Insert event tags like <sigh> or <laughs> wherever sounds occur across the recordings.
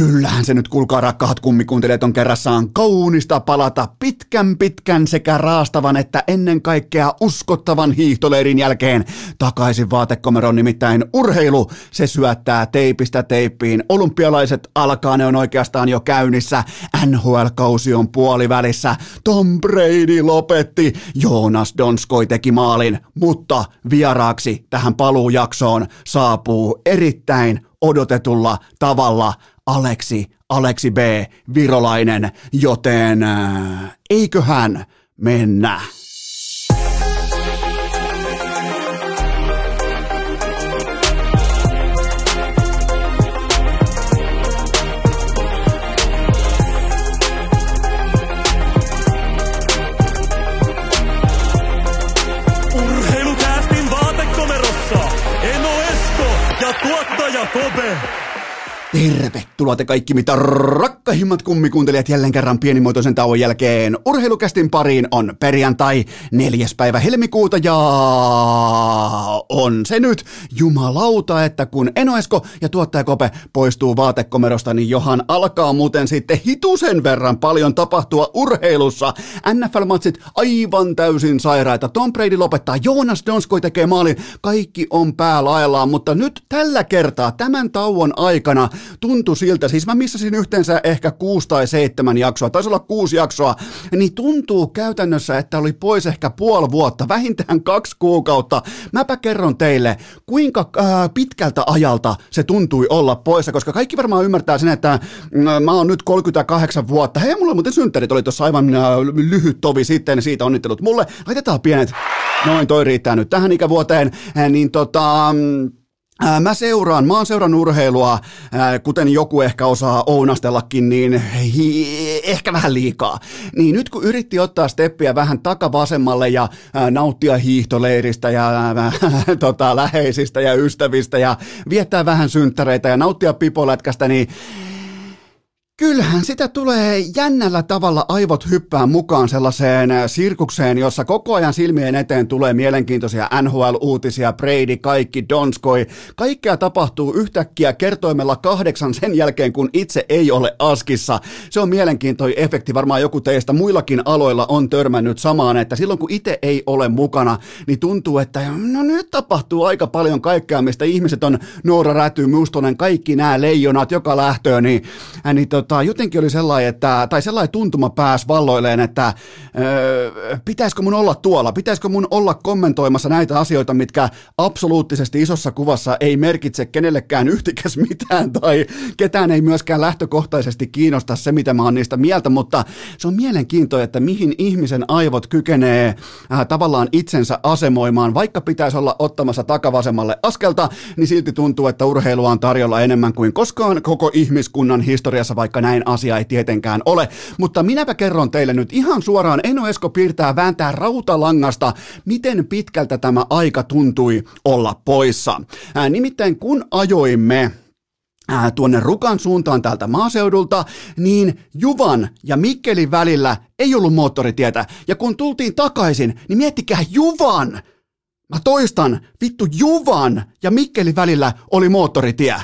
Kyllähän se nyt, kuulkaa rakkaat kummikuuntelijat, on kerrassaan kaunista palata pitkän pitkän sekä raastavan että ennen kaikkea uskottavan hiihtoleirin jälkeen takaisin vaatekomeron nimittäin urheilu. Se syöttää teipistä teippiin. Olympialaiset alkaa, ne on oikeastaan jo käynnissä. NHL-kausi on puolivälissä. Tom Brady lopetti. Joonas Donskoi teki maalin, mutta vieraaksi tähän paluujaksoon saapuu erittäin odotetulla tavalla Aleksi, Aleksi B, virolainen, joten äh, eiköhän mennä. Kobe. Tervetuloa te kaikki mitä rakkahimmat kummikuuntelijat jälleen kerran pienimuotoisen tauon jälkeen. Urheilukästin pariin on perjantai neljäs päivä helmikuuta ja on se nyt jumalauta, että kun Enoesko ja tuottaja Kope poistuu vaatekomerosta, niin johan alkaa muuten sitten hitusen verran paljon tapahtua urheilussa. NFL-matsit aivan täysin sairaita. Tom Brady lopettaa, Joonas Donskoi tekee maalin, kaikki on päälaillaan, mutta nyt tällä kertaa tämän tauon aikana tuntui siltä, siis mä missasin yhteensä ehkä kuusi tai seitsemän jaksoa, taisi olla kuusi jaksoa, niin tuntuu käytännössä, että oli pois ehkä puoli vuotta, vähintään kaksi kuukautta. Mäpä kerron teille, kuinka ää, pitkältä ajalta se tuntui olla poissa, koska kaikki varmaan ymmärtää sen, että mm, mä oon nyt 38 vuotta. Hei, mulla muuten synttärit oli tuossa aivan ää, lyhyt tovi sitten, siitä onnittelut mulle. Laitetaan pienet, noin toi riittää nyt tähän ikävuoteen, ää, niin tota... mm, Mä seuraan, mä oon seurannut urheilua, kuten joku ehkä osaa ounastellakin, niin hi- ehkä vähän liikaa. Niin nyt kun yritti ottaa steppiä vähän takavasemmalle ja nauttia hiihtoleiristä ja ää, <laughs> tota, läheisistä ja ystävistä ja viettää vähän synttäreitä ja nauttia pipolätkästä, niin Kyllähän sitä tulee jännällä tavalla aivot hyppää mukaan sellaiseen äh, sirkukseen, jossa koko ajan silmien eteen tulee mielenkiintoisia NHL-uutisia, Brady, kaikki, Donskoi. Kaikkea tapahtuu yhtäkkiä kertoimella kahdeksan sen jälkeen, kun itse ei ole askissa. Se on mielenkiintoinen efekti. Varmaan joku teistä muillakin aloilla on törmännyt samaan, että silloin kun itse ei ole mukana, niin tuntuu, että no nyt tapahtuu aika paljon kaikkea, mistä ihmiset on Noora Räty, Mustonen, kaikki nämä leijonat joka lähtöön, niin, äh, niin tota, jotenkin oli sellainen, että, tai sellainen tuntuma pääsi valloilleen, että öö, pitäisikö mun olla tuolla, pitäisikö mun olla kommentoimassa näitä asioita, mitkä absoluuttisesti isossa kuvassa ei merkitse kenellekään yhtikäs mitään, tai ketään ei myöskään lähtökohtaisesti kiinnosta se, mitä mä oon niistä mieltä, mutta se on mielenkiintoista, että mihin ihmisen aivot kykenee äh, tavallaan itsensä asemoimaan, vaikka pitäisi olla ottamassa takavasemmalle askelta, niin silti tuntuu, että urheilua on tarjolla enemmän kuin koskaan koko ihmiskunnan historiassa, vaikka näin asia ei tietenkään ole. Mutta minäpä kerron teille nyt ihan suoraan, Eno Esko piirtää vääntää rautalangasta, miten pitkältä tämä aika tuntui olla poissa. Ää, nimittäin kun ajoimme tuonne Rukan suuntaan täältä maaseudulta, niin Juvan ja Mikkelin välillä ei ollut moottoritietä. Ja kun tultiin takaisin, niin miettikää Juvan! Mä toistan, vittu Juvan ja Mikkelin välillä oli moottoritie.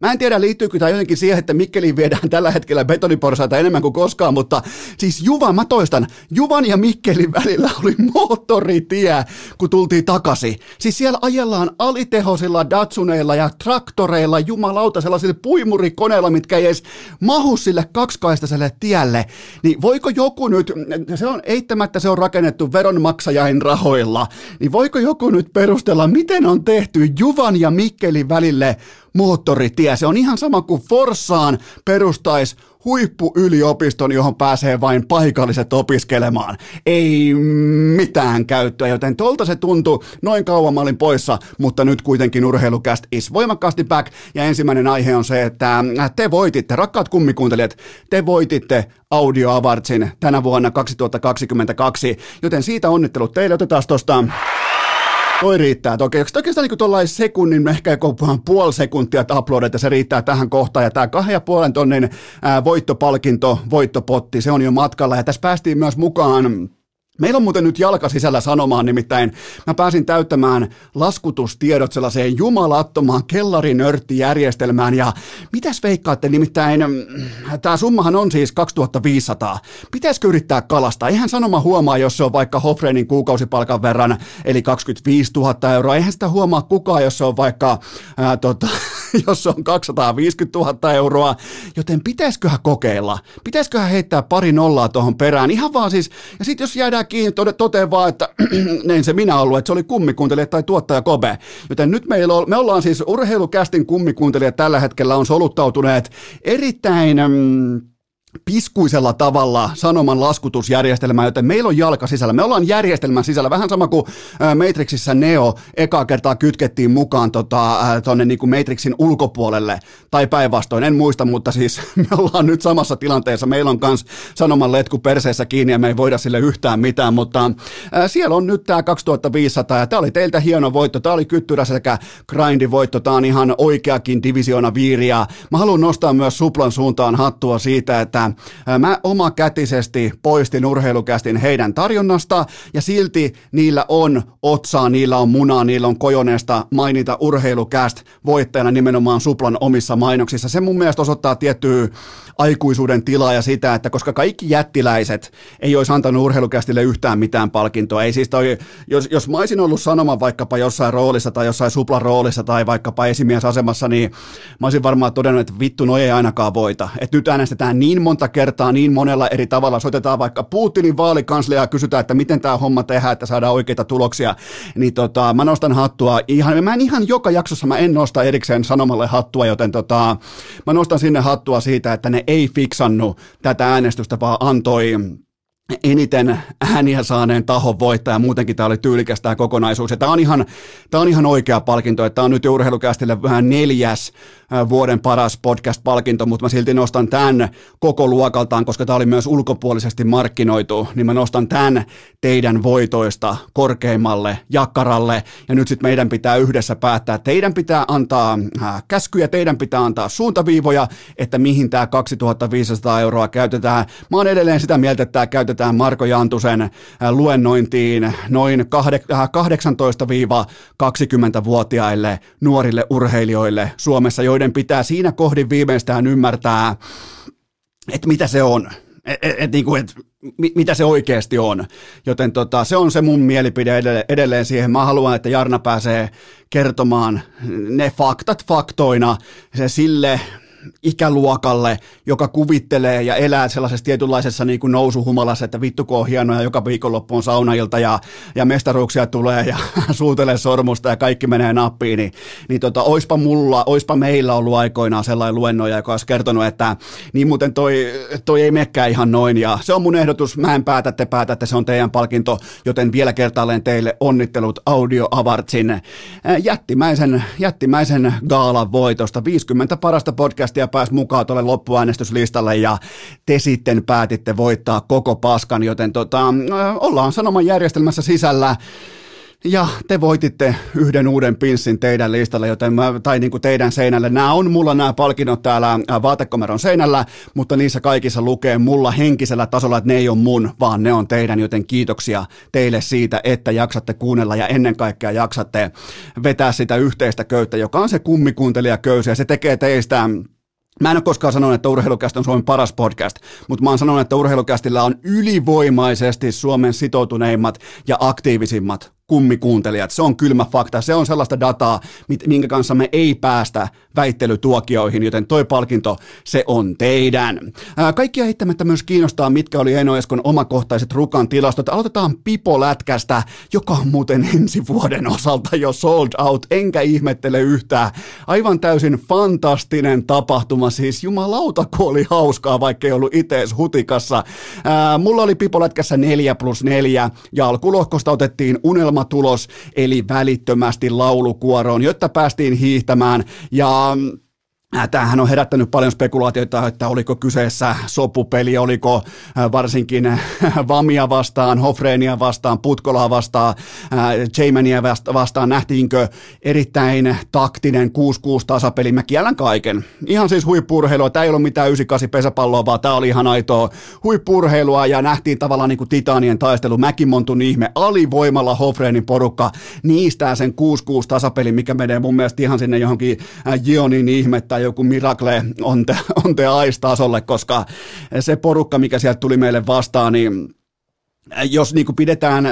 Mä en tiedä, liittyykö tämä jotenkin siihen, että Mikkeliin viedään tällä hetkellä betoniporsaita enemmän kuin koskaan, mutta siis Juvan, mä toistan, Juvan ja Mikkelin välillä oli moottoritie, kun tultiin takaisin. Siis siellä ajellaan alitehoisilla Datsuneilla ja traktoreilla, jumalauta, sellaisilla puimurikoneilla, mitkä ei edes mahu sille kaksikaistaiselle tielle. Niin voiko joku nyt, se on eittämättä se on rakennettu veronmaksajain rahoilla, niin voiko joku nyt perustella, miten on tehty Juvan ja Mikkelin välille moottoritie. Se on ihan sama kuin Forssaan perustaisi huippuyliopiston, johon pääsee vain paikalliset opiskelemaan. Ei mitään käyttöä, joten tolta se tuntuu. Noin kauan mä olin poissa, mutta nyt kuitenkin urheilukäst is voimakkaasti back. Ja ensimmäinen aihe on se, että te voititte, rakkaat kummikuuntelijat, te voititte Audio Awardsin tänä vuonna 2022, joten siitä onnittelut teille. Otetaan tuosta Toi riittää. Toki oikeastaan niin tuollainen sekunnin, ehkä joku puoli sekuntia, että uploadet, ja se riittää tähän kohtaan. Ja tämä kahden ja puolen tonnin ää, voittopalkinto, voittopotti, se on jo matkalla. Ja tässä päästiin myös mukaan Meillä on muuten nyt jalka sisällä sanomaan, nimittäin mä pääsin täyttämään laskutustiedot sellaiseen jumalattomaan kellarinörttijärjestelmään ja mitäs veikkaatte, nimittäin mm, tämä summahan on siis 2500. Pitäisikö yrittää kalastaa? Eihän sanoma huomaa, jos se on vaikka Hofreinin kuukausipalkan verran, eli 25 000 euroa. Eihän sitä huomaa kukaan, jos se on vaikka, ää, tota, <laughs> jos se on 250 000 euroa, joten pitäisiköhän kokeilla? Pitäisiköhän heittää pari nollaa tuohon perään? Ihan vaan siis, ja sitten jos jäädään kiinni, toteen vaan, että <clears throat> näin se minä ollut, että se oli kummikuuntelija tai tuottaja Kobe. Joten nyt meillä on, me ollaan siis urheilukästin kummikuuntelijat tällä hetkellä on soluttautuneet erittäin... Mm, piskuisella tavalla sanoman laskutusjärjestelmää, joten meillä on jalka sisällä. Me ollaan järjestelmän sisällä, vähän sama kuin Matrixissa Neo eka kertaa kytkettiin mukaan tota, tuonne niin Matrixin ulkopuolelle, tai päinvastoin, en muista, mutta siis <laughs> me ollaan nyt samassa tilanteessa. Meillä on myös sanoman letku perseessä kiinni ja me ei voida sille yhtään mitään, mutta siellä on nyt tämä 2500 ja tämä oli teiltä hieno voitto. Tämä oli kyttyrä sekä grindi voitto. Tämä on ihan oikeakin divisioona viiriä. Mä haluan nostaa myös Suplan suuntaan hattua siitä, että mä omakätisesti poistin urheilukästin heidän tarjonnasta ja silti niillä on otsaa, niillä on munaa, niillä on kojoneesta mainita urheilukäst voittajana nimenomaan Suplan omissa mainoksissa. Se mun mielestä osoittaa tiettyä aikuisuuden tilaa ja sitä, että koska kaikki jättiläiset ei olisi antanut urheilukästille yhtään mitään palkintoa. Ei siis toi, jos, jos mä olisin ollut sanomaan vaikkapa jossain roolissa tai jossain suplan roolissa tai vaikkapa esimiesasemassa, niin mä olisin varmaan todennut, että vittu, no ei ainakaan voita. Että nyt äänestetään niin monta kertaa, niin monella eri tavalla. Soitetaan vaikka Putinin vaalikanslia ja kysytään, että miten tämä homma tehdään, että saadaan oikeita tuloksia. Niin tota, mä nostan hattua ihan, mä en ihan joka jaksossa mä en nosta erikseen sanomalle hattua, joten tota, mä nostan sinne hattua siitä, että ne ei fiksannut tätä äänestystä, vaan antoi eniten ääniä saaneen tahon voittaja. Muutenkin tämä oli tyylikäs tämä kokonaisuus. Ja tämä, on ihan, tämä on ihan oikea palkinto. Tämä on nyt urheilukästille vähän neljäs vuoden paras podcast-palkinto, mutta mä silti nostan tämän koko luokaltaan, koska tämä oli myös ulkopuolisesti markkinoitu, niin mä nostan tämän teidän voitoista korkeimmalle jakkaralle, ja nyt sitten meidän pitää yhdessä päättää, teidän pitää antaa käskyjä, teidän pitää antaa suuntaviivoja, että mihin tämä 2500 euroa käytetään. Mä oon edelleen sitä mieltä, että tämä käytetään Marko Jantusen luennointiin noin 18-20-vuotiaille nuorille urheilijoille Suomessa, joiden pitää siinä kohdin viimeistään ymmärtää, että mitä se on. Et, et, et, niin kuin, et, mitä se oikeasti on. Joten tota, se on se mun mielipide edelleen siihen. Mä haluan, että Jarna pääsee kertomaan ne faktat faktoina se sille ikäluokalle, joka kuvittelee ja elää sellaisessa tietynlaisessa niin kuin nousuhumalassa, että vittu kun on hienoa, joka viikonloppu on saunailta ja, ja mestaruuksia tulee ja <laughs> suutelee sormusta ja kaikki menee nappiin, niin, niin tota, oispa mulla, oispa meillä ollut aikoinaan sellainen luennoja, joka olisi kertonut, että niin muuten toi, toi ei mekkää ihan noin ja se on mun ehdotus, mä en päätä, te päätätte, se on teidän palkinto, joten vielä kertaalleen teille onnittelut Audio Awartsin jättimäisen, jättimäisen gaalan voitosta, 50 parasta podcast podcastia pääsi mukaan tuolle loppuäänestyslistalle ja te sitten päätitte voittaa koko paskan, joten tota, ollaan sanoman järjestelmässä sisällä. Ja te voititte yhden uuden pinssin teidän listalle, joten mä, tai niin kuin teidän seinälle. Nämä on mulla nämä palkinnot täällä vaatekomeron seinällä, mutta niissä kaikissa lukee mulla henkisellä tasolla, että ne ei ole mun, vaan ne on teidän, joten kiitoksia teille siitä, että jaksatte kuunnella ja ennen kaikkea jaksatte vetää sitä yhteistä köyttä, joka on se kummikuuntelijaköysi ja se tekee teistä Mä en ole koskaan sanonut, että Urheilukästä on Suomen paras podcast, mutta mä oon sanonut, että Urheilukästillä on ylivoimaisesti Suomen sitoutuneimmat ja aktiivisimmat kummikuuntelijat. Se on kylmä fakta. Se on sellaista dataa, minkä kanssa me ei päästä väittelytuokioihin, joten toi palkinto, se on teidän. Kaikkia heittämättä myös kiinnostaa, mitkä oli Eno Eskon omakohtaiset Rukan tilastot. Aloitetaan Pipo-lätkästä, joka on muuten <laughs> ensi vuoden osalta jo sold out, enkä ihmettele yhtään. Aivan täysin fantastinen tapahtuma, siis jumalauta, kun oli hauskaa, vaikka ei ollut itse hutikassa. Mulla oli Pipo-lätkässä 4 plus 4, ja alkulohkosta otettiin unelma tulos, eli välittömästi laulukuoroon, jotta päästiin hiihtämään. Ja Tämähän on herättänyt paljon spekulaatioita, että oliko kyseessä sopupeli, oliko varsinkin Vamia vastaan, Hofreenia vastaan, Putkolaa vastaan, Jamania vastaan, nähtiinkö erittäin taktinen 6-6 tasapeli. Mä kiellän kaiken. Ihan siis huippurheilua, tämä ei ollut mitään 98 pesäpalloa, vaan tämä oli ihan aitoa huippurheilua ja nähtiin tavallaan niin kuin titanien taistelu, Mäkimontun ihme, alivoimalla Hofreenin porukka niistä sen 6-6 tasapeli, mikä menee mun mielestä ihan sinne johonkin Gionin ihmettä joku Miracle on te, on te tasolle, koska se porukka, mikä sieltä tuli meille vastaan, niin jos niin kuin pidetään,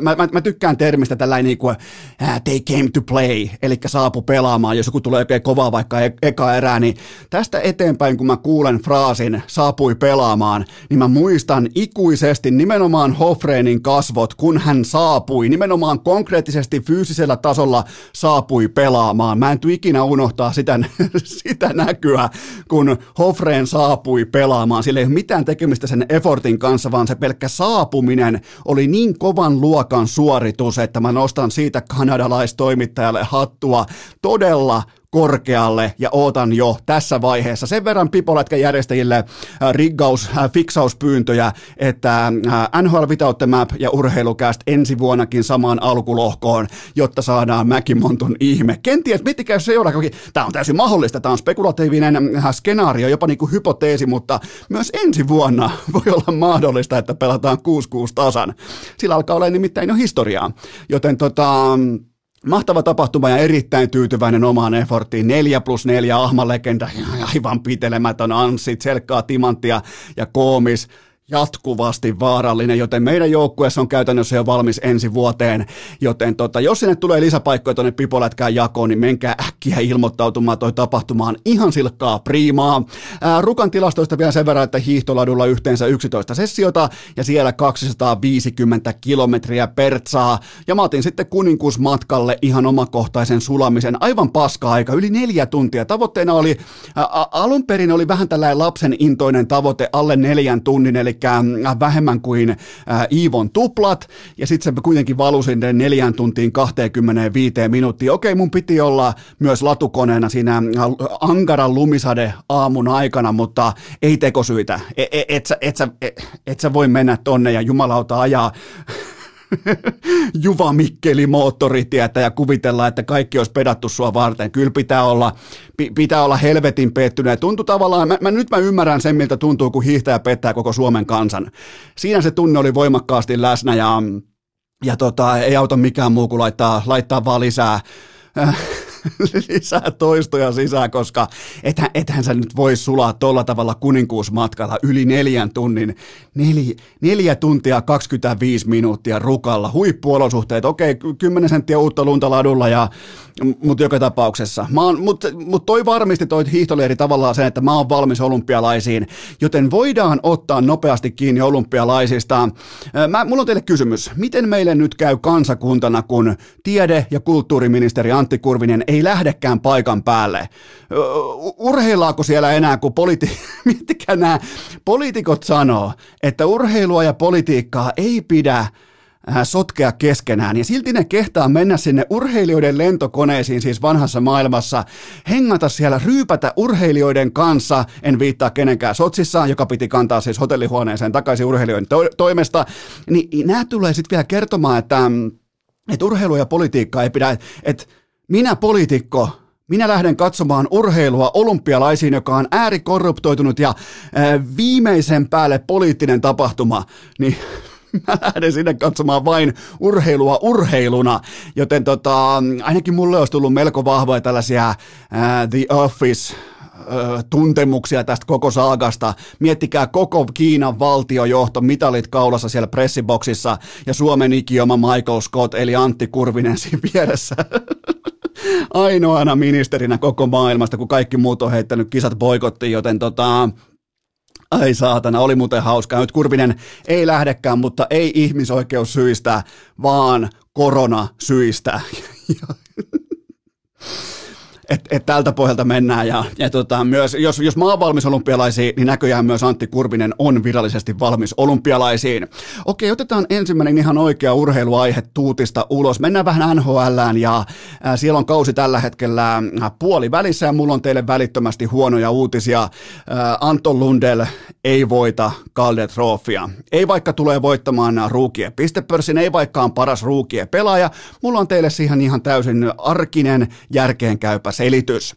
mä, mä, mä tykkään termistä tällainen niin kuin, uh, they came to play, eli saapu pelaamaan, jos joku tulee oikein kovaa vaikka e- eka erää, niin tästä eteenpäin, kun mä kuulen fraasin saapui pelaamaan, niin mä muistan ikuisesti nimenomaan Hofreenin kasvot, kun hän saapui, nimenomaan konkreettisesti fyysisellä tasolla saapui pelaamaan. Mä en tule ikinä unohtaa sitä, <laughs> sitä näkyä, kun Hofreen saapui pelaamaan. Sillä ei ole mitään tekemistä sen effortin kanssa, vaan se pelkkä saapuminen saapuminen oli niin kovan luokan suoritus, että mä nostan siitä kanadalaistoimittajalle hattua. Todella korkealle ja ootan jo tässä vaiheessa sen verran pipolätkän järjestäjille äh, riggaus, äh, fiksauspyyntöjä, että äh, NHL Without the Map ja urheilukäst ensi vuonnakin samaan alkulohkoon, jotta saadaan Mäkimontun ihme. Kenties, miettikää seuraavakin, tämä on täysin mahdollista, tämä on spekulatiivinen skenaario, jopa niin kuin hypoteesi, mutta myös ensi vuonna <laughs> voi olla mahdollista, että pelataan 6-6 tasan. Sillä alkaa olla nimittäin jo historiaa, joten tota, Mahtava tapahtuma ja erittäin tyytyväinen omaan efforttiin. 4 plus 4 ahmalegenda, aivan pitelemätön Anssi, Selkkaa, Timanttia ja Koomis jatkuvasti vaarallinen, joten meidän joukkueessa on käytännössä jo valmis ensi vuoteen, joten tota, jos sinne tulee lisäpaikkoja tuonne pipolätkään jakoon, niin menkää äkkiä ilmoittautumaan toi tapahtumaan ihan silkkaa priimaa. Ää, Rukan tilastoista vielä sen verran, että hiihtoladulla yhteensä 11 sessiota ja siellä 250 kilometriä pertsaa ja mä otin sitten kuninkuusmatkalle ihan omakohtaisen sulamisen, aivan paska-aika, yli neljä tuntia. Tavoitteena oli, ää, alun perin oli vähän tällainen lapsen intoinen tavoite alle neljän tunnin, eli äh, vähemmän kuin äh, Iivon tuplat, ja sitten se kuitenkin valui sinne neljän tuntiin 25 minuuttia. Okei, mun piti olla myös latukoneena siinä äh, ankaran lumisade aamun aikana, mutta ei tekosyitä. Et, et, et, et, et, et, et sä voi mennä tonne ja jumalauta ajaa <laughs> Juva Mikkeli moottoritietä ja kuvitella, että kaikki olisi pedattu sua varten. Kyllä pitää olla, pitää olla helvetin pettynyt. Tuntuu tavallaan, mä, mä, nyt mä ymmärrän sen, miltä tuntuu, kun hiihtäjä pettää koko Suomen kansan. Siinä se tunne oli voimakkaasti läsnä ja, ja tota, ei auta mikään muu kuin laittaa, laittaa vaan lisää <laughs> lisää toistoja sisään, koska ethän, ethän sä nyt voi sulaa tuolla tavalla kuninkuusmatkalla yli neljän tunnin, neljä, neljä tuntia 25 minuuttia rukalla, huippuolosuhteet, okei, 10 senttiä uutta lunta ladulla ja mutta joka tapauksessa. Mutta mut toi varmisti toi hiihtolieri tavallaan sen, että mä oon valmis olympialaisiin, joten voidaan ottaa nopeasti kiinni olympialaisista. Mä, mulla on teille kysymys. Miten meille nyt käy kansakuntana, kun tiede- ja kulttuuriministeri Antti Kurvinen ei lähdekään paikan päälle? Urheillaako siellä enää, kun politi- <laughs> miettikää nämä poliitikot sanoo, että urheilua ja politiikkaa ei pidä sotkea keskenään. Ja silti ne kehtaa mennä sinne urheilijoiden lentokoneisiin, siis vanhassa maailmassa, hengata siellä, ryypätä urheilijoiden kanssa, en viittaa kenenkään sotsissa, joka piti kantaa siis hotellihuoneeseen takaisin urheilijoiden to- toimesta, niin nämä tulee sitten vielä kertomaan, että, että urheilu ja politiikka ei pidä, että minä poliitikko, minä lähden katsomaan urheilua olympialaisiin, joka on äärikorruptoitunut ja ää, viimeisen päälle poliittinen tapahtuma, niin <laughs> mä lähden sinne katsomaan vain urheilua urheiluna, joten tota, ainakin mulle olisi tullut melko vahvoja tällaisia uh, The Office tuntemuksia tästä koko saagasta. Miettikää koko Kiinan valtiojohto, mitalit kaulassa siellä pressiboksissa ja Suomen ikioma Michael Scott eli Antti Kurvinen siinä vieressä. <laughs> Ainoana ministerinä koko maailmasta, kun kaikki muut on heittänyt kisat boikottiin, joten tota, Ai saatana, oli muuten hauskaa. Nyt Kurvinen ei lähdekään, mutta ei ihmisoikeussyistä, vaan koronasyistä. <laughs> että et tältä pohjalta mennään. Ja, ja tota, myös, jos, jos mä oon valmis olympialaisiin, niin näköjään myös Antti Kurvinen on virallisesti valmis olympialaisiin. Okei, otetaan ensimmäinen ihan oikea urheiluaihe tuutista ulos. Mennään vähän NHLään ja ää, siellä on kausi tällä hetkellä puoli välissä ja mulla on teille välittömästi huonoja uutisia. Ää, Anton Lundell ei voita Calder Trofia. Ei vaikka tulee voittamaan ruukien pistepörssin, ei vaikka on paras ruukien pelaaja. Mulla on teille siihen ihan täysin arkinen, järkeenkäypä selitys.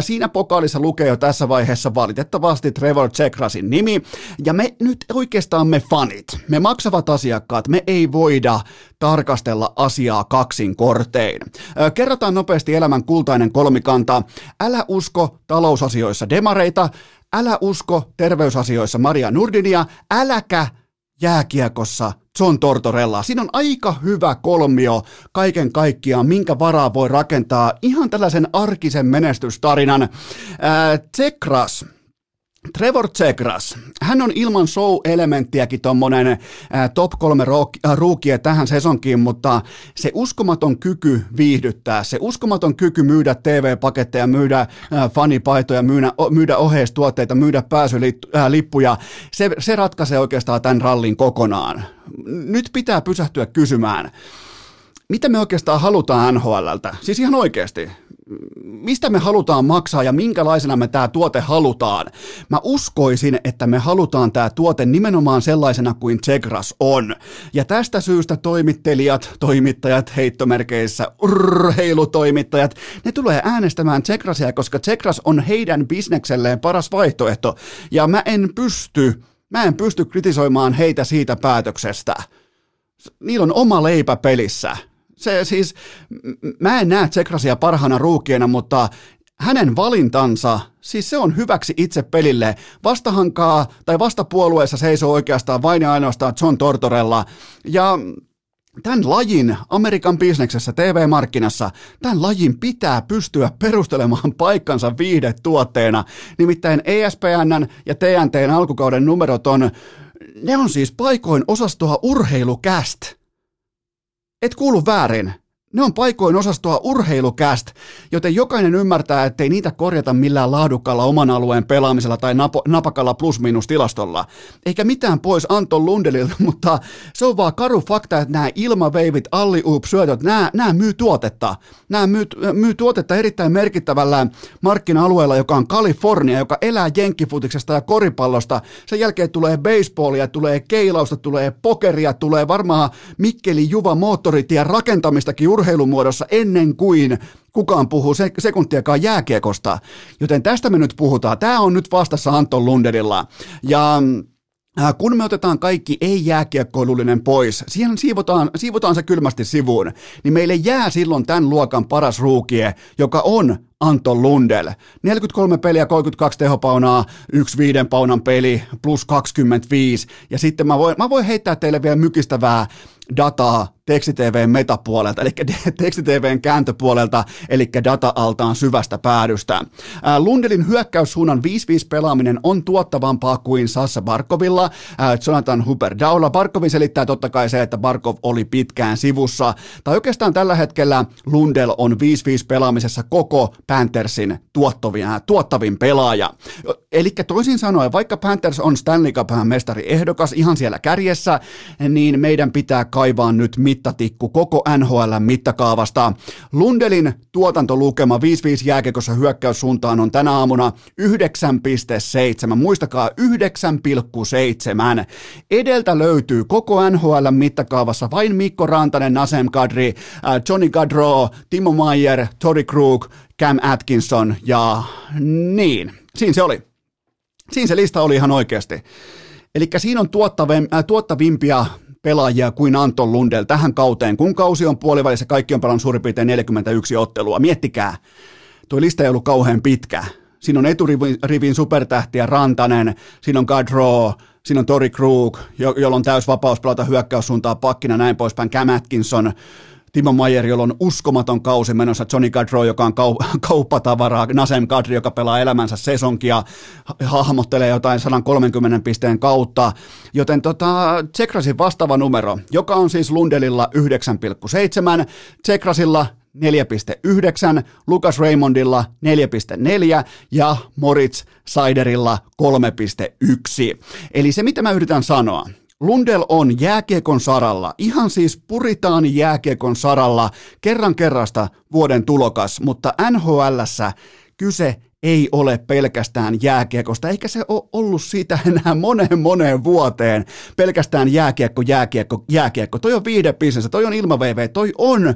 Siinä pokaalissa lukee jo tässä vaiheessa valitettavasti Trevor Tsekrasin nimi, ja me nyt oikeastaan me fanit, me maksavat asiakkaat, me ei voida tarkastella asiaa kaksin kortein. Kerrotaan nopeasti elämän kultainen kolmikanta. Älä usko talousasioissa demareita, älä usko terveysasioissa Maria Nurdinia, äläkä jääkiekossa John Tortorella. Siinä on aika hyvä kolmio kaiken kaikkiaan, minkä varaa voi rakentaa ihan tällaisen arkisen menestystarinan. Ää, Tsekras, Trevor Tsegras, hän on ilman show-elementtiäkin tuommoinen top kolme ruukia tähän sesonkiin, mutta se uskomaton kyky viihdyttää, se uskomaton kyky myydä TV-paketteja, myydä ää, fanipaitoja, myydä, myydä oheistuotteita, myydä pääsylippuja, se, se ratkaisee oikeastaan tämän rallin kokonaan. Nyt pitää pysähtyä kysymään, mitä me oikeastaan halutaan NHLltä? Siis ihan oikeasti mistä me halutaan maksaa ja minkälaisena me tämä tuote halutaan. Mä uskoisin, että me halutaan tämä tuote nimenomaan sellaisena kuin Zegras on. Ja tästä syystä toimittelijat, toimittajat heittomerkeissä, urheilutoimittajat, ne tulee äänestämään Zegrasia, koska Zegras on heidän bisnekselleen paras vaihtoehto. Ja mä en pysty, mä en pysty kritisoimaan heitä siitä päätöksestä. Niillä on oma leipä pelissä se siis, mä en näe Tsekrasia parhaana ruukiena, mutta hänen valintansa, siis se on hyväksi itse pelille. Vastahankaa tai vastapuolueessa seisoo oikeastaan vain ja ainoastaan John Tortorella. Ja Tämän lajin Amerikan bisneksessä, TV-markkinassa, tämän lajin pitää pystyä perustelemaan paikkansa viihdetuotteena. Nimittäin ESPNn ja TNTn alkukauden numerot on, ne on siis paikoin osastoa urheilukäst – et kuulu väärin. Ne on paikoin osastoa urheilukäst, joten jokainen ymmärtää, ettei niitä korjata millään laadukkaalla oman alueen pelaamisella tai napo, napakalla plus-minus tilastolla. Eikä mitään pois Anton Lundelilta, <laughs> mutta se on vaan karu fakta, että nämä ilmaveivit, alliup syötöt, nämä, nämä myy tuotetta. Nämä myy, myy tuotetta erittäin merkittävällä markkina-alueella, joka on Kalifornia, joka elää jenkkifutiksesta ja koripallosta. Sen jälkeen tulee baseballia, tulee keilausta, tulee pokeria, tulee varmaan Mikkeli Juva moottoritien rakentamistakin urheilumuodossa ennen kuin kukaan puhuu se, sekuntiakaan jääkiekosta. Joten tästä me nyt puhutaan. Tämä on nyt vastassa Anton Lunderilla. Ja äh, kun me otetaan kaikki ei-jääkiekkoilullinen pois, siihen siivotaan, siivotaan se kylmästi sivuun, niin meille jää silloin tämän luokan paras ruukie, joka on Anton Lundell. 43 peliä, 32 tehopaunaa, yksi viiden paunan peli, plus 25. Ja sitten mä voin, mä voin heittää teille vielä mykistävää dataa tekstitvn metapuolelta, eli <laughs> tekstitvn kääntöpuolelta, eli data-altaan syvästä päädystä. Lundelin hyökkäyssuunnan 5-5 pelaaminen on tuottavampaa kuin Sassa Barkovilla. Jonathan Huber Daula. Barkovin selittää totta kai se, että Barkov oli pitkään sivussa. Tai oikeastaan tällä hetkellä Lundell on 5-5 pelaamisessa koko Panthersin tuottavin, tuottavin pelaaja. Eli toisin sanoen, vaikka Panthers on Stanley Cup mestari ehdokas ihan siellä kärjessä, niin meidän pitää kaivaa nyt mittatikku koko NHL mittakaavasta. Lundelin tuotantolukema 5-5 jääkekossa hyökkäyssuuntaan on tänä aamuna 9,7. Muistakaa 9,7. Edeltä löytyy koko NHL mittakaavassa vain Mikko Rantanen, Nasem Kadri, äh, Johnny Gadro, Timo Mayer, Tori Krug, Cam Atkinson ja niin, siinä se oli. Siinä se lista oli ihan oikeasti. Eli siinä on äh, tuottavimpia pelaajia kuin Anton Lundell tähän kauteen. Kun kausi on puolivälissä, kaikki on pelannut suurin piirtein 41 ottelua. Miettikää, tuo lista ei ollut kauhean pitkä. Siinä on eturivin supertähtiä Rantanen, siinä on Gadro, siinä on Tori Krug, jo- jolla on täys vapaus pelata hyökkäyssuuntaa pakkina näin poispäin, Cam Atkinson, Timo Mayer, jolla on uskomaton kausi menossa, Johnny Gadro, joka on kau- <laughs> kauppatavaraa, Nasem Kadri, joka pelaa elämänsä sesonkia, hahmottelee jotain 130 pisteen kautta, joten tota, Tsekrasin vastaava numero, joka on siis Lundelilla 9,7, Tsekrasilla 4,9, Lukas Raymondilla 4,4 ja Moritz Seiderilla 3,1. Eli se, mitä mä yritän sanoa, Lundell on jääkiekon saralla, ihan siis puritaan jääkiekon saralla, kerran kerrasta vuoden tulokas, mutta NHLssä kyse ei ole pelkästään jääkiekosta, eikä se ole ollut siitä <laughs> enää moneen moneen vuoteen. Pelkästään jääkiekko, jääkiekko, jääkiekko. Toi on viidebisnes, toi on ilmaveive, toi on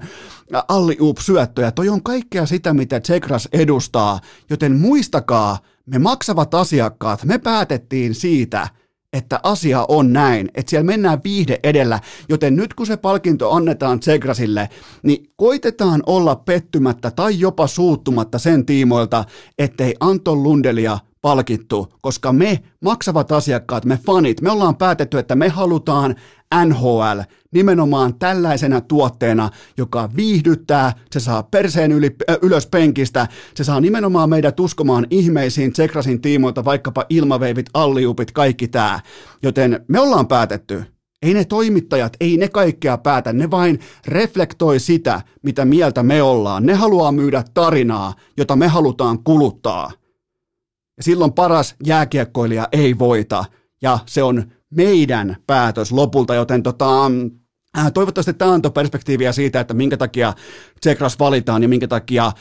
alliup syöttöjä, toi on kaikkea sitä, mitä Tsekras edustaa. Joten muistakaa, me maksavat asiakkaat, me päätettiin siitä, että asia on näin, että siellä mennään viihde edellä, joten nyt kun se palkinto annetaan Tsegrasille, niin koitetaan olla pettymättä tai jopa suuttumatta sen tiimoilta, ettei Anton Lundelia palkittu, koska me maksavat asiakkaat, me fanit, me ollaan päätetty, että me halutaan NHL nimenomaan tällaisena tuotteena, joka viihdyttää, se saa perseen yli, äh, ylös penkistä, se saa nimenomaan meidät uskomaan ihmeisiin Tsekrasin tiimoilta, vaikkapa ilmaveivit, alliupit, kaikki tämä. Joten me ollaan päätetty, ei ne toimittajat, ei ne kaikkea päätä, ne vain reflektoi sitä, mitä mieltä me ollaan. Ne haluaa myydä tarinaa, jota me halutaan kuluttaa. Ja silloin paras jääkiekkoilija ei voita, ja se on meidän päätös lopulta, joten tota, äh, Toivottavasti tämä antoi perspektiiviä siitä, että minkä takia Tsekras valitaan ja minkä takia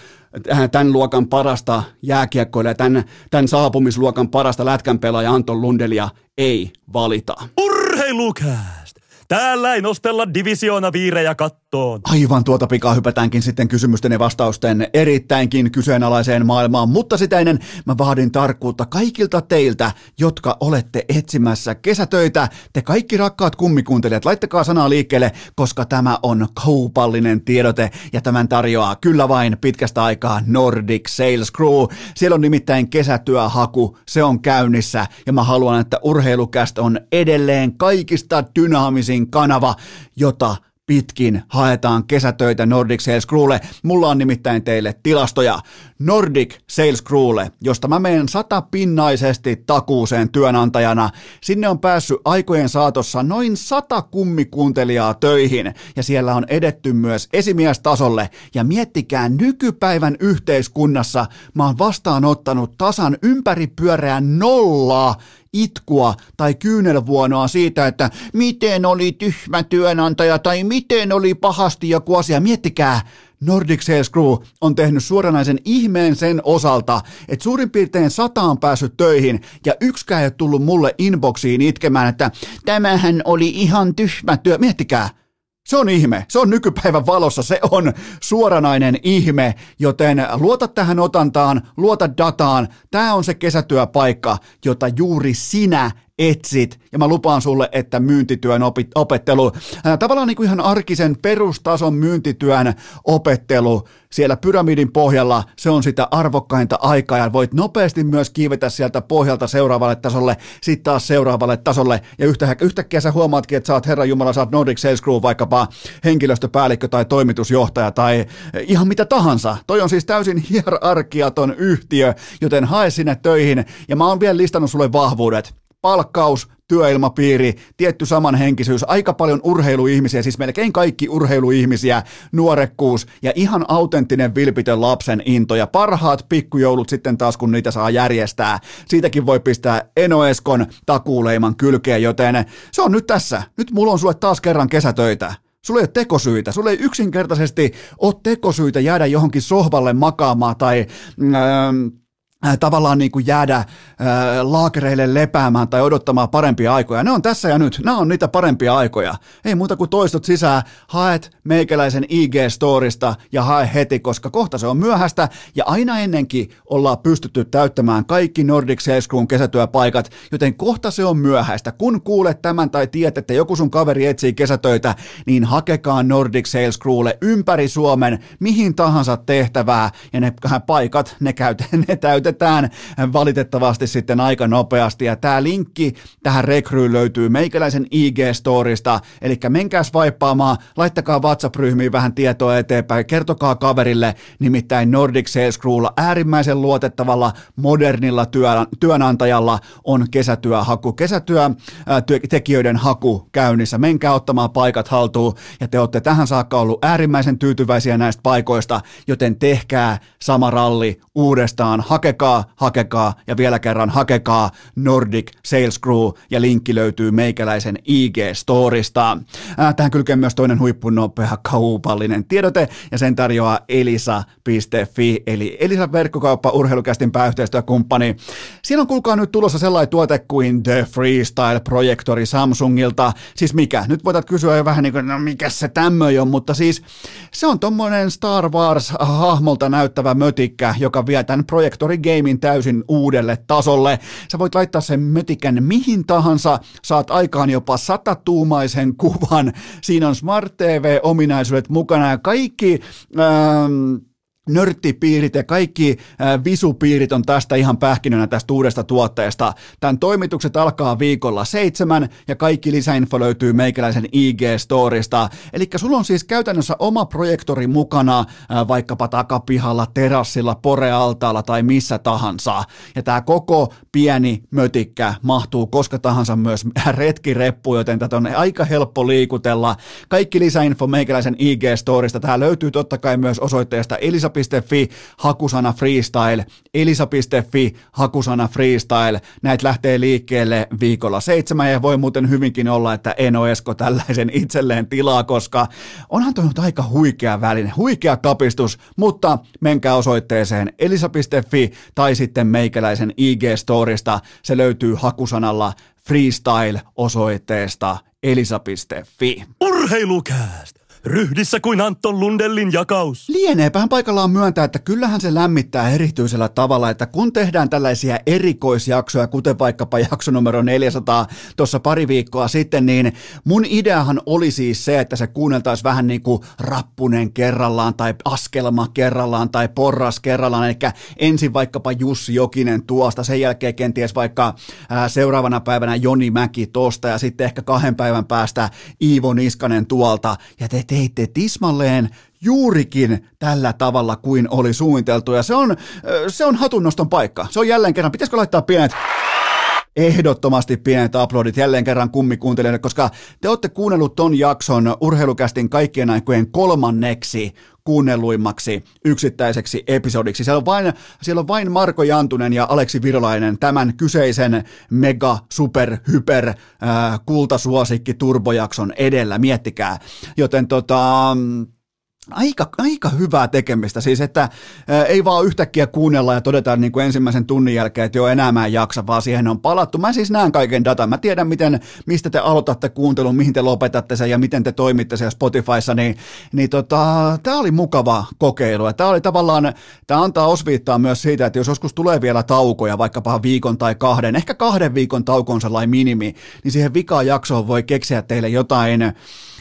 äh, tämän luokan parasta jääkiekkoilija, tämän, tämän saapumisluokan parasta lätkänpelaaja Anton Lundelia ei valita. Urheilukää! Täällä ei nostella divisioona viirejä kattoon. Aivan tuota pikaa hypätäänkin sitten kysymysten ja vastausten erittäinkin kyseenalaiseen maailmaan, mutta sitä ennen mä vaadin tarkkuutta kaikilta teiltä, jotka olette etsimässä kesätöitä. Te kaikki rakkaat kummikuuntelijat, laittakaa sanaa liikkeelle, koska tämä on kaupallinen tiedote ja tämän tarjoaa kyllä vain pitkästä aikaa Nordic Sales Crew. Siellä on nimittäin kesätyöhaku, se on käynnissä ja mä haluan, että urheilukästä on edelleen kaikista dynaamisin kanava, jota pitkin haetaan kesätöitä Nordic Sales Crewlle. Mulla on nimittäin teille tilastoja. Nordic Sales Crewlle, josta mä menen satapinnaisesti takuuseen työnantajana. Sinne on päässyt aikojen saatossa noin sata kummikuuntelijaa töihin ja siellä on edetty myös esimiestasolle. Ja miettikää nykypäivän yhteiskunnassa mä oon vastaanottanut tasan ympäripyöreä nollaa itkua tai kyynelvuonoa siitä, että miten oli tyhmä työnantaja tai miten oli pahasti joku asia. Miettikää, Nordic Sales Crew on tehnyt suoranaisen ihmeen sen osalta, että suurin piirtein sata on päässyt töihin ja yksikään ei ole tullut mulle inboxiin itkemään, että tämähän oli ihan tyhmä työ. Miettikää, se on ihme. Se on nykypäivän valossa. Se on suoranainen ihme, joten luota tähän otantaan, luota dataan. Tämä on se kesätyöpaikka, jota juuri sinä etsit, ja mä lupaan sulle, että myyntityön opettelu, tavallaan niin kuin ihan arkisen perustason myyntityön opettelu siellä pyramidin pohjalla, se on sitä arvokkainta aikaa, ja voit nopeasti myös kiivetä sieltä pohjalta seuraavalle tasolle, sitten taas seuraavalle tasolle, ja yhtäkkiä, yhtäkkiä sä huomaatkin, että sä oot Herra Jumala, sä oot Nordic Sales Crew, vaikkapa henkilöstöpäällikkö tai toimitusjohtaja tai ihan mitä tahansa. Toi on siis täysin hierarkiaton yhtiö, joten hae sinne töihin, ja mä oon vielä listannut sulle vahvuudet palkkaus, työilmapiiri, tietty samanhenkisyys, aika paljon urheiluihmisiä, siis melkein kaikki urheiluihmisiä, nuorekkuus ja ihan autenttinen vilpitön lapsen into ja parhaat pikkujoulut sitten taas, kun niitä saa järjestää. Siitäkin voi pistää Enoeskon takuuleiman kylkeen, joten se on nyt tässä. Nyt mulla on sulle taas kerran kesätöitä. Sulla ei ole tekosyitä, sulla ei yksinkertaisesti ole tekosyitä jäädä johonkin sohvalle makaamaan tai... Äh, tavallaan niin kuin jäädä äh, laakereille lepäämään tai odottamaan parempia aikoja. Ne on tässä ja nyt. Nämä on niitä parempia aikoja. Ei muuta kuin toistot sisään, haet meikäläisen IG-storista ja hae heti, koska kohta se on myöhäistä ja aina ennenkin ollaan pystytty täyttämään kaikki Nordic Sales Crewn kesätyöpaikat, joten kohta se on myöhäistä. Kun kuulet tämän tai tiedät, että joku sun kaveri etsii kesätöitä, niin hakekaa Nordic Sales Crewlle ympäri Suomen mihin tahansa tehtävää ja ne paikat, ne, käyt, <laughs> ne täytetään päätetään valitettavasti sitten aika nopeasti. Ja tämä linkki tähän rekryyn löytyy meikäläisen IG-storista, eli menkääs vaippaamaan, laittakaa WhatsApp-ryhmiin vähän tietoa eteenpäin, kertokaa kaverille, nimittäin Nordic Sales Crewlla äärimmäisen luotettavalla, modernilla työnantajalla on kesätyöhaku, kesätyötekijöiden haku käynnissä. Menkää ottamaan paikat haltuun ja te olette tähän saakka ollut äärimmäisen tyytyväisiä näistä paikoista, joten tehkää sama ralli uudestaan. Hakekaa, hakekaa ja vielä kerran hakekaa Nordic Sales Crew ja linkki löytyy meikäläisen IG-storista. Tähän kylkee myös toinen huippunopea kaupallinen tiedote ja sen tarjoaa elisa.fi eli Elisa verkkokauppa urheilukästin pääyhteistyökumppani. Siinä on kuulkaa nyt tulossa sellainen tuote kuin The Freestyle-projektori Samsungilta. Siis mikä? Nyt voitat kysyä jo vähän niin kuin, no mikä se tämmöinen on, mutta siis se on tommonen Star Wars-hahmolta näyttävä mötikkä, joka vie tämän projektori gamein täysin uudelle tasolle. Sä voit laittaa sen mötikän mihin tahansa, saat aikaan jopa satatuumaisen kuvan. Siinä on Smart TV-ominaisuudet mukana ja kaikki... Ähm, nörttipiirit ja kaikki visupiirit on tästä ihan pähkinönä tästä uudesta tuotteesta. Tämän toimitukset alkaa viikolla seitsemän ja kaikki lisäinfo löytyy meikäläisen IG-storista. Eli sulla on siis käytännössä oma projektori mukana vaikkapa takapihalla, terassilla, porealtaalla tai missä tahansa. Ja tämä koko pieni mötikkä mahtuu koska tahansa myös <laughs> retkireppu, joten tätä on aika helppo liikutella. Kaikki lisäinfo meikäläisen IG-storista. Tämä löytyy totta kai myös osoitteesta Elisa elisa.fi, hakusana freestyle, elisa.fi, hakusana freestyle. Näitä lähtee liikkeelle viikolla seitsemän ja voi muuten hyvinkin olla, että Eno Esko tällaisen itselleen tilaa, koska onhan toi aika huikea väline, huikea kapistus, mutta menkää osoitteeseen elisa.fi tai sitten meikäläisen IG-storista. Se löytyy hakusanalla freestyle osoitteesta elisa.fi. Urheilukääst! Ryhdissä kuin Anton Lundellin jakaus. Lieneepähän paikallaan myöntää, että kyllähän se lämmittää erityisellä tavalla, että kun tehdään tällaisia erikoisjaksoja, kuten vaikkapa jakso numero 400 tuossa pari viikkoa sitten, niin mun ideahan oli siis se, että se kuunneltaisiin vähän niin kuin rappunen kerrallaan tai askelma kerrallaan tai porras kerrallaan, eli ensin vaikkapa Jussi Jokinen tuosta, sen jälkeen kenties vaikka ää, seuraavana päivänä Joni Mäki tosta ja sitten ehkä kahden päivän päästä Iivo Niskanen tuolta ja te teitte tismalleen juurikin tällä tavalla kuin oli suunniteltu ja se on, se on hatunnoston paikka. Se on jälleen kerran, pitäisikö laittaa pienet ehdottomasti pienet aplodit jälleen kerran kummikuuntelijoille, koska te olette kuunnellut ton jakson urheilukästin kaikkien aikojen kolmanneksi kuunnelluimmaksi yksittäiseksi episodiksi. Siellä on vain, siellä on vain Marko Jantunen ja Aleksi Virolainen tämän kyseisen mega, super, hyper, äh, kultasuosikki turbojakson edellä, miettikää. Joten tota, Aika, aika hyvää tekemistä, siis että ää, ei vaan yhtäkkiä kuunnella ja todeta niin kuin ensimmäisen tunnin jälkeen, että joo enää mä en jaksa, vaan siihen on palattu. Mä siis näen kaiken datan, mä tiedän miten, mistä te aloitatte kuuntelun, mihin te lopetatte sen ja miten te toimitte siellä Spotifyssa, niin, niin tota, tämä oli mukava kokeilu. Tämä oli tavallaan, tämä antaa osviittaa myös siitä, että jos joskus tulee vielä taukoja, vaikkapa viikon tai kahden, ehkä kahden viikon tauko on sellainen minimi, niin siihen vikaan jaksoon voi keksiä teille jotain,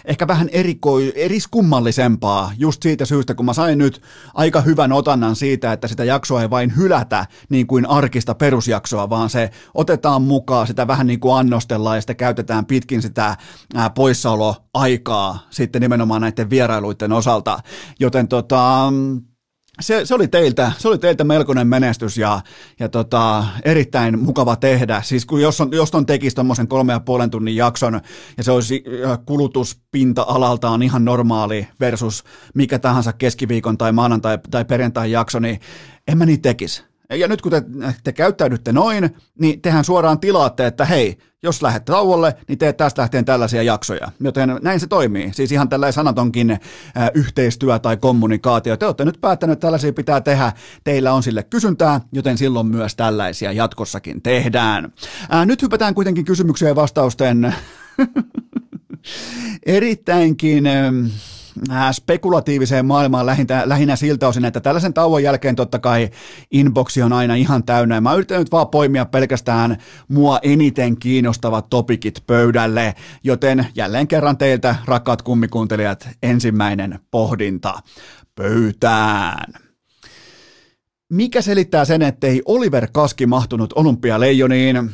ehkä vähän erikoi, eriskummallisempaa just siitä syystä, kun mä sain nyt aika hyvän otannan siitä, että sitä jaksoa ei vain hylätä niin kuin arkista perusjaksoa, vaan se otetaan mukaan, sitä vähän niin kuin annostellaan ja sitä käytetään pitkin sitä poissaoloaikaa sitten nimenomaan näiden vierailuiden osalta. Joten tota, se, se, oli teiltä, se oli teiltä melkoinen menestys ja, ja tota, erittäin mukava tehdä. Siis kun jos, on, jos on tekisi tuommoisen kolme ja puolen tunnin jakson ja se olisi kulutuspinta-alaltaan ihan normaali versus mikä tahansa keskiviikon tai maanantai tai perjantai jakso, niin en mä niitä tekisi. Ja nyt kun te, te käyttäydytte noin, niin tehän suoraan tilaatte, että hei, jos lähdet tauolle, niin teet tästä lähtien tällaisia jaksoja. Joten näin se toimii. Siis ihan tällainen sanatonkin äh, yhteistyö tai kommunikaatio. Te olette nyt päättäneet, että tällaisia pitää tehdä. Teillä on sille kysyntää, joten silloin myös tällaisia jatkossakin tehdään. Äh, nyt hypätään kuitenkin kysymyksiä ja vastausten <laughs> erittäinkin... Äh, Äh, spekulatiiviseen maailmaan lähinnä, lähinnä siltä osin, että tällaisen tauon jälkeen totta kai inboxi on aina ihan täynnä. Mä yritän nyt vaan poimia pelkästään mua eniten kiinnostavat topikit pöydälle, joten jälleen kerran teiltä, rakkaat kummikuuntelijat, ensimmäinen pohdinta pöytään. Mikä selittää sen, ettei Oliver Kaski mahtunut olympialeijoniin?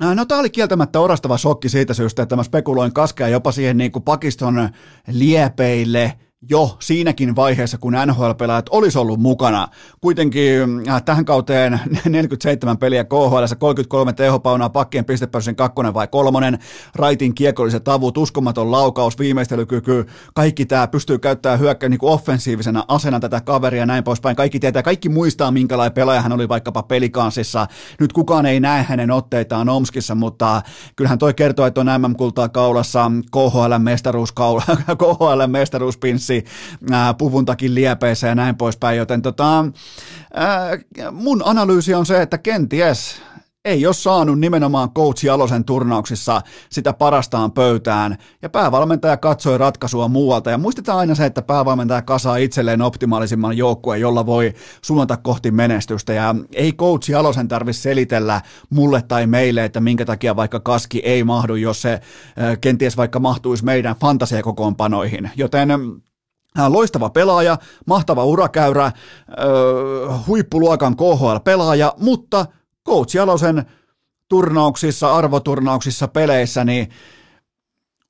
No tämä oli kieltämättä orastava shokki siitä syystä, että mä spekuloin kaskea jopa siihen niin kuin Pakiston liepeille – jo siinäkin vaiheessa, kun NHL-pelaajat olisi ollut mukana. Kuitenkin äh, tähän kauteen <laughs> 47 peliä KHL, 33 tehopaunaa, pakkien pistepörssin kakkonen vai kolmonen, raitin kiekolliset avut, uskomaton laukaus, viimeistelykyky, kaikki tämä pystyy käyttämään hyökkä niin kuin offensiivisena asena tätä kaveria ja näin poispäin. Kaikki tietää, kaikki muistaa, minkälainen pelaaja hän oli vaikkapa pelikansissa. Nyt kukaan ei näe hänen otteitaan Omskissa, mutta kyllähän toi kertoo, että on MM-kultaa kaulassa, KHL-mestaruus, <laughs> KHL-mestaruuspinssi, tanssi ää, puvuntakin liepeessä ja näin poispäin, joten tota, ää, mun analyysi on se, että kenties ei ole saanut nimenomaan coach Jalosen turnauksissa sitä parastaan pöytään, ja päävalmentaja katsoi ratkaisua muualta, ja muistetaan aina se, että päävalmentaja kasaa itselleen optimaalisimman joukkueen, jolla voi suunnata kohti menestystä, ja ei coach Jalosen tarvitse selitellä mulle tai meille, että minkä takia vaikka kaski ei mahdu, jos se kenties vaikka mahtuisi meidän fantasiakokoonpanoihin, joten Loistava pelaaja, mahtava urakäyrä, huippuluokan KHL-pelaaja, mutta Coach Jalosen turnauksissa, arvoturnauksissa, peleissä, niin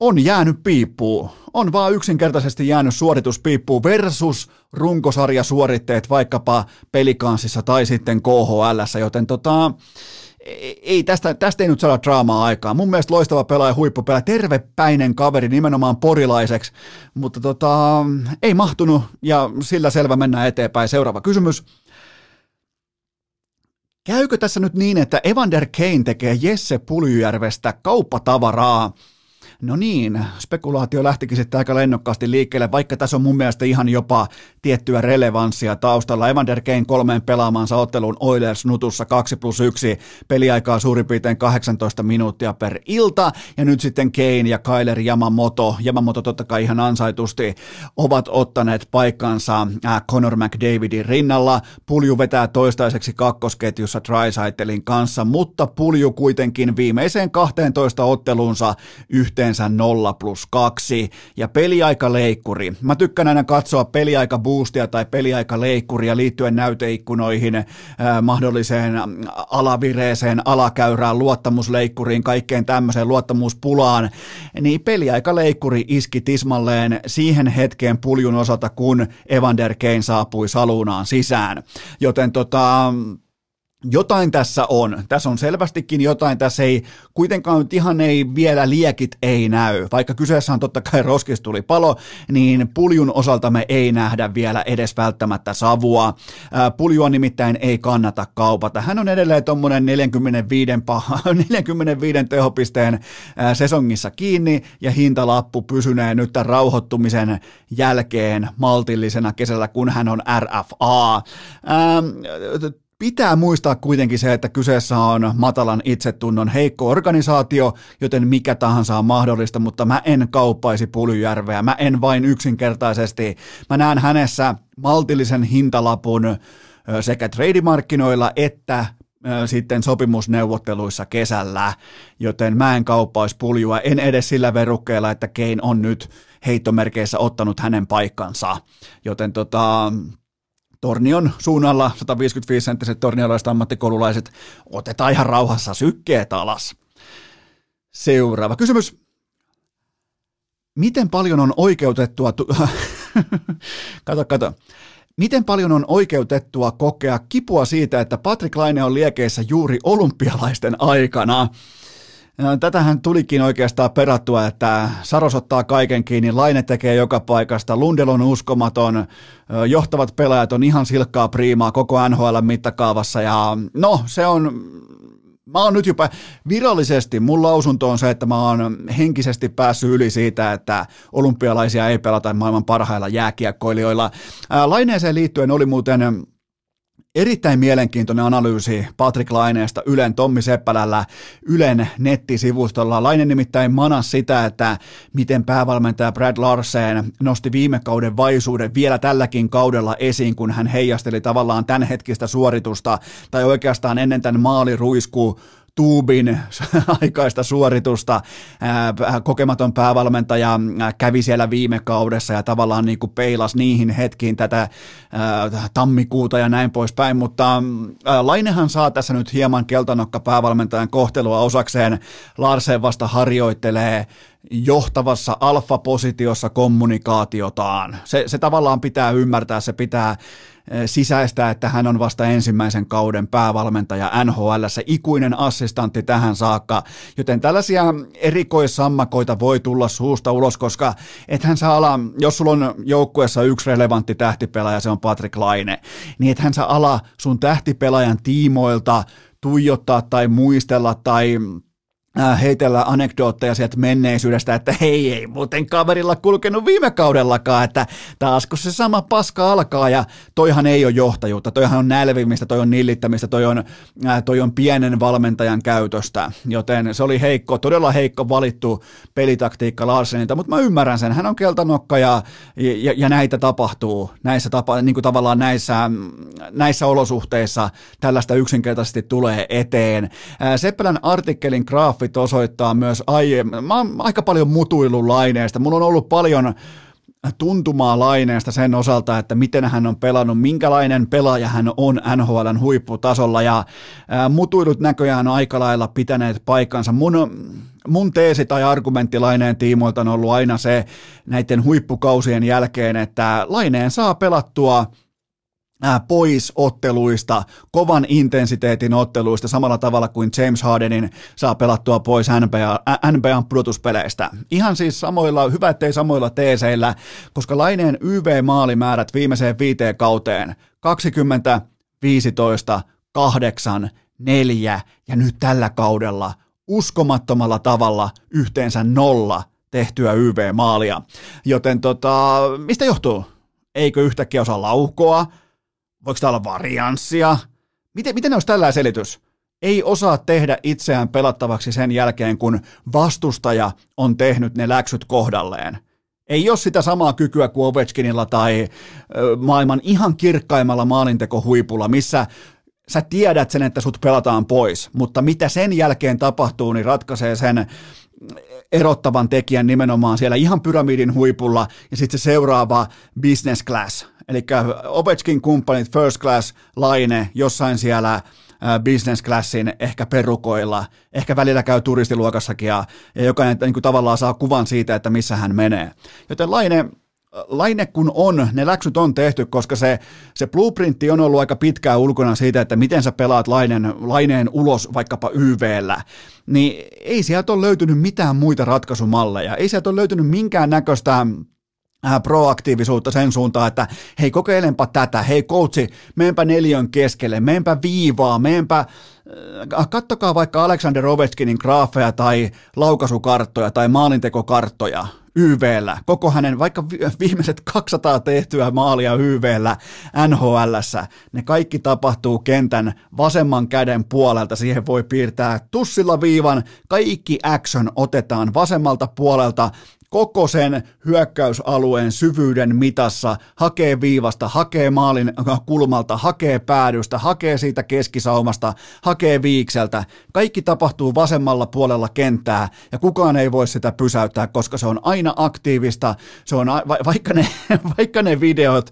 on jäänyt piippuun. On vaan yksinkertaisesti jäänyt suorituspiippuun versus runkosarjasuoritteet vaikkapa pelikansissa tai sitten KHL, joten tota, ei tästä, tästä ei nyt saada draamaa aikaa. Mun mielestä loistava pelaaja, huippupelaaja, tervepäinen kaveri nimenomaan porilaiseksi, mutta tota, ei mahtunut ja sillä selvä mennään eteenpäin. Seuraava kysymys. Käykö tässä nyt niin, että Evander Kane tekee Jesse Puljujärvestä kauppatavaraa? No niin, spekulaatio lähtikin sitten aika lennokkaasti liikkeelle, vaikka tässä on mun mielestä ihan jopa tiettyä relevanssia taustalla. Evander Kane kolmeen pelaamansa ottelun Oilers nutussa 2 plus 1, peliaikaa suurin piirtein 18 minuuttia per ilta, ja nyt sitten Kane ja Kyler Yamamoto, Yamamoto totta kai ihan ansaitusti, ovat ottaneet paikkansa äh, Conor McDavidin rinnalla. Pulju vetää toistaiseksi kakkosketjussa Drysaitelin kanssa, mutta Pulju kuitenkin viimeiseen 12 otteluunsa yhteen yhteensä 0 plus 2 ja peliaikaleikkuri. Mä tykkään aina katsoa peliaikaboostia tai peliaikaleikkuria liittyen näyteikkunoihin, äh, mahdolliseen alavireeseen, alakäyrään, luottamusleikkuriin, kaikkeen tämmöiseen luottamuspulaan, niin peliaikaleikkuri iski tismalleen siihen hetkeen puljun osalta, kun Evander Kane saapui saluunaan sisään. Joten tota, jotain tässä on. Tässä on selvästikin jotain. Tässä ei kuitenkaan ihan ei vielä liekit ei näy. Vaikka kyseessä on totta kai roskis tuli palo, niin puljun osalta me ei nähdä vielä edes välttämättä savua. Puljua nimittäin ei kannata kaupata. Hän on edelleen tuommoinen 45, 45 <laughs> tehopisteen sesongissa kiinni ja hintalappu pysynee nyt tämän rauhoittumisen jälkeen maltillisena kesällä, kun hän on RFA. Ähm, Pitää muistaa kuitenkin se, että kyseessä on matalan itsetunnon heikko organisaatio, joten mikä tahansa on mahdollista, mutta mä en kauppaisi Pulyjärveä. Mä en vain yksinkertaisesti. Mä näen hänessä maltillisen hintalapun sekä treidimarkkinoilla että sitten sopimusneuvotteluissa kesällä, joten mä en kauppaisi puljua, en edes sillä verukkeella, että Kane on nyt heittomerkeissä ottanut hänen paikkansa, joten tota, Tornion suunnalla 155-senttiset torniolaiset ammattikoululaiset, otetaan ihan rauhassa sykkeet alas. Seuraava kysymys. Miten paljon on oikeutettua... Tu- <laughs> kato, kato. Miten paljon on oikeutettua kokea kipua siitä, että Patrick Laine on liekeissä juuri olympialaisten aikana? Tätähän tulikin oikeastaan perattua, että Saros ottaa kaiken kiinni, Laine tekee joka paikasta, Lundel on uskomaton, johtavat pelaajat on ihan silkkaa priimaa koko NHL mittakaavassa ja no se on Mä oon nyt jopa virallisesti, mun lausunto on se, että mä oon henkisesti päässyt yli siitä, että olympialaisia ei pelata maailman parhailla jääkiekkoilijoilla. Laineeseen liittyen oli muuten Erittäin mielenkiintoinen analyysi Patrick Laineesta Ylen Tommi Seppälällä Ylen nettisivustolla. Laine nimittäin manas sitä, että miten päävalmentaja Brad Larsen nosti viime kauden vaisuuden vielä tälläkin kaudella esiin, kun hän heijasteli tavallaan tämänhetkistä suoritusta, tai oikeastaan ennen tämän maaliruisku tuubin <laughs> aikaista suoritusta. Kokematon päävalmentaja kävi siellä viime kaudessa ja tavallaan niin kuin peilas niihin hetkiin tätä tammikuuta ja näin poispäin, mutta Lainehan saa tässä nyt hieman keltanokka päävalmentajan kohtelua osakseen. Larsen vasta harjoittelee johtavassa alfapositiossa kommunikaatiotaan. Se, se tavallaan pitää ymmärtää, se pitää sisäistää, että hän on vasta ensimmäisen kauden päävalmentaja NHL, se ikuinen assistantti tähän saakka, joten tällaisia erikoissammakoita voi tulla suusta ulos, koska ethän saa ala, jos sulla on joukkueessa yksi relevantti tähtipelaaja, se on Patrick Laine, niin ethän saa ala sun tähtipelaajan tiimoilta tuijottaa tai muistella tai heitellä anekdootteja sieltä menneisyydestä, että hei, ei muuten kaverilla kulkenut viime kaudellakaan, että taas kun se sama paska alkaa ja toihan ei ole johtajuutta, toihan on nälvimistä, toi on nillittämistä, toi on, äh, toi on pienen valmentajan käytöstä, joten se oli heikko, todella heikko valittu pelitaktiikka Larsenilta, mutta mä ymmärrän sen, hän on keltanokka ja, ja, ja näitä tapahtuu, näissä tapa, niin kuin tavallaan näissä, näissä olosuhteissa tällaista yksinkertaisesti tulee eteen. Äh, Seppälän artikkelin graafi graafit osoittaa myös aiemmin. Mä oon aika paljon mutuillut laineesta. Mulla on ollut paljon tuntumaa laineesta sen osalta, että miten hän on pelannut, minkälainen pelaaja hän on NHLn huipputasolla ja mutuilut näköjään aika lailla pitäneet paikkansa. Mun, mun teesi tai argumentti Laineen tiimoilta on ollut aina se näiden huippukausien jälkeen, että Laineen saa pelattua – pois otteluista, kovan intensiteetin otteluista, samalla tavalla kuin James Hardenin saa pelattua pois NBA, NBAn pudotuspeleistä. Ihan siis samoilla, hyvä ettei samoilla teeseillä, koska Laineen YV-maalimäärät viimeiseen viiteen kauteen 20, 15, 8, 4 ja nyt tällä kaudella uskomattomalla tavalla yhteensä nolla tehtyä YV-maalia. Joten tota, mistä johtuu? Eikö yhtäkkiä osaa laukoa? Voiko tämä olla varianssia? Miten, miten olisi tällä selitys? Ei osaa tehdä itseään pelattavaksi sen jälkeen, kun vastustaja on tehnyt ne läksyt kohdalleen. Ei ole sitä samaa kykyä kuin Ovechkinilla tai maailman ihan kirkkaimmalla maalintekohuipulla, missä sä tiedät sen, että sut pelataan pois, mutta mitä sen jälkeen tapahtuu, niin ratkaisee sen erottavan tekijän nimenomaan siellä ihan pyramidin huipulla ja sitten se seuraava business class, eli Ovechkin kumppanit first class laine jossain siellä business classin ehkä perukoilla, ehkä välillä käy turistiluokassakin ja, ja jokainen niin kuin tavallaan saa kuvan siitä, että missä hän menee. Joten Laine Laine kun on, ne läksyt on tehty, koska se, se blueprintti on ollut aika pitkään ulkona siitä, että miten sä pelaat lainen, laineen ulos vaikkapa YVllä, niin ei sieltä ole löytynyt mitään muita ratkaisumalleja, ei sieltä ole löytynyt minkään näköistä äh, proaktiivisuutta sen suuntaan, että hei kokeilenpa tätä, hei coachi, meenpä neljön keskelle, meenpä viivaa, meenpä, äh, kattokaa vaikka Alexander Ovechkinin graafeja tai laukaisukarttoja tai maalintekokarttoja, YVllä, koko hänen vaikka viimeiset 200 tehtyä maalia YVllä NHLssä, ne kaikki tapahtuu kentän vasemman käden puolelta, siihen voi piirtää tussilla viivan, kaikki action otetaan vasemmalta puolelta koko sen hyökkäysalueen syvyyden mitassa, hakee viivasta, hakee maalin kulmalta, hakee päädystä, hakee siitä keskisaumasta, hakee viikseltä. Kaikki tapahtuu vasemmalla puolella kenttää ja kukaan ei voi sitä pysäyttää, koska se on aina aktiivista. Se on, vaikka ne, <laughs> vaikka ne videot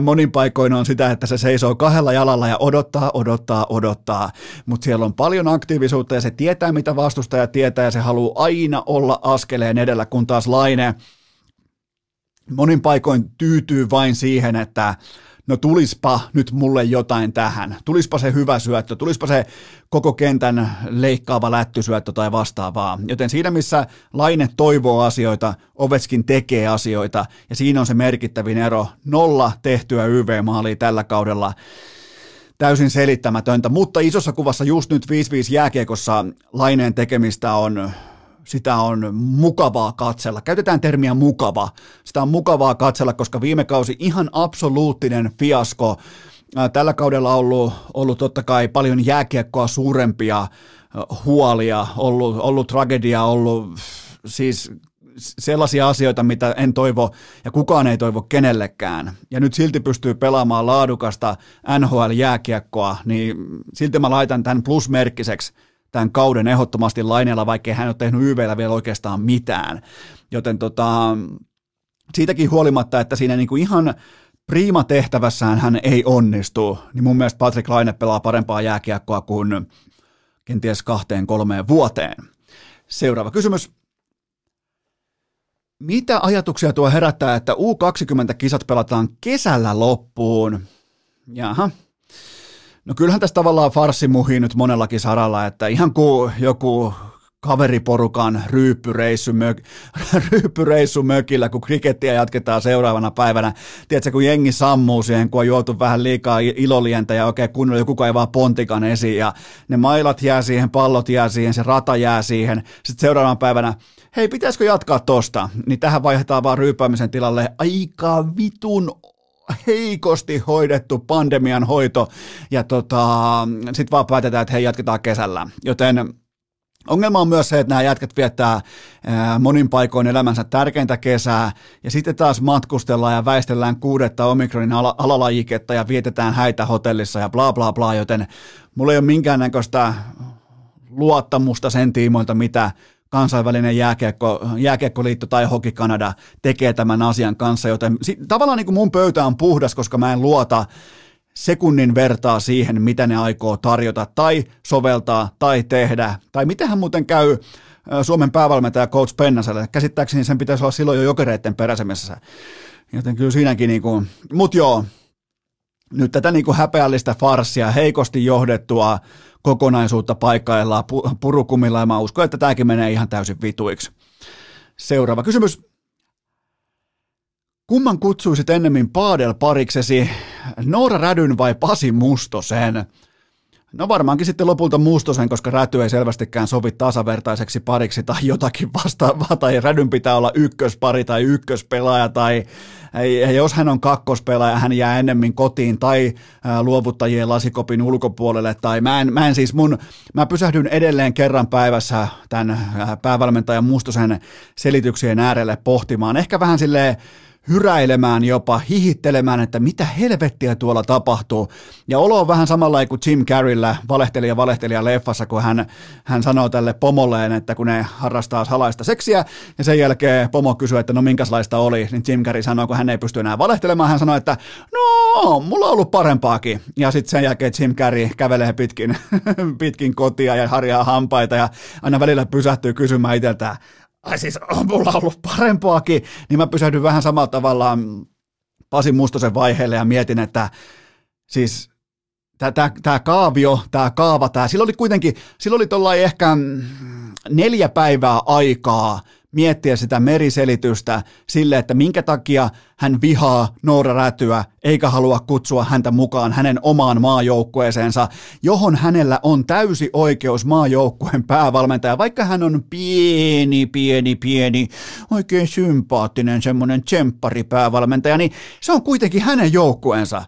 monin paikoin on sitä, että se seisoo kahdella jalalla ja odottaa, odottaa, odottaa, mutta siellä on paljon aktiivisuutta ja se tietää, mitä vastustaja tietää ja se haluaa aina olla askeleen edellä, kun taas Laine monin paikoin tyytyy vain siihen, että no tulispa nyt mulle jotain tähän, tulispa se hyvä syöttö, tulispa se koko kentän leikkaava lättysyöttö tai vastaavaa. Joten siinä missä Laine toivoo asioita, Ovetskin tekee asioita, ja siinä on se merkittävin ero, nolla tehtyä YV-maalia tällä kaudella, täysin selittämätöntä, mutta isossa kuvassa just nyt 5-5 jääkiekossa Laineen tekemistä on sitä on mukavaa katsella. Käytetään termiä mukava. Sitä on mukavaa katsella, koska viime kausi ihan absoluuttinen fiasko. Tällä kaudella on ollut, ollut totta kai paljon jääkiekkoa suurempia huolia, ollut, ollut tragedia, ollut siis sellaisia asioita, mitä en toivo ja kukaan ei toivo kenellekään. Ja nyt silti pystyy pelaamaan laadukasta NHL-jääkiekkoa, niin silti mä laitan tämän plusmerkkiseksi tämän kauden ehdottomasti laineella, vaikkei hän ole tehnyt YVllä vielä oikeastaan mitään. Joten tota, siitäkin huolimatta, että siinä niin kuin ihan prima tehtävässään hän ei onnistu, niin mun mielestä Patrick Laine pelaa parempaa jääkiekkoa kuin kenties kahteen kolmeen vuoteen. Seuraava kysymys. Mitä ajatuksia tuo herättää, että U20-kisat pelataan kesällä loppuun? Jaha. No kyllähän tässä tavallaan farsi muhii nyt monellakin saralla, että ihan kuin joku kaveriporukan ryyppyreissu, mök, <laughs> ryyppyreissu mökillä, kun krikettiä jatketaan seuraavana päivänä. Tiedätkö, kun jengi sammuu siihen, kun on juotu vähän liikaa ilolientä ja oikein kunnolla joku kaivaa pontikan esiin ja ne mailat jää siihen, pallot jää siihen, se rata jää siihen. Sitten seuraavana päivänä, hei, pitäisikö jatkaa tosta? Niin tähän vaihdetaan vaan ryyppäämisen tilalle aika vitun heikosti hoidettu pandemian hoito. Ja tota, sitten vaan päätetään, että hei jatketaan kesällä. Joten Ongelma on myös se, että nämä jätkät viettää monin paikoin elämänsä tärkeintä kesää, ja sitten taas matkustellaan ja väistellään kuudetta omikronin al- alalajiketta ja vietetään häitä hotellissa ja bla bla bla, joten mulla ei ole minkäännäköistä luottamusta sen tiimoilta, mitä kansainvälinen jääkiekko, jääkiekkoliitto tai Hockey Canada tekee tämän asian kanssa, joten tavallaan niin kuin mun pöytä on puhdas, koska mä en luota sekunnin vertaa siihen, mitä ne aikoo tarjota tai soveltaa tai tehdä. Tai miten muuten käy Suomen päävalmentaja Coach Pennaselle. Käsittääkseni sen pitäisi olla silloin jo jokereiden peräsemässä. Joten kyllä siinäkin, niin kuin, mut joo, nyt tätä niin kuin häpeällistä farssia, heikosti johdettua kokonaisuutta paikkaillaan purukumilla ja mä uskon, että tämäkin menee ihan täysin vituiksi. Seuraava kysymys. Kumman kutsuisit ennemmin paadel-pariksesi, Noora Rädyn vai Pasi Mustosen? No varmaankin sitten lopulta Mustosen, koska Räty ei selvästikään sovi tasavertaiseksi pariksi tai jotakin vastaavaa, tai Rädyn pitää olla ykköspari tai ykköspelaaja, tai jos hän on kakkospelaaja, hän jää ennemmin kotiin tai luovuttajien lasikopin ulkopuolelle, tai mä en, mä en siis mun, mä pysähdyn edelleen kerran päivässä tämän päävalmentajan Mustosen selityksien äärelle pohtimaan, ehkä vähän silleen, hyräilemään jopa, hihittelemään, että mitä helvettiä tuolla tapahtuu. Ja olo on vähän samalla kuin Jim Carreyllä, valehtelija valehtelija leffassa, kun hän, hän sanoo tälle pomolleen, että kun ne harrastaa salaista seksiä, ja sen jälkeen pomo kysyy, että no minkälaista oli, niin Jim Carrey sanoo, kun hän ei pysty enää valehtelemaan, hän sanoo, että no, mulla on ollut parempaakin. Ja sitten sen jälkeen Jim Carrey kävelee pitkin, <laughs> pitkin kotia ja harjaa hampaita ja aina välillä pysähtyy kysymään itseltään, ai siis on mulla ollut parempaakin, niin mä pysähdyn vähän samalla tavalla Pasi Mustosen vaiheelle ja mietin, että siis tämä kaavio, tämä kaava, tämä, sillä oli kuitenkin, sillä oli ehkä neljä päivää aikaa miettiä sitä meriselitystä sille, että minkä takia hän vihaa Noora Rätyä eikä halua kutsua häntä mukaan hänen omaan maajoukkueeseensa, johon hänellä on täysi oikeus maajoukkueen päävalmentaja, vaikka hän on pieni, pieni, pieni, oikein sympaattinen semmoinen tsemppari päävalmentaja, niin se on kuitenkin hänen joukkueensa.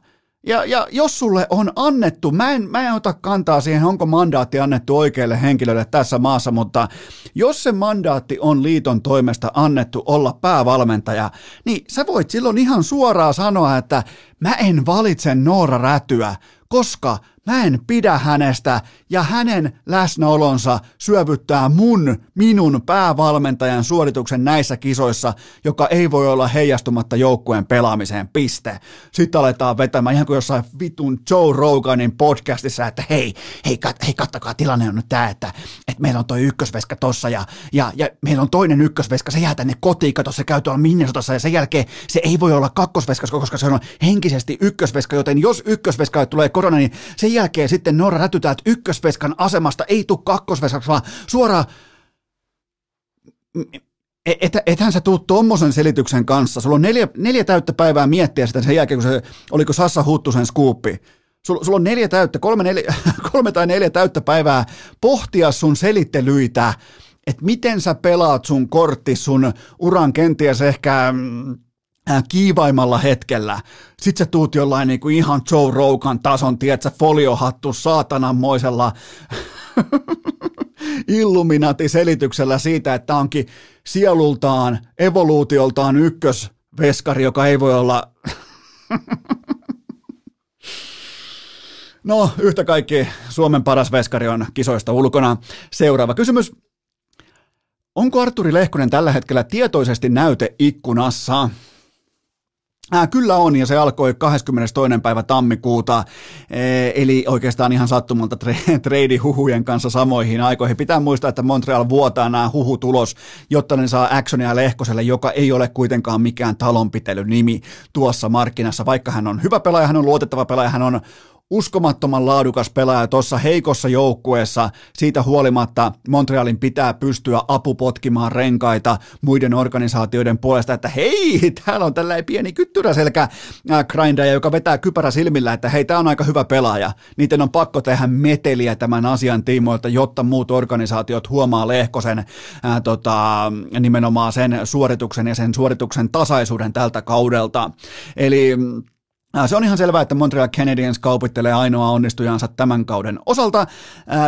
Ja, ja jos sulle on annettu, mä en, mä en ota kantaa siihen, onko mandaatti annettu oikealle henkilölle tässä maassa, mutta jos se mandaatti on liiton toimesta annettu olla päävalmentaja, niin sä voit silloin ihan suoraan sanoa, että mä en valitse Noora Rätyä, koska Mä en pidä hänestä ja hänen läsnäolonsa syövyttää mun, minun päävalmentajan suorituksen näissä kisoissa, joka ei voi olla heijastumatta joukkueen pelaamiseen, piste. Sitten aletaan vetämään ihan kuin jossain vitun Joe Roganin podcastissa, että hei, hei, kat, hei kattokaa, tilanne on nyt tää, että, että meillä on toi ykkösveska tossa ja, ja, ja meillä on toinen ykkösveska, se jää tänne kotiin, kato se käy tuolla Minnesotassa ja sen jälkeen se ei voi olla kakkosveska, koska se on henkisesti ykkösveska, joten jos ykkösveska tulee korona, niin sen jälkeen sitten Norra rätytää, että ykkösveskan asemasta ei tule kakkosveskaksi, vaan suoraan e, et, ethän sä tuu tuommoisen selityksen kanssa. Sulla on neljä, neljä täyttä päivää miettiä sitä sen jälkeen, kun se, oliko Sassa Huttusen skuuppi. Sulla, sulla on neljä täyttä, kolme, neljä, <laughs> kolme tai neljä täyttä päivää pohtia sun selittelyitä, että miten sä pelaat sun kortti sun uran kenties ehkä mm, kiivaimmalla hetkellä. Sitten sä tuut jollain niin kuin ihan Joe Rogan tason, tiedätkö, foliohattu saatananmoisella <laughs> Illuminati-selityksellä siitä, että onkin sielultaan, evoluutioltaan ykkösveskari, joka ei voi olla <laughs> No, yhtä kaikki Suomen paras veskari on kisoista ulkona. Seuraava kysymys. Onko Arturi Lehkonen tällä hetkellä tietoisesti näyteikkunassa? Äh, kyllä on, ja se alkoi 22. päivä tammikuuta, e, eli oikeastaan ihan sattumalta trade-huhujen <laughs> kanssa samoihin aikoihin. Pitää muistaa, että Montreal vuotaa nämä huhutulos, jotta ne saa Actionia Lehkoselle, joka ei ole kuitenkaan mikään talonpitelynimi tuossa markkinassa. Vaikka hän on hyvä pelaaja, hän on luotettava pelaaja, hän on uskomattoman laadukas pelaaja tuossa heikossa joukkueessa. Siitä huolimatta Montrealin pitää pystyä apupotkimaan renkaita muiden organisaatioiden puolesta, että hei, täällä on tällainen pieni kyttyräselkä äh, grindaja, joka vetää kypärä silmillä, että hei, tämä on aika hyvä pelaaja. Niiden on pakko tehdä meteliä tämän asian tiimoilta, jotta muut organisaatiot huomaa Lehkosen ää, äh, tota, nimenomaan sen suorituksen ja sen suorituksen tasaisuuden tältä kaudelta. Eli se on ihan selvää, että Montreal Canadiens kaupittelee ainoa onnistujansa tämän kauden osalta.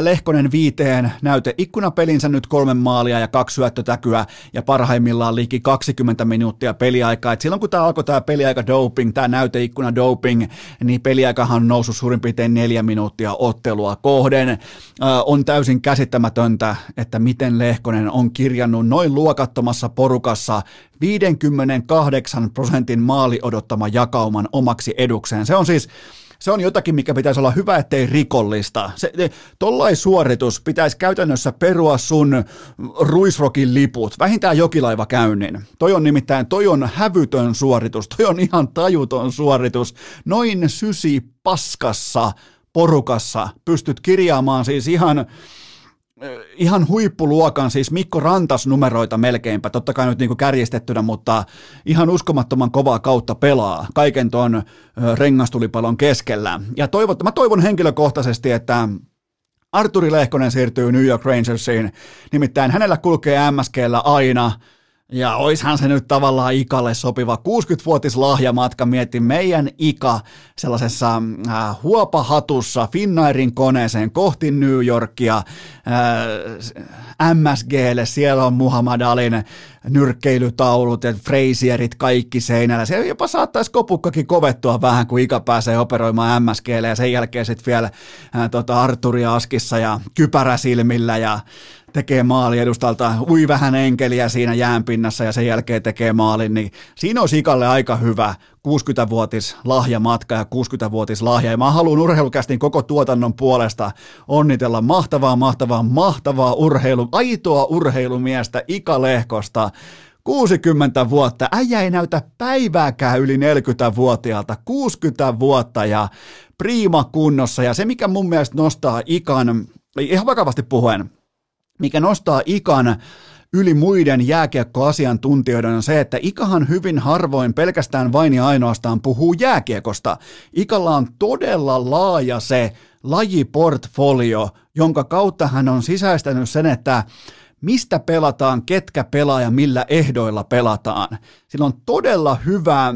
Lehkonen viiteen näyte ikkunapelinsä nyt kolme maalia ja kaksi syöttötäkyä ja parhaimmillaan liiki 20 minuuttia peliaikaa. Et silloin kun tämä alkoi tämä peliaika doping, tämä näyteikkuna doping, niin peliaikahan on noussut suurin piirtein neljä minuuttia ottelua kohden. On täysin käsittämätöntä, että miten Lehkonen on kirjannut noin luokattomassa porukassa 58 prosentin maali odottama jakauman omaksi edukseen. Se on siis se on jotakin, mikä pitäisi olla hyvä, ettei rikollista. Se, tollai suoritus pitäisi käytännössä perua sun ruisrokin liput, vähintään jokilaiva käynnin. Toi on nimittäin, toi on hävytön suoritus, toi on ihan tajuton suoritus. Noin sysi paskassa porukassa pystyt kirjaamaan siis ihan ihan huippuluokan, siis Mikko Rantas numeroita melkeinpä, totta kai nyt niin kuin kärjistettynä, mutta ihan uskomattoman kovaa kautta pelaa kaiken tuon rengastulipalon keskellä. Ja toivot, mä toivon henkilökohtaisesti, että Arturi Lehkonen siirtyy New York Rangersiin, nimittäin hänellä kulkee MSGllä aina – ja oishan se nyt tavallaan Ikalle sopiva 60-vuotis lahjamatka, mietti meidän Ika sellaisessa äh, huopahatussa Finnairin koneeseen kohti New Yorkia, äh, MSGlle, siellä on Muhammad Alin nyrkkeilytaulut ja freisierit kaikki seinällä. Se jopa saattaisi kopukkakin kovettua vähän, kun Ika pääsee operoimaan MSGlle ja sen jälkeen sitten vielä äh, tota Arturi Askissa ja kypäräsilmillä ja tekee maali edustalta, ui vähän enkeliä siinä jäänpinnassa ja sen jälkeen tekee maalin, niin siinä on Sikalle aika hyvä 60-vuotis lahjamatka ja 60-vuotis lahja. Ja mä haluan urheilukästin koko tuotannon puolesta onnitella mahtavaa, mahtavaa, mahtavaa urheilu, aitoa urheilumiestä Ika Lehkosta. 60 vuotta, äijä ei näytä päivääkään yli 40-vuotiaalta, 60 vuotta ja priima kunnossa. Ja se, mikä mun mielestä nostaa ikan, ihan vakavasti puhuen, mikä nostaa ikan yli muiden jääkiekkoasiantuntijoiden on se, että Ikahan hyvin harvoin pelkästään vain ja ainoastaan puhuu jääkiekosta. Ikalla on todella laaja se lajiportfolio, jonka kautta hän on sisäistänyt sen, että mistä pelataan, ketkä pelaa ja millä ehdoilla pelataan. Sillä on todella hyvä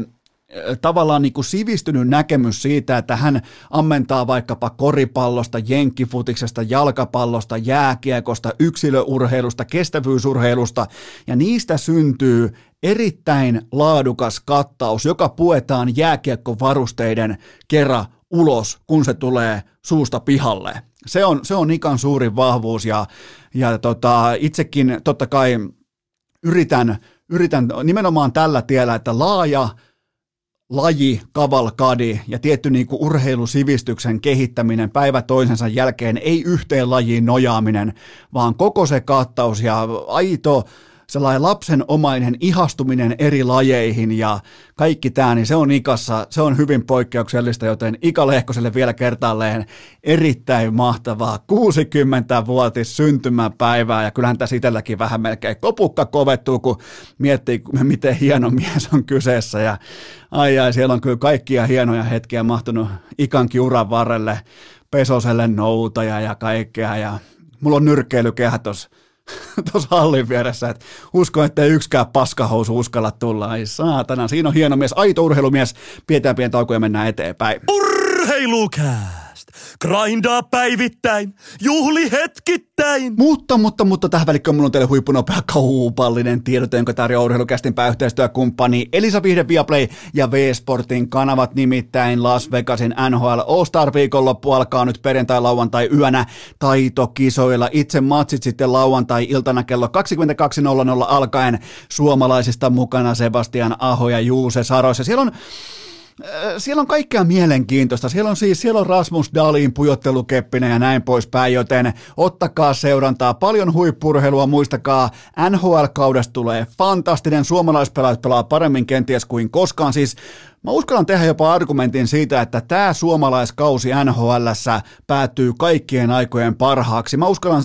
tavallaan niin kuin sivistynyt näkemys siitä, että hän ammentaa vaikkapa koripallosta, jenkkifutiksesta, jalkapallosta, jääkiekosta, yksilöurheilusta, kestävyysurheilusta, ja niistä syntyy erittäin laadukas kattaus, joka puetaan jääkiekkovarusteiden kerran ulos, kun se tulee suusta pihalle. Se on, se on ikan suurin vahvuus, ja, ja tota, itsekin totta kai yritän, yritän nimenomaan tällä tiellä, että laaja laji, kavalkadi ja tietty niin kuin urheilusivistyksen kehittäminen päivä toisensa jälkeen, ei yhteen lajiin nojaaminen, vaan koko se kattaus ja aito sellainen lapsenomainen ihastuminen eri lajeihin ja kaikki tämä, niin se on Ikassa, se on hyvin poikkeuksellista, joten Ika Lehkoselle vielä kertaalleen erittäin mahtavaa 60-vuotis syntymäpäivää. Ja kyllähän tässä itselläkin vähän melkein kopukka kovettuu, kun miettii, miten hieno mies on kyseessä. Ja ai ai, siellä on kyllä kaikkia hienoja hetkiä mahtunut Ikankin uran varrelle, Pesoselle noutaja ja kaikkea. Ja mulla on nyrkkeilykehä tuossa <laughs> tuossa hallin vieressä, että usko, että yksikään paskahousu uskalla tulla. Ai saatana, siinä on hieno mies, aito urheilumies. Pidetään pieni tauko ja mennään eteenpäin. Urheilukääst! Grindaa päivittäin, juhli hetkittäin. Mutta, mutta, mutta tähän välikköön mulla on teille huippunopea kaupallinen tiedot, jonka tarjoaa urheilukästin pääyhteistyökumppani Elisa Vihde Viaplay ja V-Sportin kanavat, nimittäin Las Vegasin NHL All-Star viikonloppu alkaa nyt perjantai, lauantai yönä taitokisoilla. Itse matsit sitten lauantai-iltana kello 22.00 alkaen suomalaisista mukana Sebastian Aho ja Juuse Saros. Ja siellä on siellä on kaikkea mielenkiintoista. Siellä on siis siellä on Rasmus Dalin pujottelukeppinen ja näin poispäin, joten ottakaa seurantaa. Paljon huippurheilua, muistakaa, NHL-kaudesta tulee fantastinen. Suomalaispelaajat pelaa paremmin kenties kuin koskaan. Siis Mä uskallan tehdä jopa argumentin siitä, että tämä suomalaiskausi NHL päättyy kaikkien aikojen parhaaksi. Mä uskallan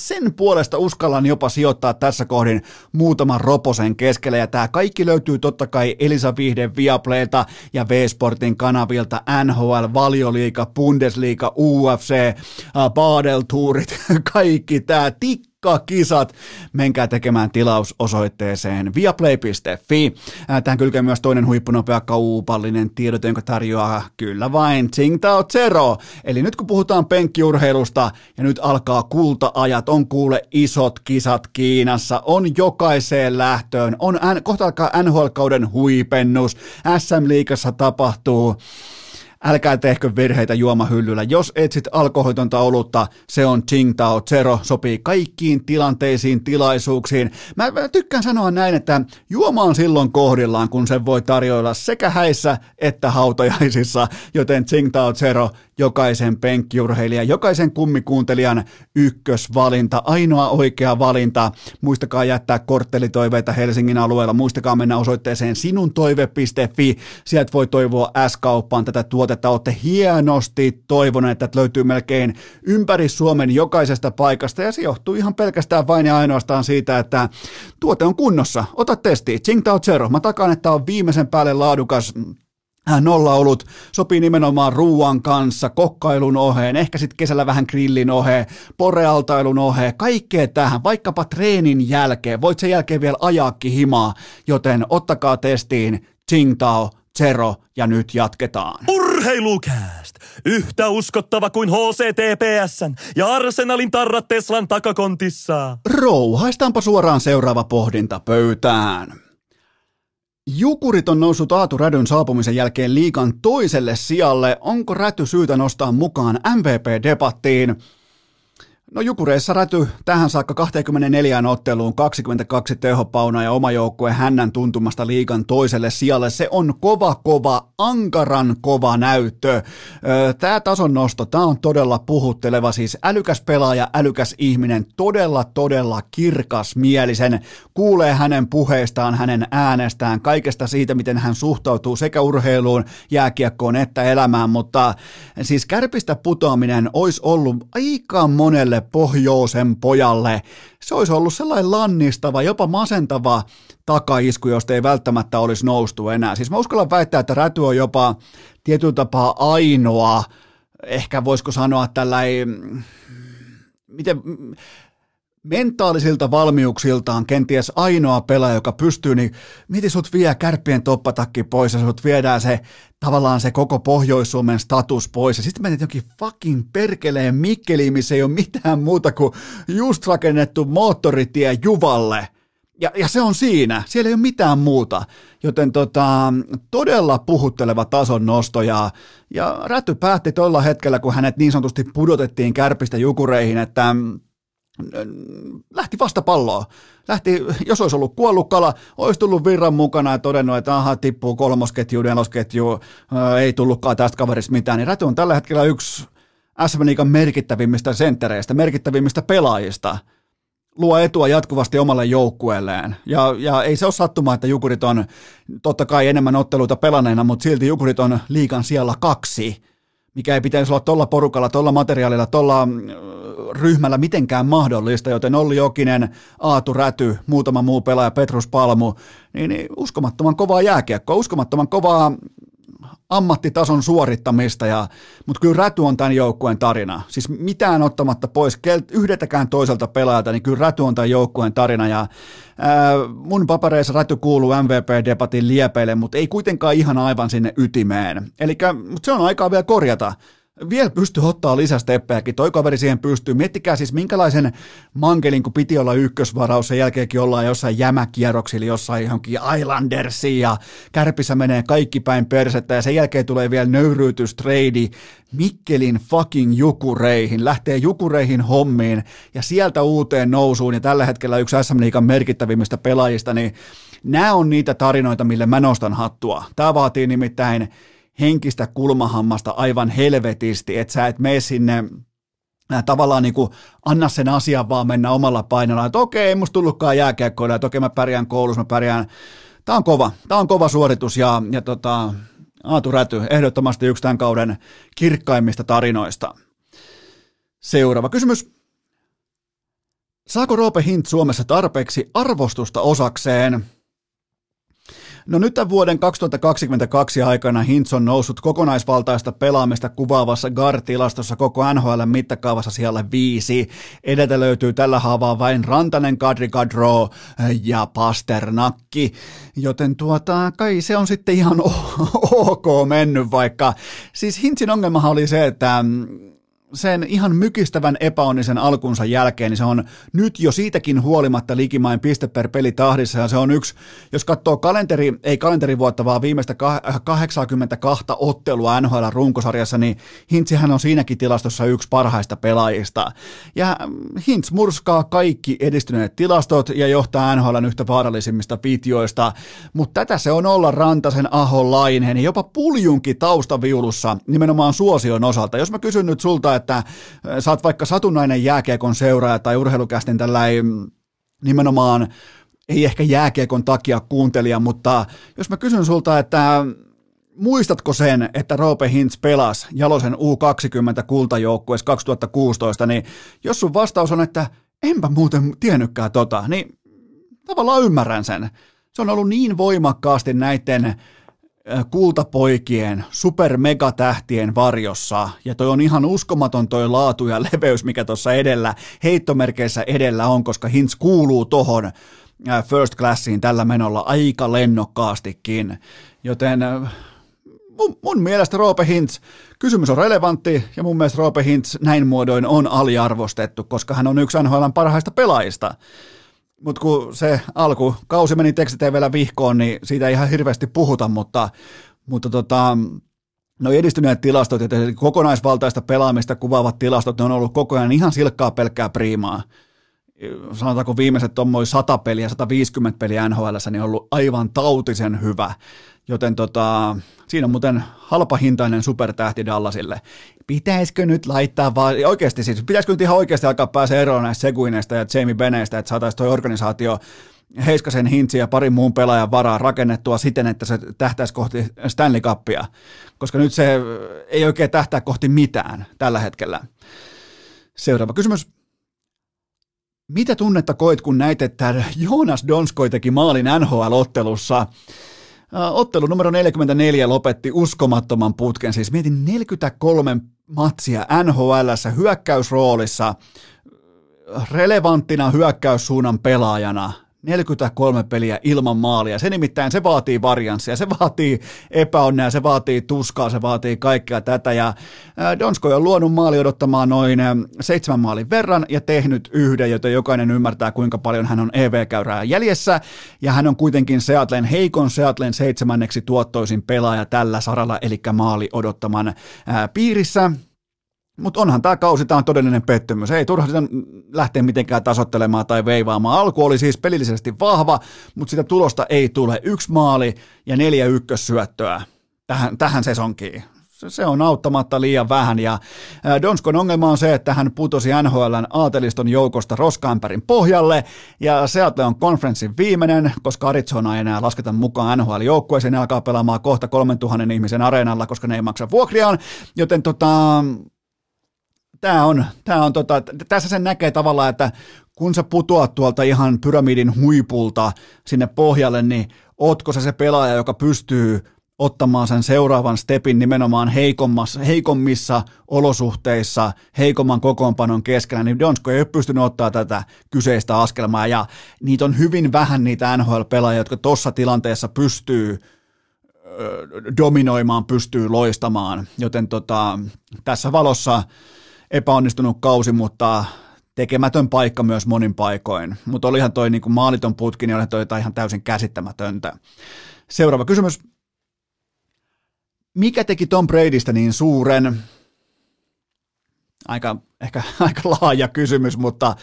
sen puolesta uskallan jopa sijoittaa tässä kohdin muutaman roposen keskelle. Ja tämä kaikki löytyy totta kai Elisa Vihden Viaplaylta ja V-Sportin kanavilta NHL, Valioliiga, Bundesliga, UFC, Badel-tuurit, <laughs> kaikki tämä tik kisat. Menkää tekemään tilaus osoitteeseen viaplay.fi. Tähän kylkee myös toinen huippunopea kaupallinen tiedot, jonka tarjoaa kyllä vain Tsingtao Zero. Eli nyt kun puhutaan penkkiurheilusta ja nyt alkaa kulta-ajat, on kuule isot kisat Kiinassa, on jokaiseen lähtöön, on kohta alkaa NHL-kauden huipennus, SM-liigassa tapahtuu älkää tehkö virheitä juomahyllyllä. Jos etsit alkoholitonta olutta, se on Tsingtao Zero, sopii kaikkiin tilanteisiin, tilaisuuksiin. Mä, mä tykkään sanoa näin, että juoma on silloin kohdillaan, kun se voi tarjoilla sekä häissä että hautajaisissa, joten Tsingtao Zero jokaisen penkkiurheilijan, jokaisen kummikuuntelijan ykkösvalinta, ainoa oikea valinta. Muistakaa jättää korttelitoiveita Helsingin alueella, muistakaa mennä osoitteeseen sinuntoive.fi, sieltä voi toivoa S-kauppaan tätä tuotetta, olette hienosti toivoneet, että löytyy melkein ympäri Suomen jokaisesta paikasta, ja se johtuu ihan pelkästään vain ja ainoastaan siitä, että tuote on kunnossa. Ota testi, Tsingtao Zero, mä takaan, että on viimeisen päälle laadukas nolla ollut sopii nimenomaan ruuan kanssa, kokkailun oheen, ehkä sitten kesällä vähän grillin oheen, porealtailun oheen, kaikkea tähän, vaikkapa treenin jälkeen. Voit sen jälkeen vielä ajaakin himaa, joten ottakaa testiin Tsingtao Zero ja nyt jatketaan. Urheilukääst! Yhtä uskottava kuin HCTPSn ja Arsenalin tarrat Teslan takakontissa. Rouhaistaanpa suoraan seuraava pohdinta pöytään. Jukurit on noussut Aatu Rädyn saapumisen jälkeen liikan toiselle sijalle. Onko Räty syytä nostaa mukaan MVP-debattiin? No Jukureissa räty tähän saakka 24 otteluun 22 tehopauna ja oma joukkue hännän tuntumasta liikan toiselle sijalle. Se on kova, kova, ankaran kova näyttö. Tämä tason nosto, tämä on todella puhutteleva, siis älykäs pelaaja, älykäs ihminen, todella, todella kirkas mielisen. Kuulee hänen puheistaan, hänen äänestään, kaikesta siitä, miten hän suhtautuu sekä urheiluun, jääkiekkoon että elämään, mutta siis kärpistä putoaminen olisi ollut aika monelle pohjoisen pojalle. Se olisi ollut sellainen lannistava, jopa masentava takaisku, josta ei välttämättä olisi noustu enää. Siis mä uskallan väittää, että Räty on jopa tietyllä tapaa ainoa, ehkä voisiko sanoa tällainen, miten, mentaalisilta valmiuksiltaan kenties ainoa pelaaja, joka pystyy, niin miten sut vie kärppien toppatakki pois ja sut viedään se tavallaan se koko Pohjois-Suomen status pois. Ja sitten menet jokin fucking perkeleen Mikkeliin, missä ei ole mitään muuta kuin just rakennettu moottoritie Juvalle. Ja, ja se on siinä, siellä ei ole mitään muuta. Joten tota, todella puhutteleva tason nosto ja, ja Räty päätti tuolla hetkellä, kun hänet niin sanotusti pudotettiin kärpistä jukureihin, että lähti vasta palloa. Lähti, jos olisi ollut kuollut kala, olisi tullut virran mukana ja todennut, että aha, tippuu kolmosketju, nelosketju, ei tullutkaan tästä kaverista mitään, niin Räty on tällä hetkellä yksi SM Liigan merkittävimmistä senttereistä, merkittävimmistä pelaajista, luo etua jatkuvasti omalle joukkueelleen. Ja, ja ei se ole sattumaa, että Jukurit on totta kai enemmän otteluita pelanneena, mutta silti Jukurit on liikan siellä kaksi mikä ei pitäisi olla tuolla porukalla, tuolla materiaalilla, tuolla mm, ryhmällä mitenkään mahdollista, joten Olli Jokinen, Aatu Räty, muutama muu pelaaja, Petrus Palmu, niin, niin uskomattoman kovaa jääkiekkoa, uskomattoman kovaa ammattitason suorittamista, ja, mutta kyllä Räty on tämän joukkueen tarina. Siis mitään ottamatta pois yhdeltäkään toiselta pelaajalta, niin kyllä Räty on tämän joukkueen tarina, ja ää, mun papereissa Räty kuuluu MVP-debatin liepeille, mutta ei kuitenkaan ihan aivan sinne ytimeen. Eli se on aikaa vielä korjata vielä pystyy ottaa lisästeppejäkin. Toi kaveri siihen pystyy. Miettikää siis minkälaisen mankelin, kun piti olla ykkösvaraus, sen jälkeenkin ollaan jossain jämäkierroksilla, jossain johonkin Islandersiin ja kärpissä menee kaikki päin persettä ja sen jälkeen tulee vielä nöyryytystreidi Mikkelin fucking jukureihin, lähtee jukureihin hommiin ja sieltä uuteen nousuun ja tällä hetkellä yksi SM Liikan merkittävimmistä pelaajista, niin nämä on niitä tarinoita, mille mä nostan hattua. Tämä vaatii nimittäin henkistä kulmahammasta aivan helvetisti, että sä et mene sinne tavallaan niin kuin anna sen asian vaan mennä omalla painolla, että okei, ei musta tullutkaan jääkiekkoilla, että okei mä pärjään koulussa, mä pärjään. Tämä on kova, tämä on kova suoritus ja, ja tota, Aatu Räty, ehdottomasti yksi tämän kauden kirkkaimmista tarinoista. Seuraava kysymys. Saako Roope Hint Suomessa tarpeeksi arvostusta osakseen? No nyt tämän vuoden 2022 aikana Hintz on noussut kokonaisvaltaista pelaamista kuvaavassa GAR-tilastossa koko NHL mittakaavassa siellä viisi. Edeltä löytyy tällä haavaa vain Rantanen, Kadri Kadro ja Pasternakki, joten tuota, kai se on sitten ihan <laughs> ok mennyt, vaikka siis Hintzin ongelmahan oli se, että sen ihan mykistävän epäonnisen alkunsa jälkeen, niin se on nyt jo siitäkin huolimatta likimain piste per peli tahdissa, ja se on yksi, jos katsoo kalenteri, ei kalenterivuotta, vaan viimeistä 82 ottelua NHL runkosarjassa, niin Hintsihän on siinäkin tilastossa yksi parhaista pelaajista. Ja Hintz murskaa kaikki edistyneet tilastot ja johtaa NHLn yhtä vaarallisimmista vitioista, mutta tätä se on olla Rantasen, Aho, Laineen ja jopa Puljunkin taustaviulussa nimenomaan suosion osalta. Jos mä kysyn nyt sulta, että äh, sä oot vaikka satunnainen jääkiekon seuraaja tai urheilukästin tällainen mm, nimenomaan ei ehkä jääkiekon takia kuuntelija, mutta jos mä kysyn sulta, että muistatko sen, että Roope Hintz pelasi Jalosen U20 kultajoukkueessa 2016, niin jos sun vastaus on, että enpä muuten tiennytkään tota, niin tavallaan ymmärrän sen. Se on ollut niin voimakkaasti näiden kultapoikien, supermegatähtien varjossa, ja toi on ihan uskomaton toi laatu ja <laughs> leveys, mikä tuossa edellä, heittomerkeissä edellä on, koska Hintz kuuluu tohon first classiin tällä menolla aika lennokkaastikin, joten mun, mun mielestä Roope Hintz, kysymys on relevantti, ja mun mielestä Roope Hintz näin muodoin on aliarvostettu, koska hän on yksi NHLn parhaista pelaajista. Mutta kun se alku, kausi meni tekstiteivellä vihkoon, niin siitä ei ihan hirveästi puhuta, mutta, mutta tota, no edistyneet tilastot ja kokonaisvaltaista pelaamista kuvaavat tilastot, ne on ollut koko ajan ihan silkkaa pelkkää priimaa. Sanotaanko viimeiset tuommoin 100 peliä, 150 peliä NHL, niin on ollut aivan tautisen hyvä. Joten tota, siinä on muuten halpahintainen supertähti Dallasille. Pitäisikö nyt laittaa vaan, oikeasti siis, pitäisikö nyt ihan oikeasti alkaa päästä eroon näistä Seguineista ja Jamie Beneistä, että saataisiin tuo organisaatio Heiskasen Hintsi ja parin muun pelaajan varaa rakennettua siten, että se tähtäisi kohti Stanley Cupia, koska nyt se ei oikein tähtää kohti mitään tällä hetkellä. Seuraava kysymys. Mitä tunnetta koit, kun näit, että Joonas Donskoi teki maalin NHL-ottelussa? Ottelu numero 44 lopetti uskomattoman putken, siis mietin 43 matsia NHLssä hyökkäysroolissa, relevanttina hyökkäyssuunnan pelaajana, 43 peliä ilman maalia. Se nimittäin, se vaatii varianssia, se vaatii epäonnea, se vaatii tuskaa, se vaatii kaikkea tätä. Ja Donsko on luonut maali odottamaan noin seitsemän maalin verran ja tehnyt yhden, joten jokainen ymmärtää, kuinka paljon hän on EV-käyrää jäljessä. Ja hän on kuitenkin Seatlen heikon Seatlen seitsemänneksi tuottoisin pelaaja tällä saralla, eli maali odottaman piirissä. Mutta onhan tämä kausi, tämä on todellinen pettymys. Ei turha sitä lähteä mitenkään tasottelemaan tai veivaamaan. Alku oli siis pelillisesti vahva, mutta sitä tulosta ei tule. Yksi maali ja neljä ykkössyöttöä tähän, tähän sesonkiin. Se on auttamatta liian vähän ja Donskon ongelma on se, että hän putosi NHLn aateliston joukosta roskaämpärin pohjalle ja Seattle on konferenssin viimeinen, koska Arizona ei enää lasketa mukaan NHL-joukkueeseen, ne alkaa pelaamaan kohta 3000 ihmisen areenalla, koska ne ei maksa vuokriaan, joten tota, tämä on, tämä on tota, tässä sen näkee tavallaan, että kun sä putoat tuolta ihan pyramidin huipulta sinne pohjalle, niin ootko se se pelaaja, joka pystyy ottamaan sen seuraavan stepin nimenomaan heikommassa, heikommissa olosuhteissa, heikomman kokoonpanon keskellä, niin Donsko ei ole pystynyt ottaa tätä kyseistä askelmaa, ja niitä on hyvin vähän niitä NHL-pelaajia, jotka tuossa tilanteessa pystyy dominoimaan, pystyy loistamaan, joten tota, tässä valossa epäonnistunut kausi, mutta tekemätön paikka myös monin paikoin. Mutta olihan toi niin maaliton putki, niin olihan toi ihan täysin käsittämätöntä. Seuraava kysymys. Mikä teki Tom Bradystä niin suuren? Aika, ehkä <laughs> aika laaja kysymys, mutta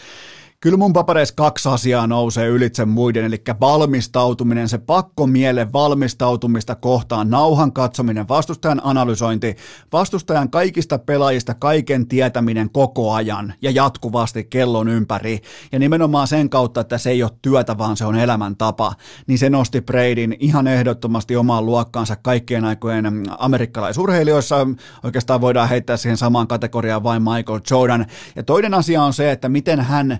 Kyllä mun papereissa kaksi asiaa nousee ylitse muiden, eli valmistautuminen, se pakkomiele valmistautumista kohtaan, nauhan katsominen, vastustajan analysointi, vastustajan kaikista pelaajista kaiken tietäminen koko ajan ja jatkuvasti kellon ympäri. Ja nimenomaan sen kautta, että se ei ole työtä, vaan se on elämäntapa, niin se nosti Bradyn ihan ehdottomasti omaan luokkaansa kaikkien aikojen amerikkalaisurheilijoissa. Oikeastaan voidaan heittää siihen samaan kategoriaan vain Michael Jordan. Ja toinen asia on se, että miten hän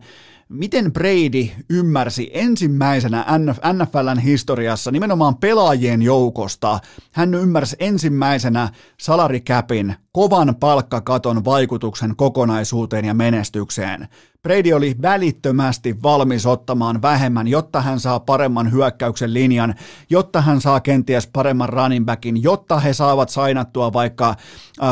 miten Brady ymmärsi ensimmäisenä NFLn historiassa nimenomaan pelaajien joukosta, hän ymmärsi ensimmäisenä salarikäpin kovan palkkakaton vaikutuksen kokonaisuuteen ja menestykseen. Brady oli välittömästi valmis ottamaan vähemmän, jotta hän saa paremman hyökkäyksen linjan, jotta hän saa kenties paremman running backin, jotta he saavat sainattua vaikka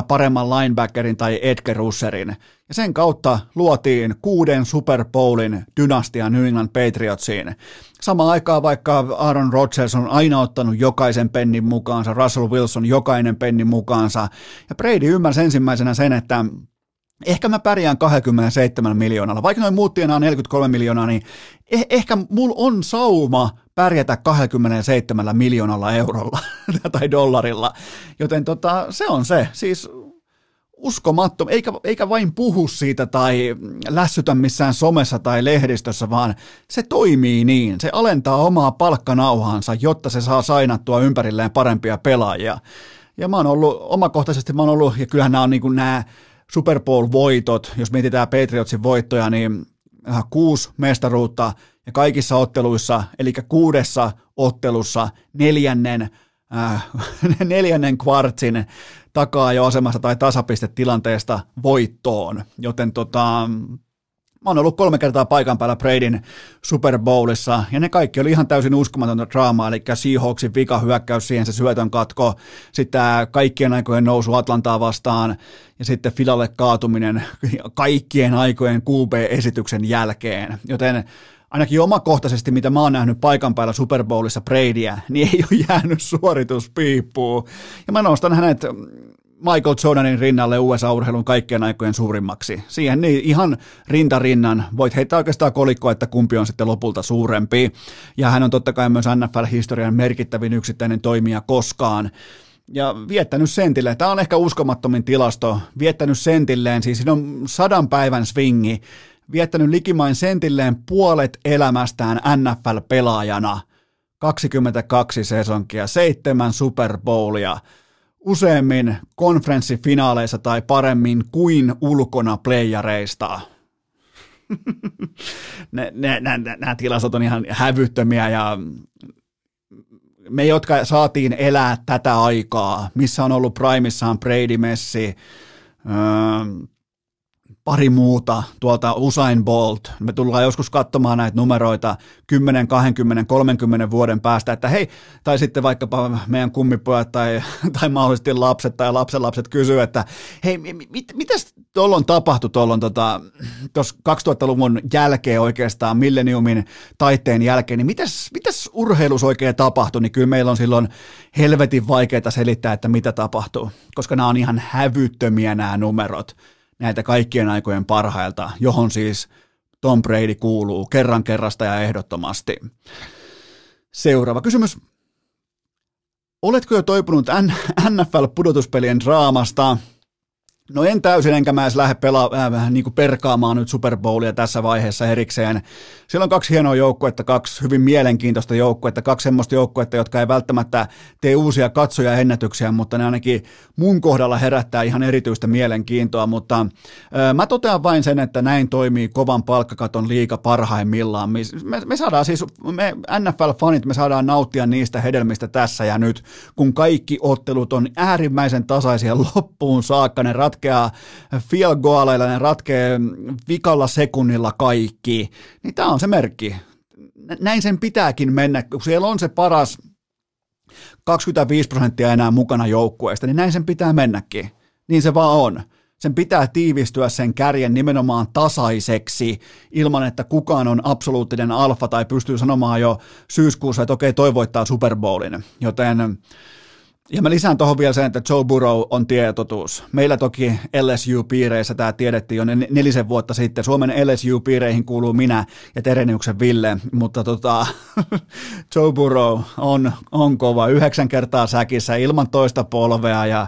paremman linebackerin tai Edgar Russerin. Ja sen kautta luotiin kuuden Super Bowlin dynastia New England Patriotsiin. Samaan aikaan vaikka Aaron Rodgers on aina ottanut jokaisen pennin mukaansa, Russell Wilson jokainen pennin mukaansa, ja Brady ymmärsi ensimmäisenä sen, että ehkä mä pärjään 27 miljoonalla. Vaikka noin muut tienaa 43 miljoonaa, niin eh- ehkä mulla on sauma pärjätä 27 miljoonalla eurolla <laughs> tai dollarilla. Joten tota, se on se. Siis uskomattom, eikä, eikä vain puhu siitä tai lässytä missään somessa tai lehdistössä, vaan se toimii niin. Se alentaa omaa palkkanauhansa, jotta se saa sainattua ympärilleen parempia pelaajia. Ja mä oon ollut, omakohtaisesti mä oon ollut, ja kyllähän nämä on niin kuin nämä Super Bowl-voitot, jos mietitään Patriotsin voittoja, niin kuusi mestaruutta ja kaikissa otteluissa, eli kuudessa ottelussa neljännen, äh, <laughs> neljännen kvartsin takaa jo asemasta tai tasapistetilanteesta voittoon. Joten tota, Mä oon ollut kolme kertaa paikan päällä Bradyn Super Bowlissa, ja ne kaikki oli ihan täysin uskomatonta draamaa, eli Seahawksin hyökkäys siihen se syötön katko, sitten kaikkien aikojen nousu Atlantaa vastaan, ja sitten Filalle kaatuminen kaikkien aikojen QB-esityksen jälkeen. Joten ainakin omakohtaisesti, mitä mä oon nähnyt paikan päällä Super Bowlissa Bradyä, niin ei ole jäänyt suorituspiippuun. Ja mä nostan hänet Michael Jordanin rinnalle USA-urheilun kaikkien aikojen suurimmaksi. Siihen niin ihan rintarinnan voit heittää oikeastaan kolikkoa, että kumpi on sitten lopulta suurempi. Ja hän on totta kai myös NFL-historian merkittävin yksittäinen toimija koskaan ja viettänyt sentille. Tämä on ehkä uskomattomin tilasto. Viettänyt sentilleen, siis siinä on sadan päivän swingi. Viettänyt likimain sentilleen puolet elämästään NFL-pelaajana. 22 sesonkia, seitsemän Super Bowlia useammin konferenssifinaaleissa tai paremmin kuin ulkona playareista. <laughs> Nämä tilastot on ihan hävyttömiä ja me, jotka saatiin elää tätä aikaa, missä on ollut primissaan Brady Messi, öö, pari muuta tuolta Usain Bolt. Me tullaan joskus katsomaan näitä numeroita 10, 20, 30 vuoden päästä, että hei, tai sitten vaikkapa meidän kummipojat tai, <laughs> tai mahdollisesti lapset tai lapsenlapset kysyy, että hei, mit, mitäs tuolla on tapahtu tuolla tota, 2000-luvun jälkeen oikeastaan, milleniumin taitteen jälkeen, niin mitäs, mitäs urheilus oikein tapahtui, niin kyllä meillä on silloin helvetin vaikeaa selittää, että mitä tapahtuu, koska nämä on ihan hävyttömiä nämä numerot näitä kaikkien aikojen parhailta, johon siis Tom Brady kuuluu kerran kerrasta ja ehdottomasti. Seuraava kysymys. Oletko jo toipunut NFL-pudotuspelien draamasta? No en täysin, enkä mä edes lähde pela- äh, niin perkaamaan nyt Super Bowlia tässä vaiheessa erikseen. Siellä on kaksi hienoa joukkuetta, kaksi hyvin mielenkiintoista joukkuetta, kaksi semmoista joukkuetta, jotka ei välttämättä tee uusia katsoja ennätyksiä, mutta ne ainakin mun kohdalla herättää ihan erityistä mielenkiintoa, mutta äh, mä totean vain sen, että näin toimii kovan palkkakaton liika parhaimmillaan. Me, me saadaan siis, me NFL-fanit, me saadaan nauttia niistä hedelmistä tässä ja nyt, kun kaikki ottelut on äärimmäisen tasaisia loppuun saakka, ne rat ratkeaa field goaleilla, ne ratkeaa vikalla sekunnilla kaikki, niin tämä on se merkki. Näin sen pitääkin mennä, kun siellä on se paras 25 prosenttia enää mukana joukkueesta, niin näin sen pitää mennäkin. Niin se vaan on. Sen pitää tiivistyä sen kärjen nimenomaan tasaiseksi ilman, että kukaan on absoluuttinen alfa tai pystyy sanomaan jo syyskuussa, että okei, toi voittaa Super Bowlin. Joten ja mä lisään tuohon vielä sen, että Joe Burrow on tietotuus. Meillä toki LSU-piireissä tämä tiedettiin jo nelisen vuotta sitten. Suomen LSU-piireihin kuuluu minä ja Tereniuksen Ville, mutta tota, <laughs> Joe Burrow on, on kova. Yhdeksän kertaa säkissä ilman toista polvea ja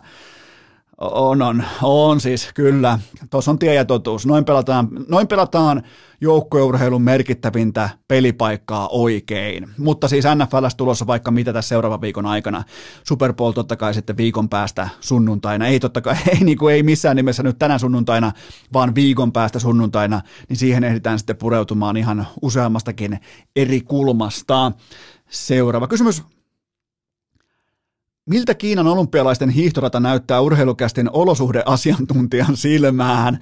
on, on, on siis, kyllä. Tuossa on tie ja totuus. Noin pelataan, noin pelataan joukkueurheilun merkittävintä pelipaikkaa oikein. Mutta siis NFLs tulossa vaikka mitä tässä seuraavan viikon aikana. Super Bowl totta kai sitten viikon päästä sunnuntaina. Ei totta kai, <laughs> ei, niin kuin ei missään nimessä nyt tänä sunnuntaina, vaan viikon päästä sunnuntaina. Niin siihen ehditään sitten pureutumaan ihan useammastakin eri kulmasta. Seuraava kysymys Miltä Kiinan olympialaisten hiihtorata näyttää urheilukästin olosuhdeasiantuntijan silmään?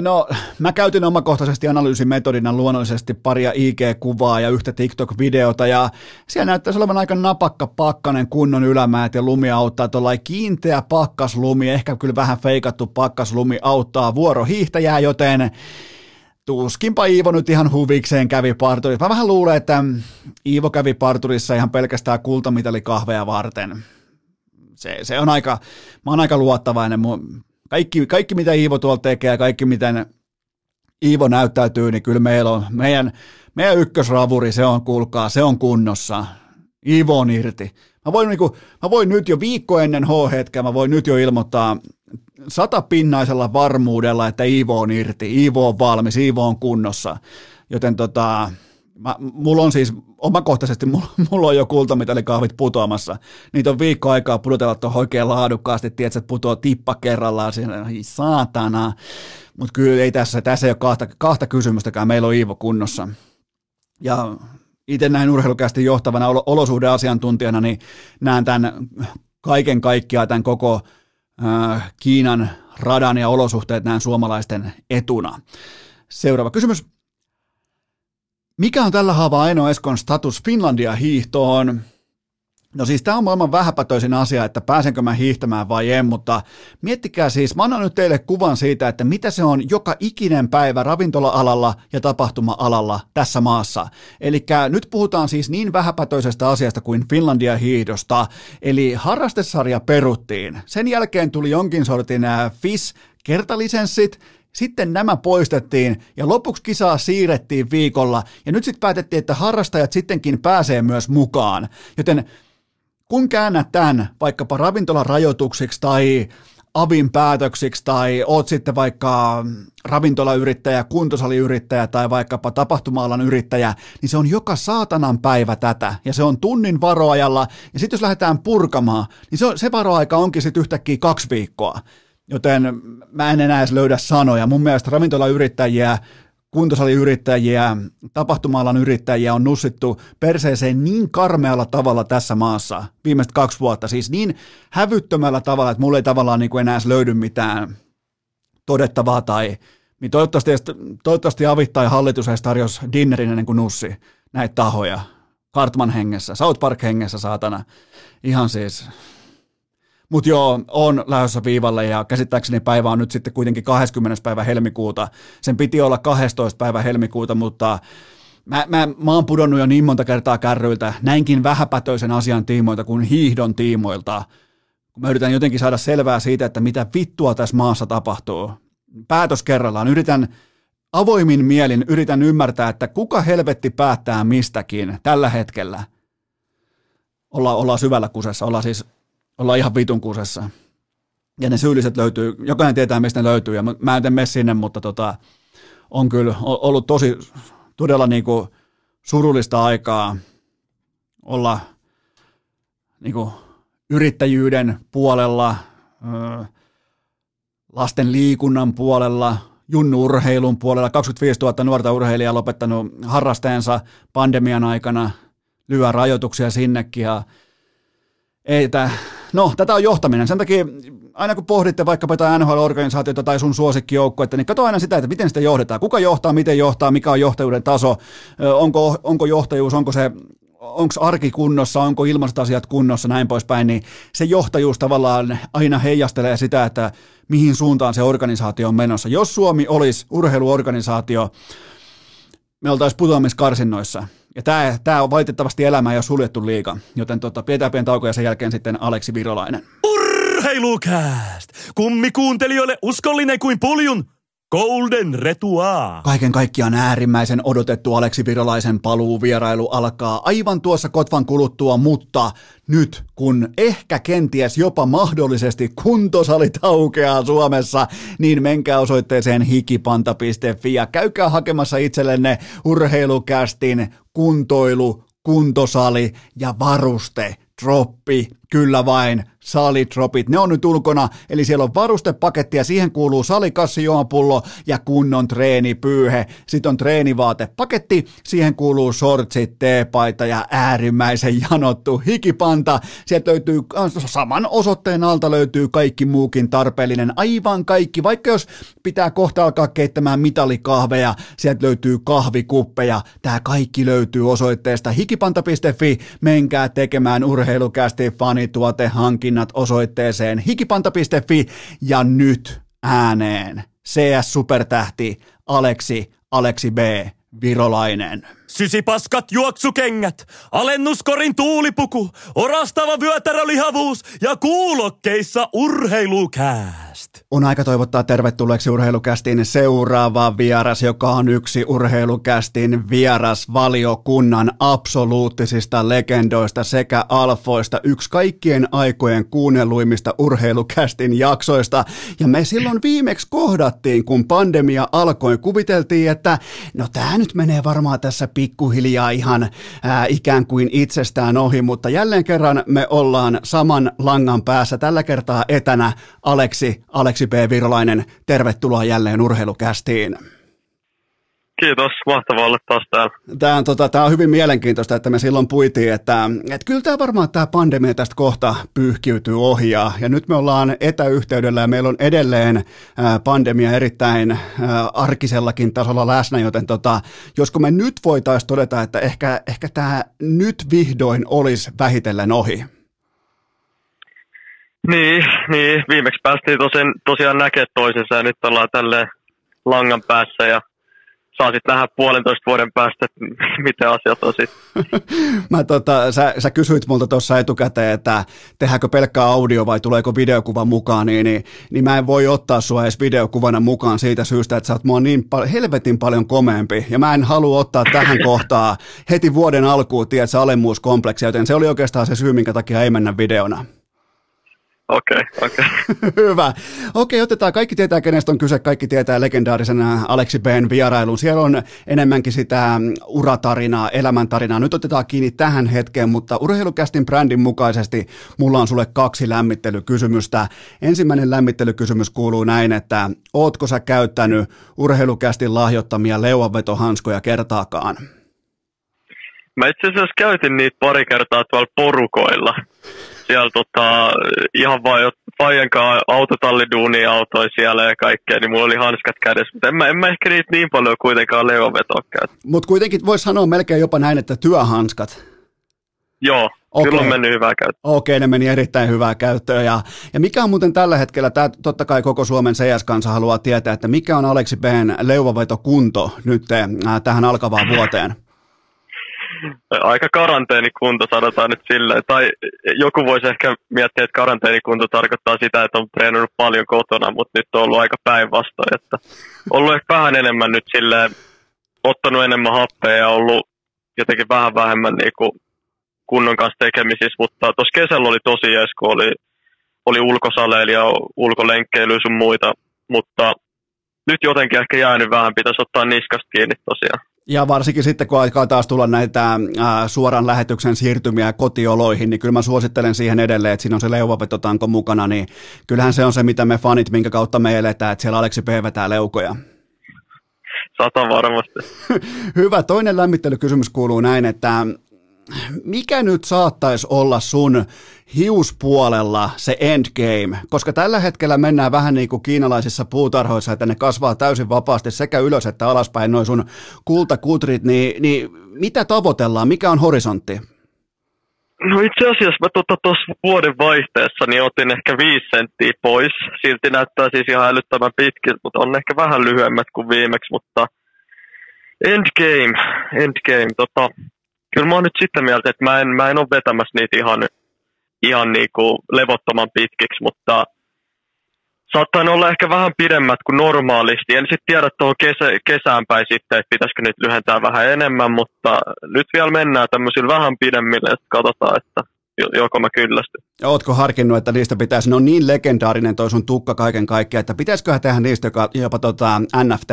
No, mä käytin omakohtaisesti analyysimetodina luonnollisesti paria IG-kuvaa ja yhtä TikTok-videota, ja siellä näyttäisi olevan aika napakka pakkanen kunnon ylämäät, ja lumi auttaa tuollain kiinteä pakkaslumi, ehkä kyllä vähän feikattu pakkaslumi auttaa vuorohiihtäjää, joten tuskinpa Iivo nyt ihan huvikseen kävi parturissa. Mä vähän luulen, että Iivo kävi parturissa ihan pelkästään kultamitalikahveja varten. Se, se on aika, mä oon aika luottavainen. Kaikki, kaikki mitä Iivo tuolla tekee kaikki miten Iivo näyttäytyy, niin kyllä meillä on, meidän, meidän ykkösravuri, se on, kuulkaa, se on kunnossa. Iivo on irti. Mä voin, niin kuin, mä voin nyt jo viikko ennen H-hetkeä, mä voin nyt jo ilmoittaa satapinnaisella varmuudella, että Iivo on irti, Iivo on valmis, Iivo on kunnossa. Joten tota, mä, mulla on siis omakohtaisesti, mulla, <laughs> mulla on jo kultamitalikahvit putoamassa. Niitä on viikko aikaa pudotella tuohon oikein laadukkaasti, tiedätkö, että putoaa tippa kerrallaan, siinä, saatana. Mutta kyllä ei tässä, tässä ei ole kahta, kahta kysymystäkään, meillä on Iivo kunnossa. Ja itse näin urheilukästi johtavana olosuhdeasiantuntijana, niin näen tämän kaiken kaikkiaan tämän koko Äh, Kiinan radan ja olosuhteet näin suomalaisten etuna. Seuraava kysymys. Mikä on tällä haavaa Aino Eskon status Finlandia hiihtoon? No siis tämä on maailman vähäpätöisin asia, että pääsenkö mä hiihtämään vai en, mutta miettikää siis, mä annan nyt teille kuvan siitä, että mitä se on joka ikinen päivä ravintola-alalla ja tapahtuma-alalla tässä maassa. Eli nyt puhutaan siis niin vähäpätöisestä asiasta kuin Finlandia hiihdosta, eli harrastesarja peruttiin. Sen jälkeen tuli jonkin sortin äh, FIS kertalisenssit, sitten nämä poistettiin ja lopuksi kisaa siirrettiin viikolla ja nyt sitten päätettiin, että harrastajat sittenkin pääsee myös mukaan. Joten kun käännät tämän vaikkapa ravintolan rajoituksiksi tai avin päätöksiksi tai oot sitten vaikka ravintolayrittäjä, kuntosaliyrittäjä tai vaikkapa tapahtuma-alan yrittäjä, niin se on joka saatanan päivä tätä ja se on tunnin varoajalla ja sitten jos lähdetään purkamaan, niin se, on, se varoaika onkin sitten yhtäkkiä kaksi viikkoa. Joten mä en enää edes löydä sanoja. Mun mielestä ravintolayrittäjiä kuntosaliyrittäjiä, tapahtuma-alan yrittäjiä on nussittu perseeseen niin karmealla tavalla tässä maassa viimeiset kaksi vuotta, siis niin hävyttömällä tavalla, että mulla ei tavallaan niin kuin enää löydy mitään todettavaa tai niin toivottavasti, toivottavasti avit tai hallitus edes tarjosi dinnerin ennen kuin nussi näitä tahoja. Cartman hengessä, South Park hengessä, saatana. Ihan siis mutta joo, on lähdössä viivalle ja käsittääkseni päivä on nyt sitten kuitenkin 20. päivä helmikuuta. Sen piti olla 12. päivä helmikuuta, mutta mä, mä, mä oon pudonnut jo niin monta kertaa kärryiltä näinkin vähäpätöisen asian tiimoilta kuin hiihdon tiimoilta. Kun mä yritän jotenkin saada selvää siitä, että mitä vittua tässä maassa tapahtuu. Päätös kerrallaan. Yritän avoimin mielin, yritän ymmärtää, että kuka helvetti päättää mistäkin tällä hetkellä. Olla, ollaan syvällä kusessa, ollaan siis ollaan ihan vitun kusessa. Ja ne syylliset löytyy, jokainen tietää mistä ne löytyy, ja mä en mene sinne, mutta tota, on kyllä ollut tosi todella niin kuin surullista aikaa olla niin kuin yrittäjyyden puolella, lasten liikunnan puolella, junnu-urheilun puolella. 25 000 nuorta urheilijaa lopettanut harrasteensa pandemian aikana, lyö rajoituksia sinnekin ja ei tämä No, tätä on johtaminen. Sen takia aina kun pohditte vaikkapa jotain NHL-organisaatiota tai sun suosikkijoukkuetta, niin katso aina sitä, että miten sitä johdetaan. Kuka johtaa, miten johtaa, mikä on johtajuuden taso, onko, onko johtajuus, onko se onko arki kunnossa, onko ilmaiset asiat kunnossa, näin poispäin, niin se johtajuus tavallaan aina heijastelee sitä, että mihin suuntaan se organisaatio on menossa. Jos Suomi olisi urheiluorganisaatio, me oltaisiin putoamiskarsinnoissa. Ja tämä, tämä on valitettavasti elämä ja suljettu liiga, joten tota, pidetään pieni tauko ja sen jälkeen sitten Aleksi Virolainen. Urheilukääst! Kummi kuuntelijoille uskollinen kuin puljun Golden Retua. Kaiken kaikkiaan äärimmäisen odotettu Aleksi Virolaisen paluuvierailu alkaa aivan tuossa Kotvan kuluttua, mutta nyt kun ehkä kenties jopa mahdollisesti kuntosalit aukeaa Suomessa, niin menkää osoitteeseen hikipanta.fi ja käykää hakemassa itsellenne urheilukästin kuntoilu, kuntosali ja varuste, droppi, kyllä vain salitropit, ne on nyt ulkona, eli siellä on varustepaketti ja siihen kuuluu salikassi, juomapullo ja kunnon treenipyyhe. Sitten on treenivaatepaketti, siihen kuuluu shortsit, teepaita ja äärimmäisen janottu hikipanta. Sieltä löytyy, saman osoitteen alta löytyy kaikki muukin tarpeellinen, aivan kaikki. Vaikka jos pitää kohta alkaa keittämään mitalikahveja, sieltä löytyy kahvikuppeja. Tämä kaikki löytyy osoitteesta hikipanta.fi. Menkää tekemään urheilukästi fanituotehankin hankinnat osoitteeseen hikipanta.fi ja nyt ääneen CS Supertähti Aleksi Aleksi B. Virolainen. Sysipaskat juoksukengät, alennuskorin tuulipuku, orastava vyötärölihavuus ja kuulokkeissa urheilukääst. On aika toivottaa tervetulleeksi urheilukästin seuraava vieras, joka on yksi urheilukästin vieras valiokunnan absoluuttisista legendoista sekä alfoista, yksi kaikkien aikojen kuunnelluimmista urheilukästin jaksoista. Ja me silloin viimeksi kohdattiin, kun pandemia alkoi, kuviteltiin, että no tää nyt menee varmaan tässä pikkuhiljaa ihan ää, ikään kuin itsestään ohi, mutta jälleen kerran me ollaan saman langan päässä. Tällä kertaa etänä Aleksi, Aleksi P. Virolainen, tervetuloa jälleen urheilukästiin. Kiitos, mahtavaa olla taas täällä. Tämä on, tota, tämä on hyvin mielenkiintoista, että me silloin puitiin, että, että kyllä tämä varmaan tämä pandemia tästä kohta pyyhkiytyy ohi ja, ja nyt me ollaan etäyhteydellä ja meillä on edelleen pandemia erittäin arkisellakin tasolla läsnä, joten tota, josko me nyt voitaisiin todeta, että ehkä, ehkä tämä nyt vihdoin olisi vähitellen ohi. Niin, niin viimeksi päästiin tosiaan, tosiaan näkemään toisensa ja nyt ollaan tälle langan päässä ja saa sitten nähdä puolentoista vuoden päästä, että <laughs> miten asiat on sitten. <laughs> Mä tota, sä, sä kysyit multa tuossa etukäteen, että tehdäänkö pelkkää audio vai tuleeko videokuva mukaan, niin, niin, niin mä en voi ottaa sua edes videokuvana mukaan siitä syystä, että sä oot mua niin pal- helvetin paljon komeampi, ja mä en halua ottaa tähän <laughs> kohtaa heti vuoden alkuun, tiedätkö, alemmuuskompleksia, joten se oli oikeastaan se syy, minkä takia ei mennä videona. Okei, okay, okei. Okay. <laughs> Hyvä. Okei, okay, otetaan. Kaikki tietää, kenestä on kyse. Kaikki tietää legendaarisen Aleksi Ben vierailun. Siellä on enemmänkin sitä uratarinaa, elämäntarinaa. Nyt otetaan kiinni tähän hetkeen, mutta urheilukästin brändin mukaisesti mulla on sulle kaksi lämmittelykysymystä. Ensimmäinen lämmittelykysymys kuuluu näin, että ootko sä käyttänyt urheilukästin lahjoittamia leuanvetohanskoja kertaakaan? Mä itse asiassa käytin niitä pari kertaa tuolla porukoilla siellä tota, ihan vaan Fajankaan autotalliduuni autoi siellä ja kaikkea, niin mulla oli hanskat kädessä, mutta en mä, en mä ehkä niitä niin paljon kuitenkaan leivonvetoa Mutta kuitenkin voisi sanoa melkein jopa näin, että työhanskat. Joo, okay. kyllä on mennyt hyvää käyttöön. Okei, ne meni erittäin hyvää käyttöön. Ja, ja mikä on muuten tällä hetkellä, tää, totta kai koko Suomen CS-kansa haluaa tietää, että mikä on Aleksi B:n leuvavetokunto nyt äh, tähän alkavaan vuoteen? Aika karanteenikunto, sanotaan nyt silleen. Tai joku voisi ehkä miettiä, että karanteenikunto tarkoittaa sitä, että on treenannut paljon kotona, mutta nyt on ollut aika päinvastoin. Että ollut ehkä vähän enemmän nyt silleen, ottanut enemmän happea ja ollut jotenkin vähän vähemmän niin kuin kunnon kanssa tekemisissä, mutta tuossa kesällä oli tosi jees, kun oli, oli ulkosaleilla ja sun muita, mutta nyt jotenkin ehkä jäänyt vähän, pitäisi ottaa niskasta kiinni tosiaan. Ja varsinkin sitten, kun alkaa taas tulla näitä ää, suoran lähetyksen siirtymiä kotioloihin, niin kyllä mä suosittelen siihen edelleen, että siinä on se leuvavetotanko mukana, niin kyllähän se on se, mitä me fanit, minkä kautta me eletään, että siellä Aleksi P. vetää leukoja. Sata varmasti. <laughs> Hyvä. Toinen lämmittelykysymys kuuluu näin, että mikä nyt saattaisi olla sun hiuspuolella se endgame, koska tällä hetkellä mennään vähän niin kuin kiinalaisissa puutarhoissa, että ne kasvaa täysin vapaasti sekä ylös että alaspäin noin sun kultakutrit, niin, niin mitä tavoitellaan, mikä on horisontti? No itse asiassa mä tuossa tota, vuoden vaihteessa niin otin ehkä viisi senttiä pois. Silti näyttää siis ihan älyttömän pitkin, mutta on ehkä vähän lyhyemmät kuin viimeksi, mutta endgame, endgame, tota, kyllä mä oon nyt sitä mieltä, että mä en, mä en ole vetämässä niitä ihan, ihan niinku levottoman pitkiksi, mutta saattaa olla ehkä vähän pidemmät kuin normaalisti. En sitten tiedä tuohon kesä, kesään päin sitten, että pitäisikö nyt lyhentää vähän enemmän, mutta nyt vielä mennään tämmöisillä vähän pidemmille, että katsotaan, että joko mä kyllästyn. Ootko harkinnut, että niistä pitäisi, ne on niin legendaarinen toi sun tukka kaiken kaikkiaan, että pitäisiköhän tehdä niistä jopa, jopa tota NFT?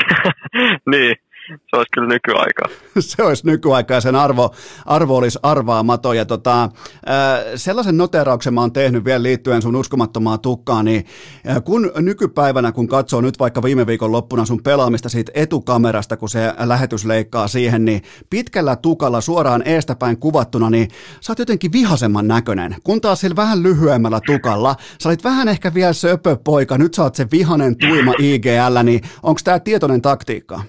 <laughs> niin, se olisi kyllä nykyaikaa. <laughs> se olisi nykyaikaa ja sen arvo, arvo olisi arvaamaton. Ja tota, sellaisen noterauksen mä oon tehnyt vielä liittyen sun uskomattomaan tukkaan, niin kun nykypäivänä, kun katsoo nyt vaikka viime viikon loppuna sun pelaamista siitä etukamerasta, kun se lähetys leikkaa siihen, niin pitkällä tukalla suoraan eestäpäin kuvattuna, niin sä oot jotenkin vihasemman näköinen. Kun taas sillä vähän lyhyemmällä tukalla, sä olit vähän ehkä vielä söpöpoika, nyt sä oot se vihanen tuima IGL, niin onko tämä tietoinen taktiikka?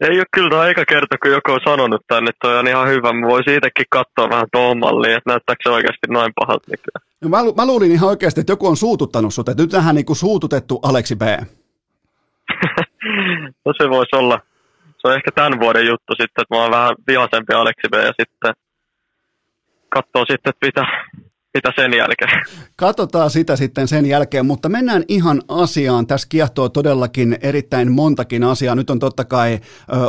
Ei ole kyllä aika kerta, kun joku on sanonut tänne, että toi on ihan hyvä. Mä voisin itsekin katsoa vähän tuohon malliin, että näyttääkö se oikeasti noin pahalta nykyään. No mä, mä, luulin ihan oikeasti, että joku on suututtanut sut, että nyt tähän niin kuin suututettu Aleksi B. <laughs> no se voisi olla. Se on ehkä tämän vuoden juttu sitten, että mä oon vähän vihasempi Aleksi B ja sitten katsoo sitten, että mitä, mitä sen jälkeen. Katsotaan sitä sitten sen jälkeen, mutta mennään ihan asiaan. Tässä kiehtoo todellakin erittäin montakin asiaa. Nyt on totta kai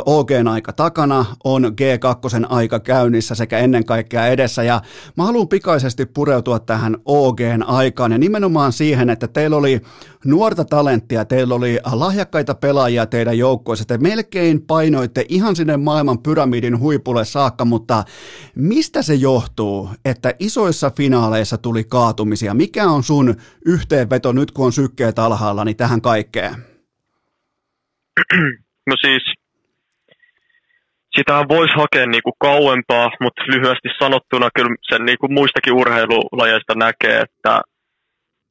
OGn aika takana, on G2 aika käynnissä sekä ennen kaikkea edessä. Ja mä haluan pikaisesti pureutua tähän OGn aikaan ja nimenomaan siihen, että teillä oli nuorta talenttia, teillä oli lahjakkaita pelaajia teidän joukkoissa, te melkein painoitte ihan sinne maailman pyramidin huipulle saakka, mutta mistä se johtuu, että isoissa finaaleissa tuli kaatumisia? Mikä on sun yhteenveto nyt, kun on sykkeet alhaalla, niin tähän kaikkeen? No siis, sitähän voisi hakea niinku kauempaa, mutta lyhyesti sanottuna kyllä sen niinku muistakin urheilulajeista näkee, että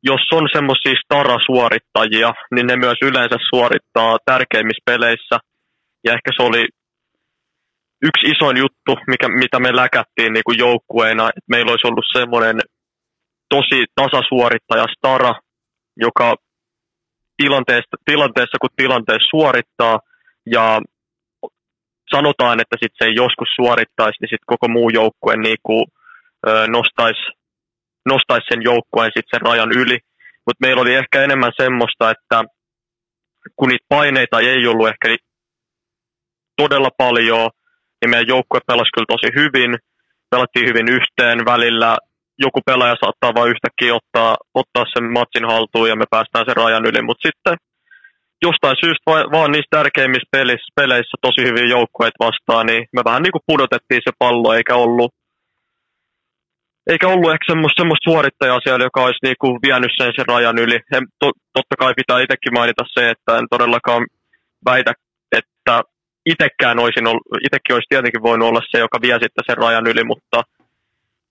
jos on semmoisia stara-suorittajia, niin ne myös yleensä suorittaa tärkeimmissä peleissä. Ja ehkä se oli yksi isoin juttu, mikä, mitä me läkättiin niin kuin joukkueena, että meillä olisi ollut semmoinen tosi tasasuorittaja stara, joka tilanteessa, tilanteessa kun tilanteessa suorittaa ja sanotaan, että sit se ei joskus suorittaisi, niin sitten koko muu joukkue niin kuin, ö, nostaisi nostaisi sen joukkueen sitten sen rajan yli. Mutta meillä oli ehkä enemmän semmoista, että kun niitä paineita ei ollut ehkä todella paljon, niin meidän joukkue pelasi kyllä tosi hyvin. Pelattiin hyvin yhteen välillä. Joku pelaaja saattaa vain yhtäkkiä ottaa, ottaa sen matsin haltuun ja me päästään sen rajan yli. Mutta sitten jostain syystä vaan, vaan niissä tärkeimmissä peleissä, peleissä tosi hyvin joukkueet vastaan, niin me vähän niin kuin pudotettiin se pallo, eikä ollut eikä ollut ehkä semmoista, semmoista suorittajaa siellä, joka olisi niinku vienyt sen, sen rajan yli. En, to, totta kai pitää itsekin mainita se, että en todellakaan väitä, että itsekään olisin ollut, itsekin olisi tietenkin voinut olla se, joka vie sitten sen rajan yli, mutta,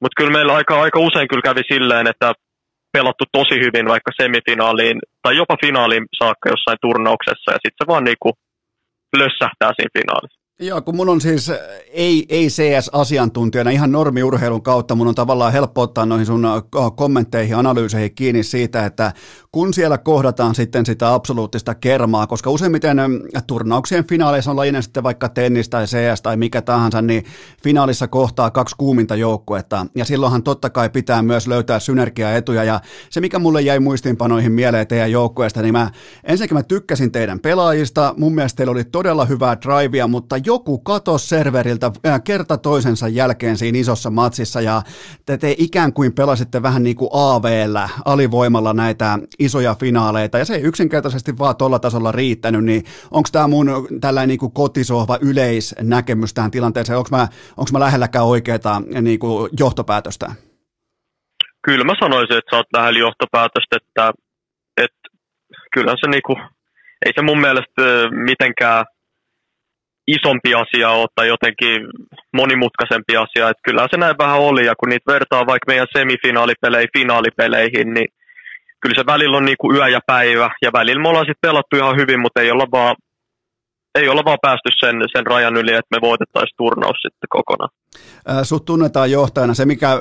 mutta kyllä meillä aika, aika usein kyllä kävi silleen, että pelattu tosi hyvin vaikka semifinaaliin tai jopa finaaliin saakka jossain turnauksessa ja sitten se vaan niinku lössähtää siinä finaalissa. Joo, kun mun on siis ei, ei CS-asiantuntijana ihan normiurheilun kautta, mun on tavallaan helppo ottaa noihin sun äh, kommentteihin, analyyseihin kiinni siitä, että kun siellä kohdataan sitten sitä absoluuttista kermaa, koska useimmiten ähm, turnauksien finaaleissa on lajinen sitten vaikka tennis tai CS tai mikä tahansa, niin finaalissa kohtaa kaksi kuuminta joukkuetta, ja silloinhan totta kai pitää myös löytää synergiaetuja, ja se mikä mulle jäi muistiinpanoihin mieleen teidän joukkueesta, niin mä ensinnäkin mä tykkäsin teidän pelaajista, mun mielestä teillä oli todella hyvää drivea, mutta joku katos serveriltä äh, kerta toisensa jälkeen siinä isossa matsissa ja te, te ikään kuin pelasitte vähän niin kuin AVllä, alivoimalla näitä isoja finaaleita ja se ei yksinkertaisesti vaan tuolla tasolla riittänyt, niin onko tämä mun tällainen niin kuin kotisohva yleisnäkemys tähän tilanteeseen, onko mä, onko mä lähelläkään oikeaa niin kuin johtopäätöstä? Kyllä mä sanoisin, että sä oot lähellä johtopäätöstä, että, että kyllä se niinku, ei se mun mielestä mitenkään isompi asia ole tai jotenkin monimutkaisempi asia. Että kyllähän se näin vähän oli ja kun niitä vertaa vaikka meidän semifinaalipeleihin, finaalipeleihin, niin kyllä se välillä on niin kuin yö ja päivä ja välillä me ollaan sitten pelattu ihan hyvin, mutta ei olla vaan ei olla vaan päästy sen, sen rajan yli, että me voitettaisiin turnaus sitten kokonaan. Sut tunnetaan johtajana. Se, mikä,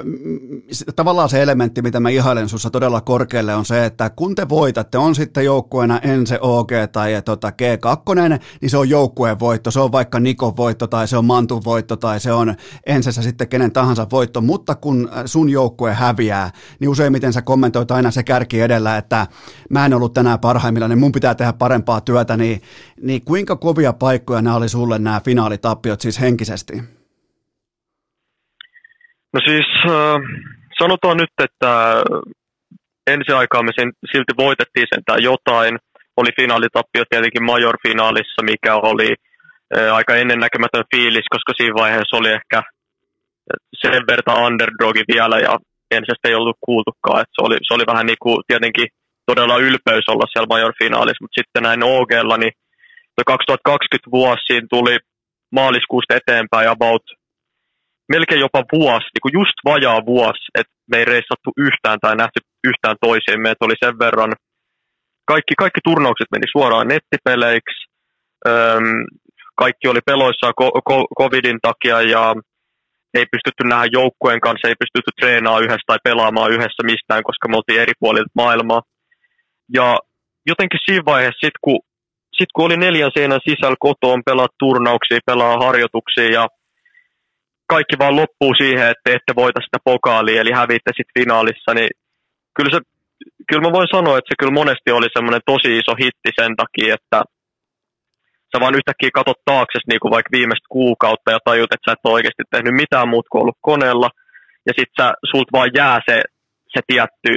tavallaan se elementti, mitä mä ihailen sussa todella korkealle, on se, että kun te voitatte, on sitten joukkueena Ense OG tai tota G2, niin se on joukkueen voitto. Se on vaikka Nikon voitto tai se on Mantun voitto tai se on Ensessä sitten kenen tahansa voitto. Mutta kun sun joukkue häviää, niin useimmiten sä kommentoit aina se kärki edellä, että mä en ollut tänään parhaimmillaan, niin mun pitää tehdä parempaa työtä. Niin, niin kuinka kovia paikkoja nämä oli sulle nämä finaalitappiot siis henkisesti? No siis äh, sanotaan nyt, että ensi aikaa me silti voitettiin sentään jotain. Oli finaalitappio tietenkin major-finaalissa, mikä oli äh, aika ennennäkemätön fiilis, koska siinä vaiheessa oli ehkä sen verran underdogi vielä ja ensistä ei ollut kuultukaan. Se, oli, se oli vähän niin kuin tietenkin todella ylpeys olla siellä major-finaalissa, mutta sitten näin OGlla, niin 2020 vuosi siinä tuli maaliskuusta eteenpäin about melkein jopa vuosi, niin kuin just vajaa vuosi, että me ei reissattu yhtään tai nähty yhtään toisiin. Meitä oli sen verran, kaikki, kaikki turnaukset meni suoraan nettipeleiksi, öm, kaikki oli peloissa ko- covidin takia ja ei pystytty nähdä joukkueen kanssa, ei pystytty treenaamaan yhdessä tai pelaamaan yhdessä mistään, koska me oltiin eri puolilta maailmaa. Ja jotenkin siinä vaiheessa, sit kun, sit kun oli neljän seinän sisällä kotoon, pelaa turnauksia, pelaa harjoituksia ja kaikki vaan loppuu siihen, että ette voita sitä pokaalia, eli hävitte sitten finaalissa, niin kyllä, se, kyllä mä voin sanoa, että se kyllä monesti oli semmoinen tosi iso hitti sen takia, että sä vaan yhtäkkiä katot taakse niin kuin vaikka viimeistä kuukautta ja tajut, että sä et ole oikeasti tehnyt mitään muuta kuin ollut koneella, ja sitten sult vaan jää se, se, tietty,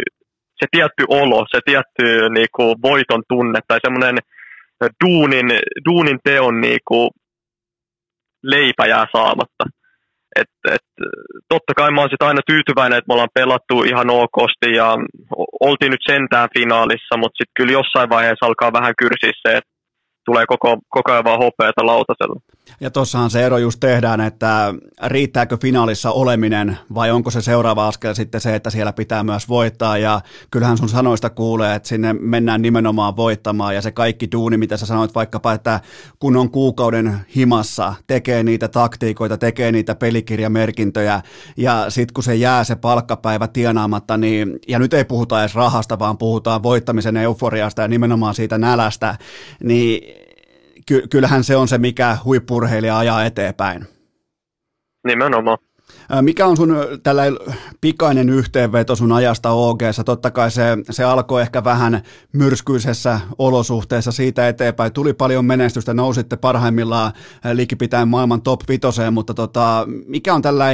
se tietty olo, se tietty niin kuin voiton tunne tai semmoinen duunin, duunin teon niin kuin leipä jää saamatta. Et, et, totta kai mä oon sit aina tyytyväinen, että me ollaan pelattu ihan okosti ja oltiin nyt sentään finaalissa, mutta sitten kyllä jossain vaiheessa alkaa vähän kyrsiä se, että tulee koko, koko ajan vaan hopeata lautasella. Ja tuossahan se ero just tehdään, että riittääkö finaalissa oleminen vai onko se seuraava askel sitten se, että siellä pitää myös voittaa. Ja kyllähän sun sanoista kuulee, että sinne mennään nimenomaan voittamaan. Ja se kaikki duuni, mitä sä sanoit vaikkapa, että kun on kuukauden himassa, tekee niitä taktiikoita, tekee niitä pelikirjamerkintöjä ja sitten kun se jää se palkkapäivä tienaamatta, niin ja nyt ei puhuta edes rahasta, vaan puhutaan voittamisen euforiasta ja nimenomaan siitä nälästä, niin ky- kyllähän se on se, mikä huippurheilija ajaa eteenpäin. Nimenomaan. Mikä on sun tällä pikainen yhteenveto sun ajasta OG? Totta kai se, se alkoi ehkä vähän myrskyisessä olosuhteessa siitä eteenpäin. Tuli paljon menestystä, nousitte parhaimmillaan liikipitäen maailman top vitoseen, mutta tota, mikä on tällä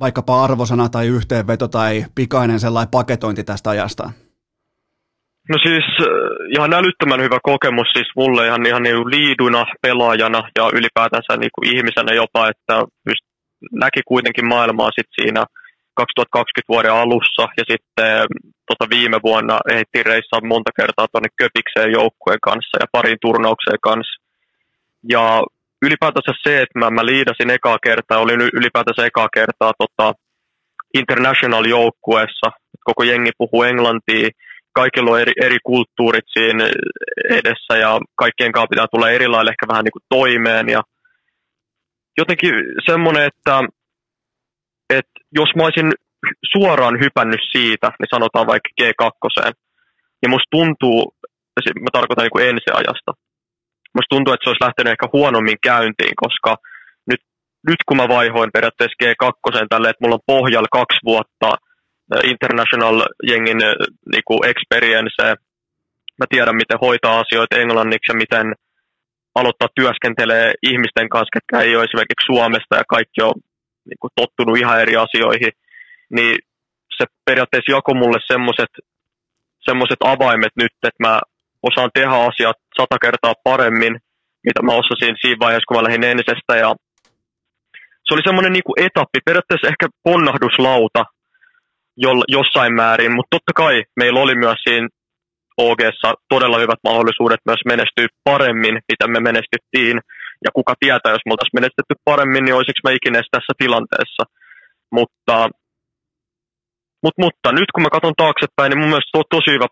vaikkapa arvosana tai yhteenveto tai pikainen sellainen paketointi tästä ajasta? No siis äh, ihan älyttömän hyvä kokemus siis mulle ihan, ihan niin liiduna, pelaajana ja ylipäätänsä niin kuin ihmisenä jopa, että just näki kuitenkin maailmaa sit siinä 2020 vuoden alussa ja sitten tota viime vuonna ehdittiin reissaa monta kertaa tuonne Köpikseen joukkueen kanssa ja parin turnaukseen kanssa. Ja ylipäätänsä se, että mä, mä liidasin ekaa kertaa, olin ylipäätänsä ekaa kertaa tota, international-joukkueessa, koko jengi puhuu englantia, kaikilla on eri, eri kulttuurit siinä edessä ja kaikkien kanssa pitää tulla eri lailla ehkä vähän niin kuin toimeen. Ja jotenkin semmoinen, että, että jos mä olisin suoraan hypännyt siitä, niin sanotaan vaikka G2, niin musta tuntuu, mä tarkoitan niin kuin ensiajasta, musta tuntuu, että se olisi lähtenyt ehkä huonommin käyntiin, koska nyt, nyt kun mä vaihoin periaatteessa G2 tälle, että mulla on pohjalla kaksi vuotta international-jengin niinku experience. Mä tiedän, miten hoitaa asioita englanniksi ja miten aloittaa työskentelee ihmisten kanssa, ketkä ei ole esimerkiksi Suomesta ja kaikki on niinku, tottunut ihan eri asioihin. Niin se periaatteessa jako mulle semmoiset semmoiset avaimet nyt, että mä osaan tehdä asiat sata kertaa paremmin, mitä mä osasin siinä vaiheessa, kun mä lähdin entisestä. Ja se oli semmoinen niin etappi, periaatteessa ehkä ponnahduslauta jossain määrin, mutta totta kai meillä oli myös siinä og todella hyvät mahdollisuudet myös menestyä paremmin, mitä me menestyttiin. Ja kuka tietää, jos me oltaisiin menestetty paremmin, niin olisiko me ikinä tässä tilanteessa. Mutta, mutta, mutta nyt kun mä katson taaksepäin, niin mun mielestä to, tosi hyvä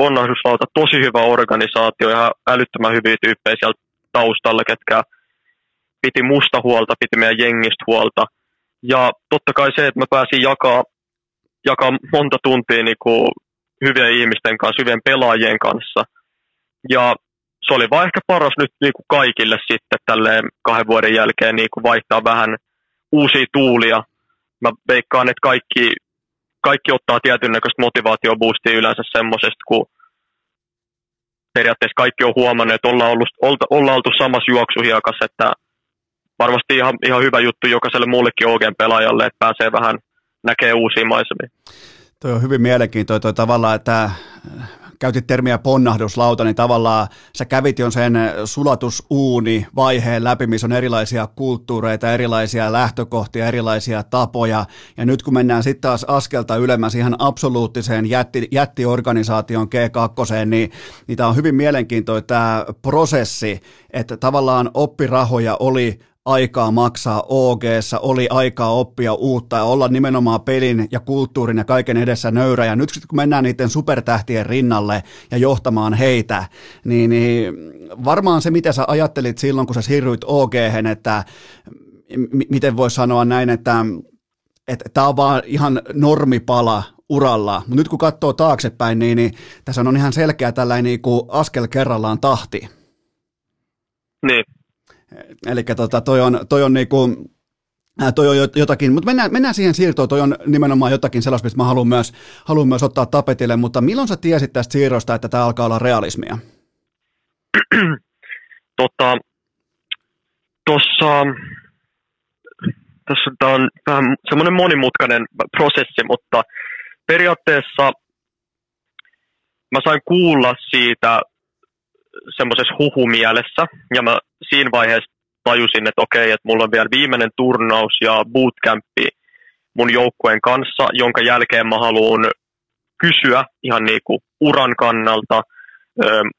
ponnahduslauta, tosi hyvä organisaatio ja älyttömän hyviä tyyppejä siellä taustalla, ketkä piti musta huolta, piti meidän jengistä huolta. Ja totta kai se, että mä pääsin jakaa, jakaa monta tuntia niin kuin hyvien ihmisten kanssa, hyvien pelaajien kanssa. Ja se oli vaan ehkä paras nyt niin kuin kaikille sitten tälleen kahden vuoden jälkeen niin kuin vaihtaa vähän uusia tuulia. Mä veikkaan, että kaikki, kaikki ottaa tietyn näköistä motivaatioboostia yleensä semmoisesta, kun periaatteessa kaikki on huomannut, että ollaan, ollut, olta, ollaan oltu samassa juoksuhiakassa, että varmasti ihan, ihan hyvä juttu jokaiselle muullekin OGn pelaajalle, että pääsee vähän näkee uusia maisemia. Tuo on hyvin mielenkiintoinen toi tavallaan, että käytit termiä ponnahduslauta, niin tavallaan sä kävit jo sen sulatusuuni vaiheen läpi, missä on erilaisia kulttuureita, erilaisia lähtökohtia, erilaisia tapoja. Ja nyt kun mennään sitten taas askelta ylemmäs ihan absoluuttiseen jätti, jättiorganisaation G2, niin, niin tämä on hyvin mielenkiintoinen tämä prosessi, että tavallaan oppirahoja oli aikaa maksaa og oli aikaa oppia uutta ja olla nimenomaan pelin ja kulttuurin ja kaiken edessä nöyrä. Ja nyt kun mennään niiden supertähtien rinnalle ja johtamaan heitä, niin, niin varmaan se, mitä sä ajattelit silloin, kun sä siirryit og että m- miten voisi sanoa näin, että että tämä on vaan ihan normipala uralla, mutta nyt kun katsoo taaksepäin, niin, niin tässä on ihan selkeä tällainen niin askel kerrallaan tahti. Niin, Eli tota, toi on, toi on niinku, toi on jotakin, mutta mennään, mennään siihen siirtoon, toi on nimenomaan jotakin sellaista, mistä mä haluan myös, haluan myös ottaa tapetille, mutta milloin sä tiesit tästä siirrosta, että tämä alkaa olla realismia? <clears throat> tota, tossa, tässä tämä on vähän semmoinen monimutkainen prosessi, mutta periaatteessa mä sain kuulla siitä semmoisessa huhumielessä, ja mä siinä vaiheessa tajusin, että okei, että mulla on vielä viimeinen turnaus ja bootcampi mun joukkueen kanssa, jonka jälkeen mä haluan kysyä ihan niin kuin uran kannalta,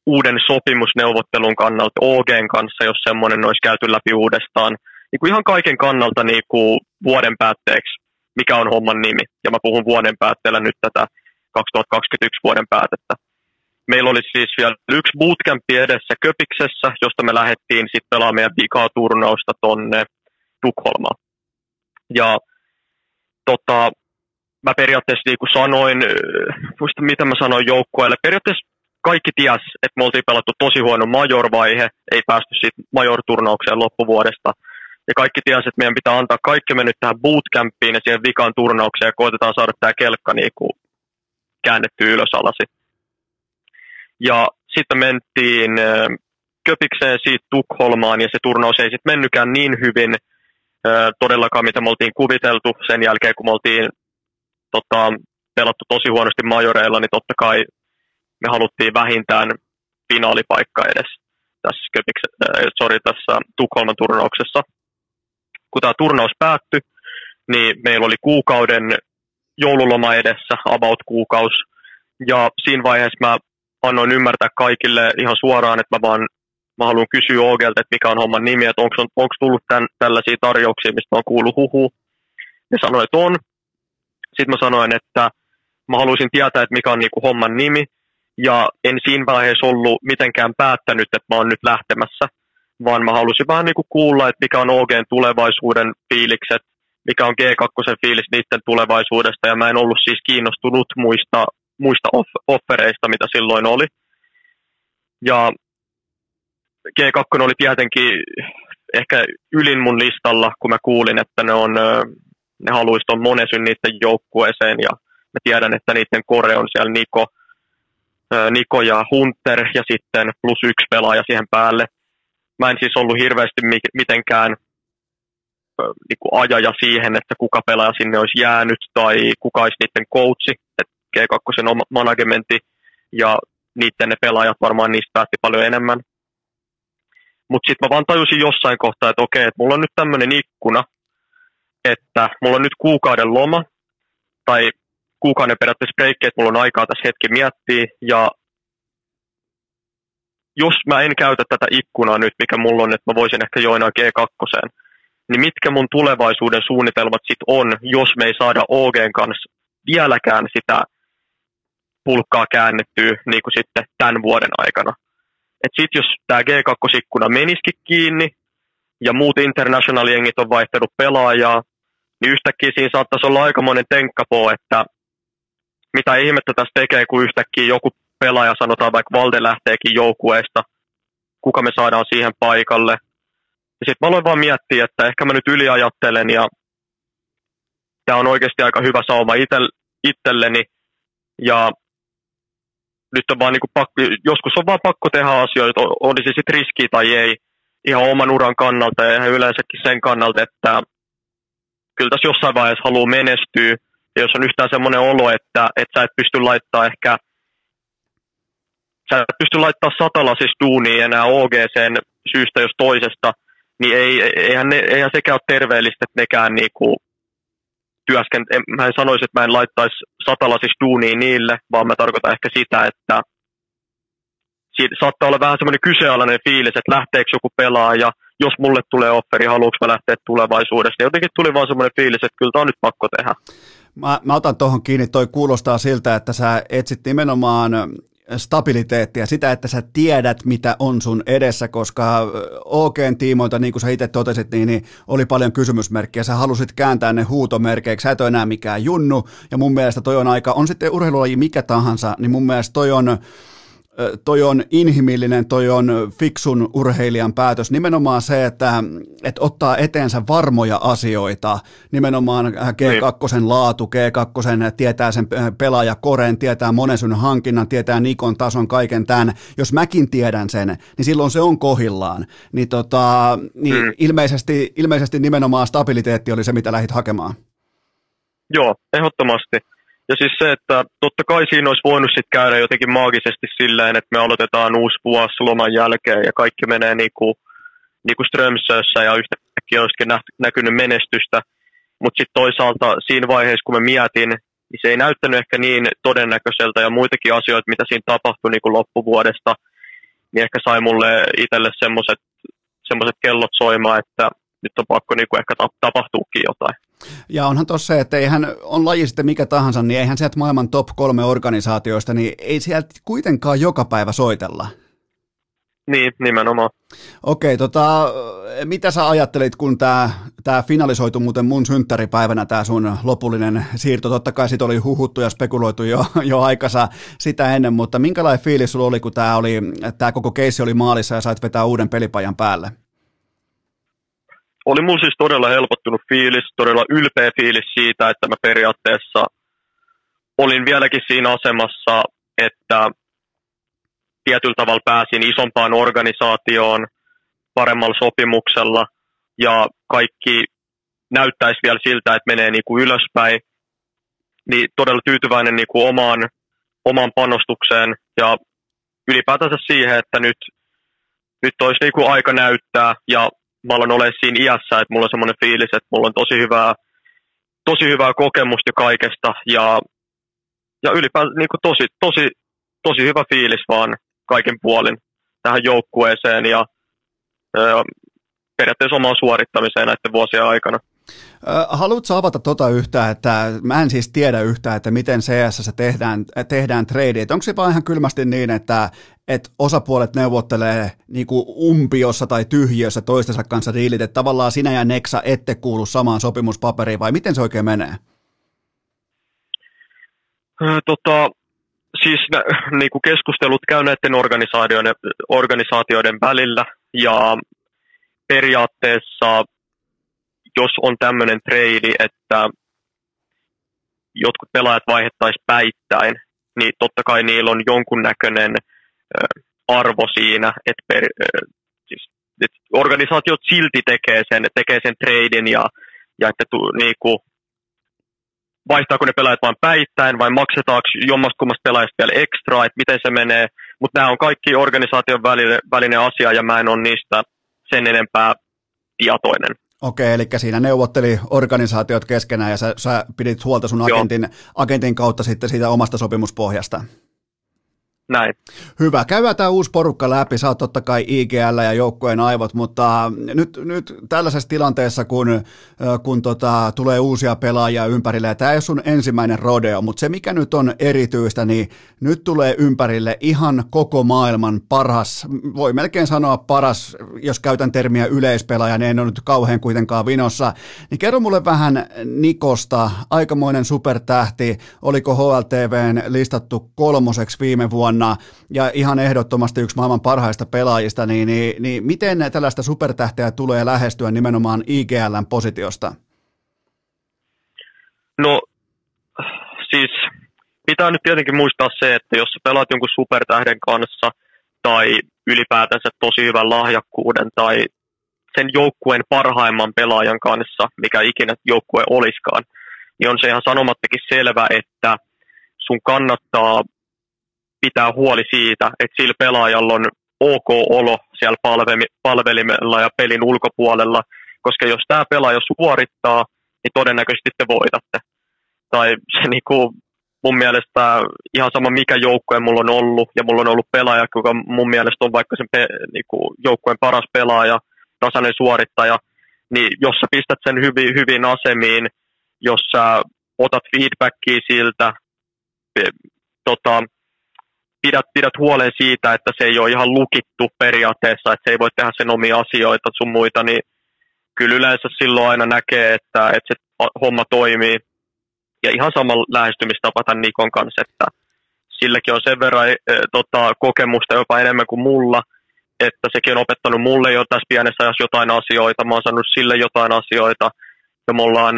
uuden sopimusneuvottelun kannalta OGn kanssa, jos semmoinen olisi käyty läpi uudestaan. Niin kuin ihan kaiken kannalta niin kuin vuoden päätteeksi, mikä on homman nimi. Ja mä puhun vuoden päätteellä nyt tätä 2021 vuoden päätettä. Meillä oli siis vielä yksi bootcampi edessä Köpiksessä, josta me lähdettiin sitten pelaamaan meidän turnausta tonne Tukholmaan. Ja tota, mä periaatteessa niin kuin sanoin, muista mitä mä sanoin joukkueelle, periaatteessa kaikki ties, että me oltiin pelattu tosi huono major-vaihe, ei päästy siitä major-turnaukseen loppuvuodesta. Ja kaikki ties, että meidän pitää antaa kaikki me nyt tähän bootcampiin ja siihen vikaan turnaukseen ja koitetaan saada tämä kelkka niin kuin käännetty ylös alasi. Ja sitten mentiin Köpikseen siitä Tukholmaan ja se turnaus ei sitten mennykään niin hyvin todellakaan, mitä me oltiin kuviteltu sen jälkeen, kun me oltiin tota, pelattu tosi huonosti majoreilla, niin totta kai me haluttiin vähintään finaalipaikka edes tässä, Köpikse, äh, sorry, tässä Tukholman turnauksessa. Kun tämä turnaus päättyi, niin meillä oli kuukauden joululoma edessä, about kuukaus, ja siinä vaiheessa mä annoin ymmärtää kaikille ihan suoraan, että mä vaan mä haluan kysyä Ogelta, että mikä on homman nimi, että onko, onko tullut tämän, tällaisia tarjouksia, mistä on kuullut huhu. Ne sanoi, että on. Sitten mä sanoin, että mä haluaisin tietää, että mikä on niinku homman nimi. Ja en siinä vaiheessa ollut mitenkään päättänyt, että mä oon nyt lähtemässä, vaan mä halusin vähän niinku kuulla, että mikä on OGn tulevaisuuden fiilikset, mikä on G2 fiilis niiden tulevaisuudesta, ja mä en ollut siis kiinnostunut muista muista off- offereista, mitä silloin oli. Ja G2 oli tietenkin ehkä ylin mun listalla, kun mä kuulin, että ne, on, ne haluaisi tuon Monesyn niiden joukkueeseen ja mä tiedän, että niiden kore on siellä Niko, Niko ja Hunter ja sitten plus yksi pelaaja siihen päälle. Mä en siis ollut hirveästi mitenkään niin kuin ajaja siihen, että kuka pelaaja sinne olisi jäänyt tai kuka olisi niiden coachi. Et G2 managementti ja niiden ne pelaajat varmaan niistä päätti paljon enemmän. Mutta sitten mä vaan tajusin jossain kohtaa, että okei, että mulla on nyt tämmöinen ikkuna, että mulla on nyt kuukauden loma, tai kuukauden periaatteessa breikki, että mulla on aikaa tässä hetki miettiä, ja jos mä en käytä tätä ikkunaa nyt, mikä mulla on, että mä voisin ehkä joinaa G2, niin mitkä mun tulevaisuuden suunnitelmat sitten on, jos me ei saada OGn kanssa vieläkään sitä pulkkaa käännettyä niin kuin sitten tämän vuoden aikana. että sitten jos tämä G2-ikkuna menisikin kiinni ja muut international-jengit on vaihtanut pelaajaa, niin yhtäkkiä siinä saattaisi olla aikamoinen tenkkapoo, että mitä ihmettä tässä tekee, kun yhtäkkiä joku pelaaja, sanotaan vaikka Valde lähteekin joukkueesta, kuka me saadaan siihen paikalle. Ja sitten mä aloin vaan miettiä, että ehkä mä nyt yliajattelen ja tämä on oikeasti aika hyvä sauma itselleni. Ja nyt on vaan niin kuin pakko, joskus on vaan pakko tehdä asioita, olisi se sitten riski tai ei, ihan oman uran kannalta ja ihan yleensäkin sen kannalta, että kyllä tässä jossain vaiheessa haluaa menestyä. Ja jos on yhtään semmoinen olo, että, että sä et pysty laittaa ehkä, sä et pysty laittaa satalasis duuniin enää OGCn syystä jos toisesta, niin ei, eihän, ne, eihän sekään ole terveellistä, että nekään niinku työskent... Mä en sanoisi, että mä en laittaisi satalasis duuniin niille, vaan mä tarkoitan ehkä sitä, että siitä saattaa olla vähän semmoinen kyseenalainen fiilis, että lähteekö joku pelaaja, jos mulle tulee offeri, haluanko mä lähteä tulevaisuudessa. Jotenkin tuli vaan semmoinen fiilis, että kyllä tämä on nyt pakko tehdä. Mä, mä otan tuohon kiinni, toi kuulostaa siltä, että sä etsit nimenomaan stabiliteettia, sitä, että sä tiedät, mitä on sun edessä, koska OGn tiimoilta, niin kuin sä itse totesit, niin, niin oli paljon kysymysmerkkiä. Sä halusit kääntää ne huutomerkeiksi, sä et ole enää mikään junnu, ja mun mielestä toi on aika, on sitten urheilulaji mikä tahansa, niin mun mielestä toi on, toi on inhimillinen, toi on fiksun urheilijan päätös. Nimenomaan se, että, että ottaa eteensä varmoja asioita, nimenomaan G2 niin. laatu, G2 tietää sen pelaajakoren, tietää monen sun hankinnan, tietää Nikon tason, kaiken tämän. Jos mäkin tiedän sen, niin silloin se on kohillaan. Niin, tota, niin mm. ilmeisesti, ilmeisesti nimenomaan stabiliteetti oli se, mitä lähdit hakemaan. Joo, ehdottomasti. Ja siis se, että totta kai siinä olisi voinut sitten käydä jotenkin maagisesti silleen, että me aloitetaan uusi vuosi loman jälkeen ja kaikki menee niin kuin, niin kuin Strömsössä ja yhtäkkiä olisikin näkynyt menestystä. Mutta sitten toisaalta siinä vaiheessa, kun mä mietin, niin se ei näyttänyt ehkä niin todennäköiseltä ja muitakin asioita, mitä siinä tapahtui niin kuin loppuvuodesta, niin ehkä sai mulle itselle semmoiset kellot soimaan, että nyt on pakko niin kuin ehkä tapahtuukin jotain. Ja onhan tuossa se, että eihän, on laji sitten mikä tahansa, niin eihän sieltä maailman top kolme organisaatioista, niin ei sieltä kuitenkaan joka päivä soitella. Niin, nimenomaan. Okei, tota, mitä sä ajattelit, kun tämä tää finalisoitu muuten mun synttäripäivänä, tämä sun lopullinen siirto? Totta kai sit oli huhuttu ja spekuloitu jo, jo aikansa sitä ennen, mutta minkälainen fiilis sulla oli, kun tämä tää koko keissi oli maalissa ja sait vetää uuden pelipajan päälle? Oli mulla siis todella helpottunut fiilis, todella ylpeä fiilis siitä, että mä periaatteessa olin vieläkin siinä asemassa, että tietyllä tavalla pääsin isompaan organisaatioon paremmalla sopimuksella ja kaikki näyttäisi vielä siltä, että menee niin kuin ylöspäin. Niin todella tyytyväinen niin kuin omaan, omaan panostukseen ja ylipäätänsä siihen, että nyt, nyt olisi niin kuin aika näyttää ja mä aloin olemaan siinä iässä, että mulla on semmoinen fiilis, että mulla on tosi hyvää, tosi hyvää kokemusta kaikesta ja, ja ylipäätään niin tosi, tosi, tosi hyvä fiilis vaan kaiken puolin tähän joukkueeseen ja, ja periaatteessa omaan suorittamiseen näiden vuosien aikana. Haluatko avata tota yhtään, että mä en siis tiedä yhtään, että miten CS tehdään, tehdään trade. Onko se vaan ihan kylmästi niin, että, että osapuolet neuvottelee niin kuin umpiossa tai tyhjössä toistensa kanssa diilit, että tavallaan sinä ja Nexa ette kuulu samaan sopimuspaperiin, vai miten se oikein menee? Tota, siis niin kuin keskustelut käy näiden organisaatioiden, organisaatioiden välillä, ja periaatteessa jos on tämmöinen trade, että jotkut pelaajat vaihettaisiin päittäin, niin totta kai niillä on jonkunnäköinen arvo siinä, että, per, siis, että organisaatiot silti tekee sen, tekee sen tradein ja, ja että tu, niinku, vaihtaako ne pelaajat vain päittäin vai maksetaanko jommasta kummasta pelaajasta vielä ekstra, että miten se menee. Mutta nämä on kaikki organisaation välinen, välinen asia ja mä en ole niistä sen enempää tietoinen. Okei, eli siinä neuvotteli organisaatiot keskenään ja sä, sä pidit huolta sun agentin, agentin kautta sitten siitä omasta sopimuspohjasta. Näin. Hyvä. Käydään tämä uusi porukka läpi. Sä oot totta kai IGL ja joukkojen aivot, mutta nyt, nyt tällaisessa tilanteessa, kun, kun tota, tulee uusia pelaajia ympärille, ja tämä ei ole sun ensimmäinen rodeo, mutta se mikä nyt on erityistä, niin nyt tulee ympärille ihan koko maailman paras, voi melkein sanoa paras, jos käytän termiä yleispelaaja, niin en ole nyt kauhean kuitenkaan vinossa. Niin kerro mulle vähän Nikosta, aikamoinen supertähti, oliko HLTVn listattu kolmoseksi viime vuonna, vuonna ja ihan ehdottomasti yksi maailman parhaista pelaajista, niin, niin, niin miten tällaista supertähteä tulee lähestyä nimenomaan IGLn positiosta? No siis pitää nyt tietenkin muistaa se, että jos sä pelaat jonkun supertähden kanssa tai ylipäätänsä tosi hyvän lahjakkuuden tai sen joukkueen parhaimman pelaajan kanssa, mikä ikinä joukkue oliskaan, niin on se ihan sanomattakin selvä, että sun kannattaa pitää huoli siitä, että sillä pelaajalla on ok olo siellä palvelimella ja pelin ulkopuolella, koska jos tämä pelaaja suorittaa, niin todennäköisesti te voitatte. Tai se niinku, mun mielestä ihan sama mikä joukkue mulla on ollut, ja mulla on ollut pelaaja, joka mun mielestä on vaikka sen pe, niinku, joukkueen paras pelaaja, tasainen suorittaja, niin jos sä pistät sen hyvin, hyvin asemiin, jos sä otat feedbackia siltä, tota, pidät, pidät huolen siitä, että se ei ole ihan lukittu periaatteessa, että se ei voi tehdä sen omia asioita sun muita, niin kyllä yleensä silloin aina näkee, että, että se homma toimii. Ja ihan sama lähestymistapa tämän Nikon kanssa, että silläkin on sen verran e, tota, kokemusta jopa enemmän kuin mulla, että sekin on opettanut mulle jo tässä pienessä ajassa jotain asioita, mä oon saanut sille jotain asioita, ja me ollaan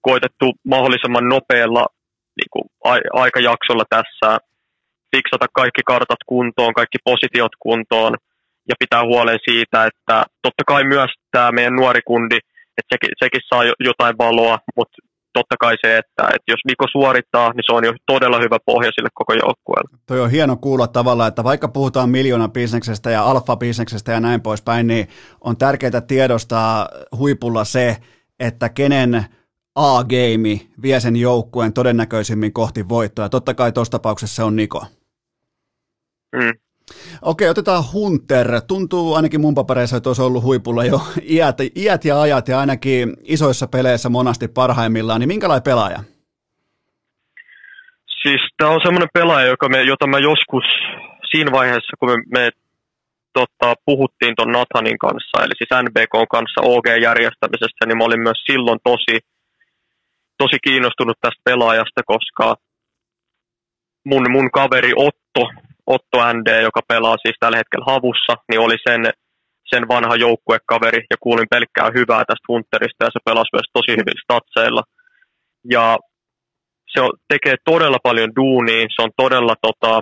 koitettu mahdollisimman nopealla niin kuin, a- aikajaksolla tässä fiksata kaikki kartat kuntoon, kaikki positiot kuntoon ja pitää huolen siitä, että totta kai myös tämä meidän nuori kundi, että sekin, sekin saa jotain valoa, mutta totta kai se, että, että jos Niko suorittaa, niin se on jo todella hyvä pohja sille koko joukkueelle. Toi on hieno kuulla tavallaan, että vaikka puhutaan miljoona bisneksestä ja alfa bisneksestä ja näin poispäin, niin on tärkeää tiedostaa huipulla se, että kenen A-game vie sen joukkueen todennäköisimmin kohti voittoa. Totta kai tuossa tapauksessa se on Niko. Mm. Okei, otetaan Hunter. Tuntuu ainakin mun papereissa, että olisi ollut huipulla jo <laughs> iät, iät ja ajat ja ainakin isoissa peleissä monasti parhaimmillaan. Niin minkälainen pelaaja? Siis tämä on semmoinen pelaaja, joka me, jota mä joskus siinä vaiheessa, kun me, me tota, puhuttiin tuon Nathanin kanssa, eli siis NBK kanssa OG-järjestämisestä, niin mä olin myös silloin tosi, tosi kiinnostunut tästä pelaajasta, koska mun, mun kaveri Otto, Otto ND, joka pelaa siis tällä hetkellä havussa, niin oli sen, sen vanha joukkuekaveri ja kuulin pelkkää hyvää tästä Hunterista ja se pelasi myös tosi hyvin statseilla. Ja se on, tekee todella paljon duunia, se on todella tota,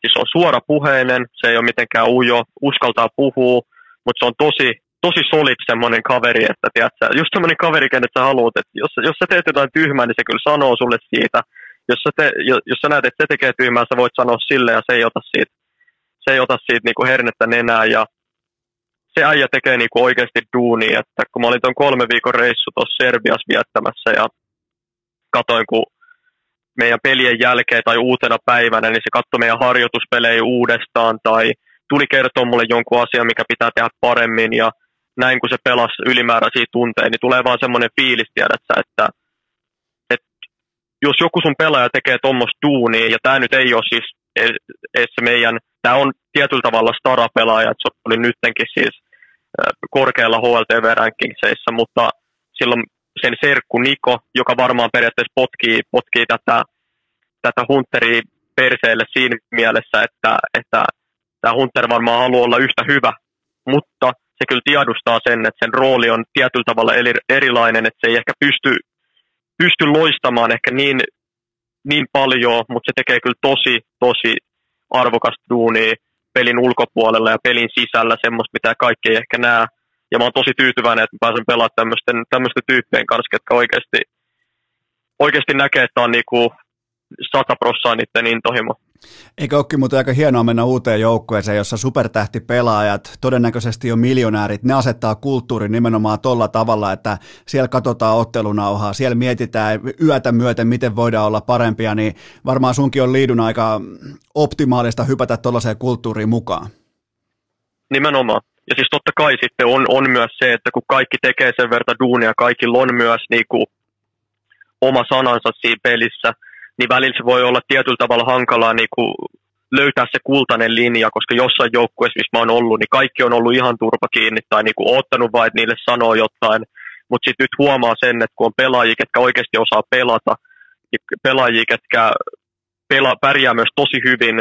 siis on suora puheinen, se ei ole mitenkään ujo, uskaltaa puhua, mutta se on tosi, tosi solid semmoinen kaveri, että tiedätkö, just semmoinen kaveri, kenet sä haluat, että jos, jos sä teet jotain tyhmää, niin se kyllä sanoo sulle siitä, jos sä, te, jos sä näet, että se tekee tyhmää, sä voit sanoa sille ja se ei ota siitä, se ei ota siitä niinku hernettä nenää ja se äijä tekee niinku oikeasti duunia, että kun mä olin tuon kolme viikon reissu tuossa Serbiassa viettämässä ja katoin, kun meidän pelien jälkeen tai uutena päivänä, niin se katsoi meidän harjoituspelejä uudestaan tai tuli kertoa mulle jonkun asian, mikä pitää tehdä paremmin ja näin kun se pelasi ylimääräisiä tunteja, niin tulee vaan semmoinen fiilis, tiedätkö, että jos joku sun pelaaja tekee tuommoista duunia, ja tämä nyt ei ole siis edes meidän, tämä on tietyllä tavalla stara-pelaaja, että se oli nyttenkin siis korkealla HLTV-rankingsseissa, mutta silloin sen serkku Niko, joka varmaan periaatteessa potkii, potkii tätä, tätä Hunteria perseelle siinä mielessä, että, että tämä Hunter varmaan haluaa olla yhtä hyvä, mutta se kyllä tiedustaa sen, että sen rooli on tietyllä tavalla erilainen, että se ei ehkä pysty pysty loistamaan ehkä niin, niin paljon, mutta se tekee kyllä tosi, tosi arvokasta duunia pelin ulkopuolella ja pelin sisällä, semmoista, mitä kaikki ei ehkä näe. Ja mä oon tosi tyytyväinen, että mä pääsen pelaamaan tämmöisten, tämmöisten tyyppien kanssa, jotka oikeasti, oikeasti näkee, että on niinku 100 prossaa niiden intohimo. Eikö olekin muuten aika hienoa mennä uuteen joukkueeseen, jossa supertähtipelaajat, todennäköisesti jo miljonäärit, ne asettaa kulttuurin nimenomaan tolla tavalla, että siellä katsotaan ottelunauhaa, siellä mietitään yötä myöten, miten voidaan olla parempia, niin varmaan sunkin on liidun aika optimaalista hypätä tuollaiseen kulttuuriin mukaan. Nimenomaan. Ja siis totta kai sitten on, on myös se, että kun kaikki tekee sen verta duunia, kaikilla on myös niin kuin oma sanansa siinä pelissä, niin välillä se voi olla tietyllä tavalla hankalaa niin kuin löytää se kultainen linja, koska jossain joukkueessa, missä mä oon ollut, niin kaikki on ollut ihan turpa kiinni tai niin kuin ottanut vain, että niille sanoo jotain. Mutta sitten nyt huomaa sen, että kun on pelaajia, ketkä oikeasti osaa pelata, ja pelaajia, ketkä pela, pärjää myös tosi hyvin,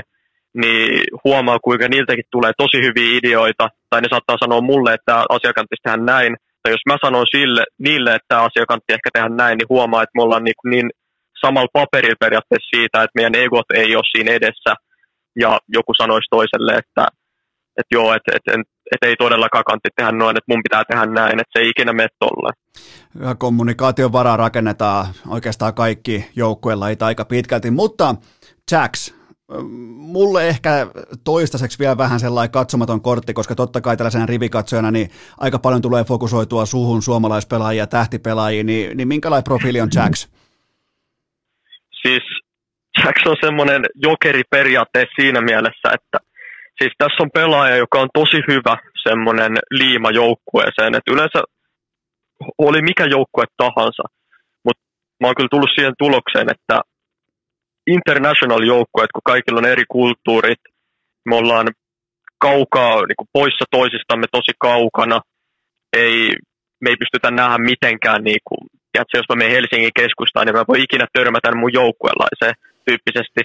niin huomaa, kuinka niiltäkin tulee tosi hyviä ideoita, tai ne saattaa sanoa mulle, että tämä asia kannattaisi tehdä näin, tai jos mä sanon sille, niille, että tämä asia kannattaa ehkä tehdä näin, niin huomaa, että me ollaan niin, niin samalla paperilla periaatteessa siitä, että meidän egot ei ole siinä edessä, ja joku sanoisi toiselle, että, että joo, että, että, että ei todellakaan kantti tehdä noin, että mun pitää tehdä näin, että se ei ikinä mene tolleen. Ja kommunikaation varaa rakennetaan oikeastaan kaikki joukkuelajit aika pitkälti, mutta Jacks, mulle ehkä toistaiseksi vielä vähän sellainen katsomaton kortti, koska totta kai tällaisena rivikatsojana niin aika paljon tulee fokusoitua suhun suomalaispelaajia, tähtipelaajia, niin, niin minkälainen profiili on Jacks? Siis Jacks on semmoinen jokeri periaatteessa siinä mielessä, että siis tässä on pelaaja, joka on tosi hyvä semmoinen liima joukkueeseen, että yleensä oli mikä joukkue tahansa, mutta mä oon kyllä tullut siihen tulokseen, että international-joukkueet, kun kaikilla on eri kulttuurit, me ollaan kaukaa, niin kuin poissa toisistamme tosi kaukana, ei, me ei pystytä nähdä mitenkään, niin kuin, tiedätkö, jos mä menen Helsingin keskustaan, niin mä voi ikinä törmätä mun joukkueelaiseen tyyppisesti,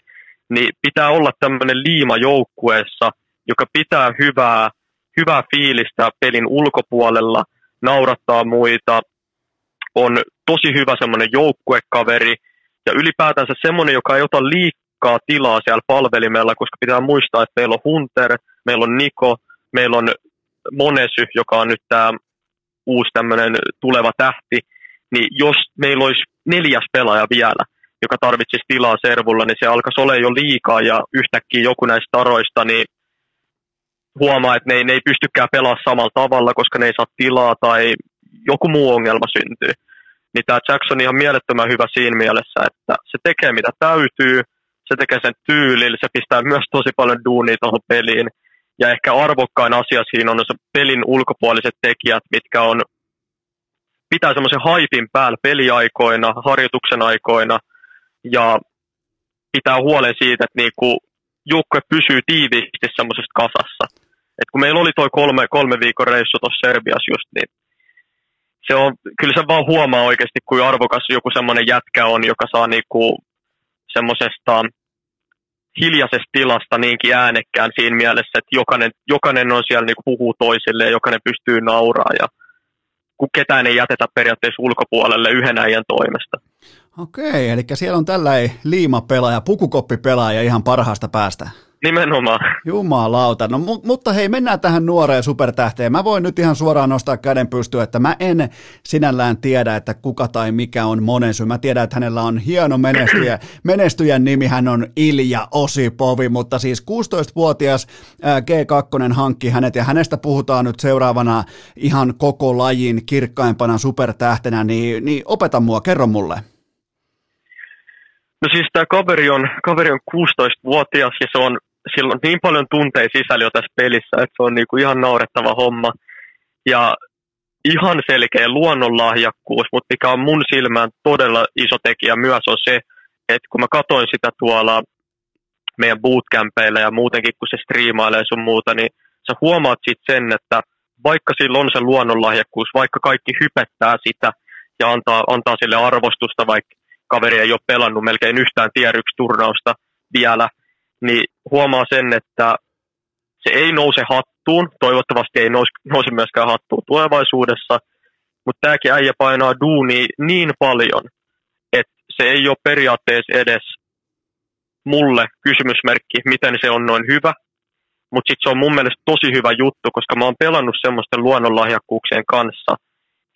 niin pitää olla tämmöinen liima joukkueessa, joka pitää hyvää, hyvää fiilistä pelin ulkopuolella, naurattaa muita, on tosi hyvä semmoinen joukkuekaveri, ja ylipäätänsä semmoinen, joka ei ota liikaa tilaa siellä palvelimella, koska pitää muistaa, että meillä on Hunter, meillä on Niko, meillä on Monesy, joka on nyt tämä uusi tämmöinen tuleva tähti, niin jos meillä olisi neljäs pelaaja vielä, joka tarvitsisi tilaa servulla, niin se alkaisi olla jo liikaa ja yhtäkkiä joku näistä taroista, niin huomaa, että ne ei, ne ei pystykään pelaamaan samalla tavalla, koska ne ei saa tilaa tai joku muu ongelma syntyy niin tämä Jackson on ihan mielettömän hyvä siinä mielessä, että se tekee mitä täytyy, se tekee sen tyylillä, se pistää myös tosi paljon duunia tuohon peliin. Ja ehkä arvokkain asia siinä on se pelin ulkopuoliset tekijät, mitkä on pitää semmoisen haipin päällä peliaikoina, harjoituksen aikoina ja pitää huolen siitä, että niinku joukkue pysyy tiiviisti semmoisessa kasassa. Et kun meillä oli tuo kolme, kolme viikon reissu tuossa Serbiassa just, niin se on, kyllä se vaan huomaa oikeasti, kuin arvokas joku semmoinen jätkä on, joka saa niinku semmoisesta hiljaisesta tilasta niinkin äänekkään siinä mielessä, että jokainen, jokainen on siellä niinku puhuu toisille ja jokainen pystyy nauraa ja kun ketään ei jätetä periaatteessa ulkopuolelle yhden äijän toimesta. Okei, eli siellä on tällainen liimapelaaja, pukukoppipelaaja ihan parhaasta päästä. Nimenomaan. Jumalauta. No, mutta hei, mennään tähän nuoreen supertähteen. Mä voin nyt ihan suoraan nostaa käden pystyä, että mä en sinällään tiedä, että kuka tai mikä on Monensy. Mä tiedän, että hänellä on hieno menestyjä. <clears throat> Menestyjän nimi hän on Ilja Osipovi, mutta siis 16-vuotias G2 hankki hänet ja hänestä puhutaan nyt seuraavana ihan koko lajin kirkkaimpana supertähtenä, niin, niin opeta mua, kerro mulle. No siis tämä kaveri on, kaveri on 16-vuotias ja se on sillä on niin paljon tunteja sisällä jo tässä pelissä, että se on niinku ihan naurettava homma. Ja ihan selkeä luonnonlahjakkuus, mutta mikä on mun silmään todella iso tekijä myös on se, että kun mä katsoin sitä tuolla meidän bootcampeilla ja muutenkin kun se striimailee sun muuta, niin sä huomaat sitten sen, että vaikka sillä on se luonnonlahjakkuus, vaikka kaikki hypettää sitä ja antaa, antaa sille arvostusta, vaikka kaveri ei ole pelannut melkein yhtään tier turnausta vielä, niin huomaa sen, että se ei nouse hattuun, toivottavasti ei nouse, myöskään hattuun tulevaisuudessa, mutta tämäkin äijä painaa duuni niin paljon, että se ei ole periaatteessa edes mulle kysymysmerkki, miten se on noin hyvä, mutta sitten se on mun mielestä tosi hyvä juttu, koska mä oon pelannut semmoisten luonnonlahjakkuuksien kanssa,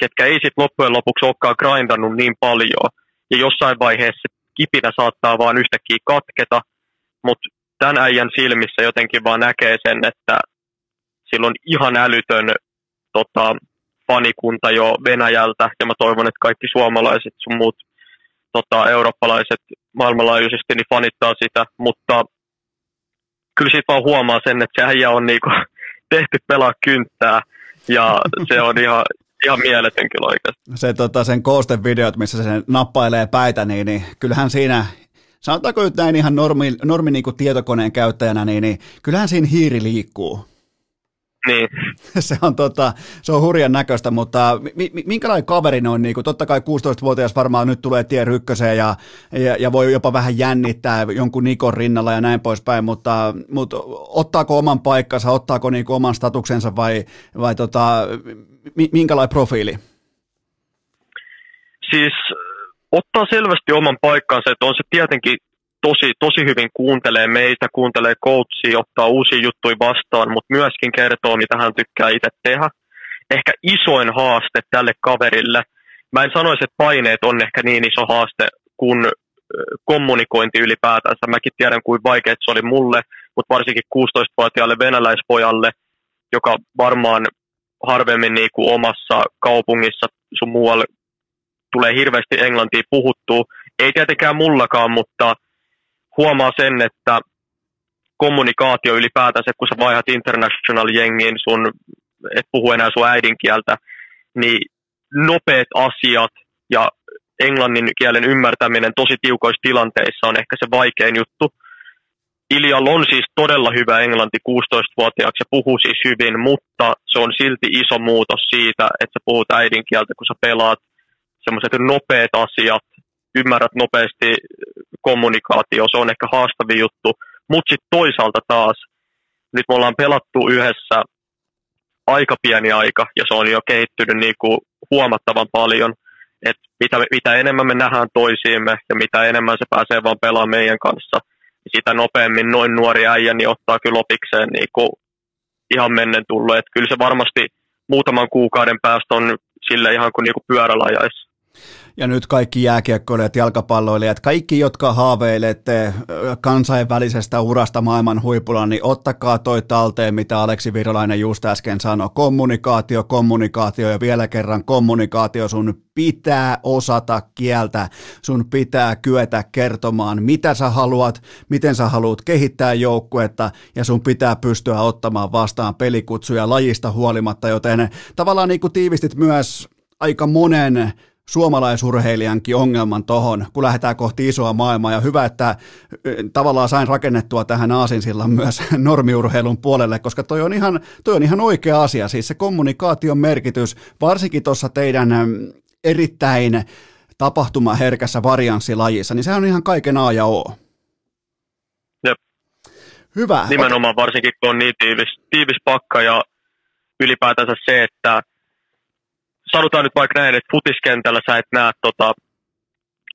ketkä ei sitten loppujen lopuksi olekaan grindannut niin paljon, ja jossain vaiheessa kipinä saattaa vaan yhtäkkiä katketa, mutta tämän äijän silmissä jotenkin vaan näkee sen, että sillä on ihan älytön tota, fanikunta jo Venäjältä, ja mä toivon, että kaikki suomalaiset sun muut tota, eurooppalaiset maailmanlaajuisesti niin fanittaa sitä, mutta kyllä siitä vaan huomaa sen, että se äijä on niinku <laughs> tehty pelaa kynttää, ja se on ihan, ihan mieletön kyllä oikeasti. Se tota, sen koostevideot, missä se nappailee päitä, niin, niin kyllähän siinä sanotaanko nyt näin ihan normi, normi niin kuin tietokoneen käyttäjänä, niin, niin kyllähän siinä hiiri liikkuu. Niin. <laughs> se, on, tota, se on hurjan näköistä, mutta mi, mi, minkälainen kaveri ne on? Niin kuin, totta kai 16-vuotias varmaan nyt tulee tie rykköseen ja, ja, ja, voi jopa vähän jännittää jonkun Nikon rinnalla ja näin poispäin, mutta, mutta ottaako oman paikkansa, ottaako niin kuin oman statuksensa vai, vai tota, minkälainen profiili? Siis ottaa selvästi oman paikkansa, että on se tietenkin tosi, tosi hyvin kuuntelee meitä, kuuntelee coachia, ottaa uusia juttuja vastaan, mutta myöskin kertoo, mitä hän tykkää itse tehdä. Ehkä isoin haaste tälle kaverille, mä en sanoisi, että paineet on ehkä niin iso haaste kuin kommunikointi ylipäätänsä. Mäkin tiedän, kuin vaikea se oli mulle, mutta varsinkin 16-vuotiaalle venäläispojalle, joka varmaan harvemmin niin kuin omassa kaupungissa sun muualla tulee hirveästi englantia puhuttua. Ei tietenkään mullakaan, mutta huomaa sen, että kommunikaatio ylipäätänsä, kun sä vaihdat international-jengiin, sun, et puhu enää sun äidinkieltä, niin nopeat asiat ja englannin kielen ymmärtäminen tosi tiukoissa tilanteissa on ehkä se vaikein juttu. Iljalla on siis todella hyvä englanti 16-vuotiaaksi ja puhuu siis hyvin, mutta se on silti iso muutos siitä, että sä puhut äidinkieltä, kun sä pelaat semmoiset nopeat asiat, ymmärrät nopeasti kommunikaatio, se on ehkä haastavi juttu. Mutta sitten toisaalta taas, nyt me ollaan pelattu yhdessä aika pieni aika, ja se on jo kehittynyt niinku huomattavan paljon. Et mitä, mitä enemmän me nähdään toisiimme, ja mitä enemmän se pääsee vaan pelaamaan meidän kanssa, niin sitä nopeammin noin nuori äijä niin ottaa kyllä opikseen niinku ihan mennen tullut. Et kyllä se varmasti muutaman kuukauden päästä on sille ihan kuin niinku pyöräläjäisi ja nyt kaikki jääkiekkoilijat, jalkapalloilijat, kaikki, jotka haaveilette kansainvälisestä urasta maailman huipulla, niin ottakaa toi talteen, mitä Aleksi Virolainen just äsken sanoi. Kommunikaatio, kommunikaatio ja vielä kerran kommunikaatio. Sun pitää osata kieltä, sun pitää kyetä kertomaan, mitä sä haluat, miten sä haluat kehittää joukkuetta ja sun pitää pystyä ottamaan vastaan pelikutsuja lajista huolimatta, joten tavallaan niin kuin tiivistit myös aika monen suomalaisurheilijankin ongelman tohon, kun lähdetään kohti isoa maailmaa. Ja hyvä, että tavallaan sain rakennettua tähän aasinsillan myös <laughs> normiurheilun puolelle, koska toi on ihan, toi on ihan oikea asia. Siis se kommunikaation merkitys, varsinkin tuossa teidän erittäin tapahtumaherkässä varianssilajissa, niin se on ihan kaiken A ja O. Jep. Hyvä. Nimenomaan varsinkin kun on niin tiivis, tiivis pakka ja ylipäätänsä se, että sanotaan nyt vaikka näin, että futiskentällä sä et näe tota,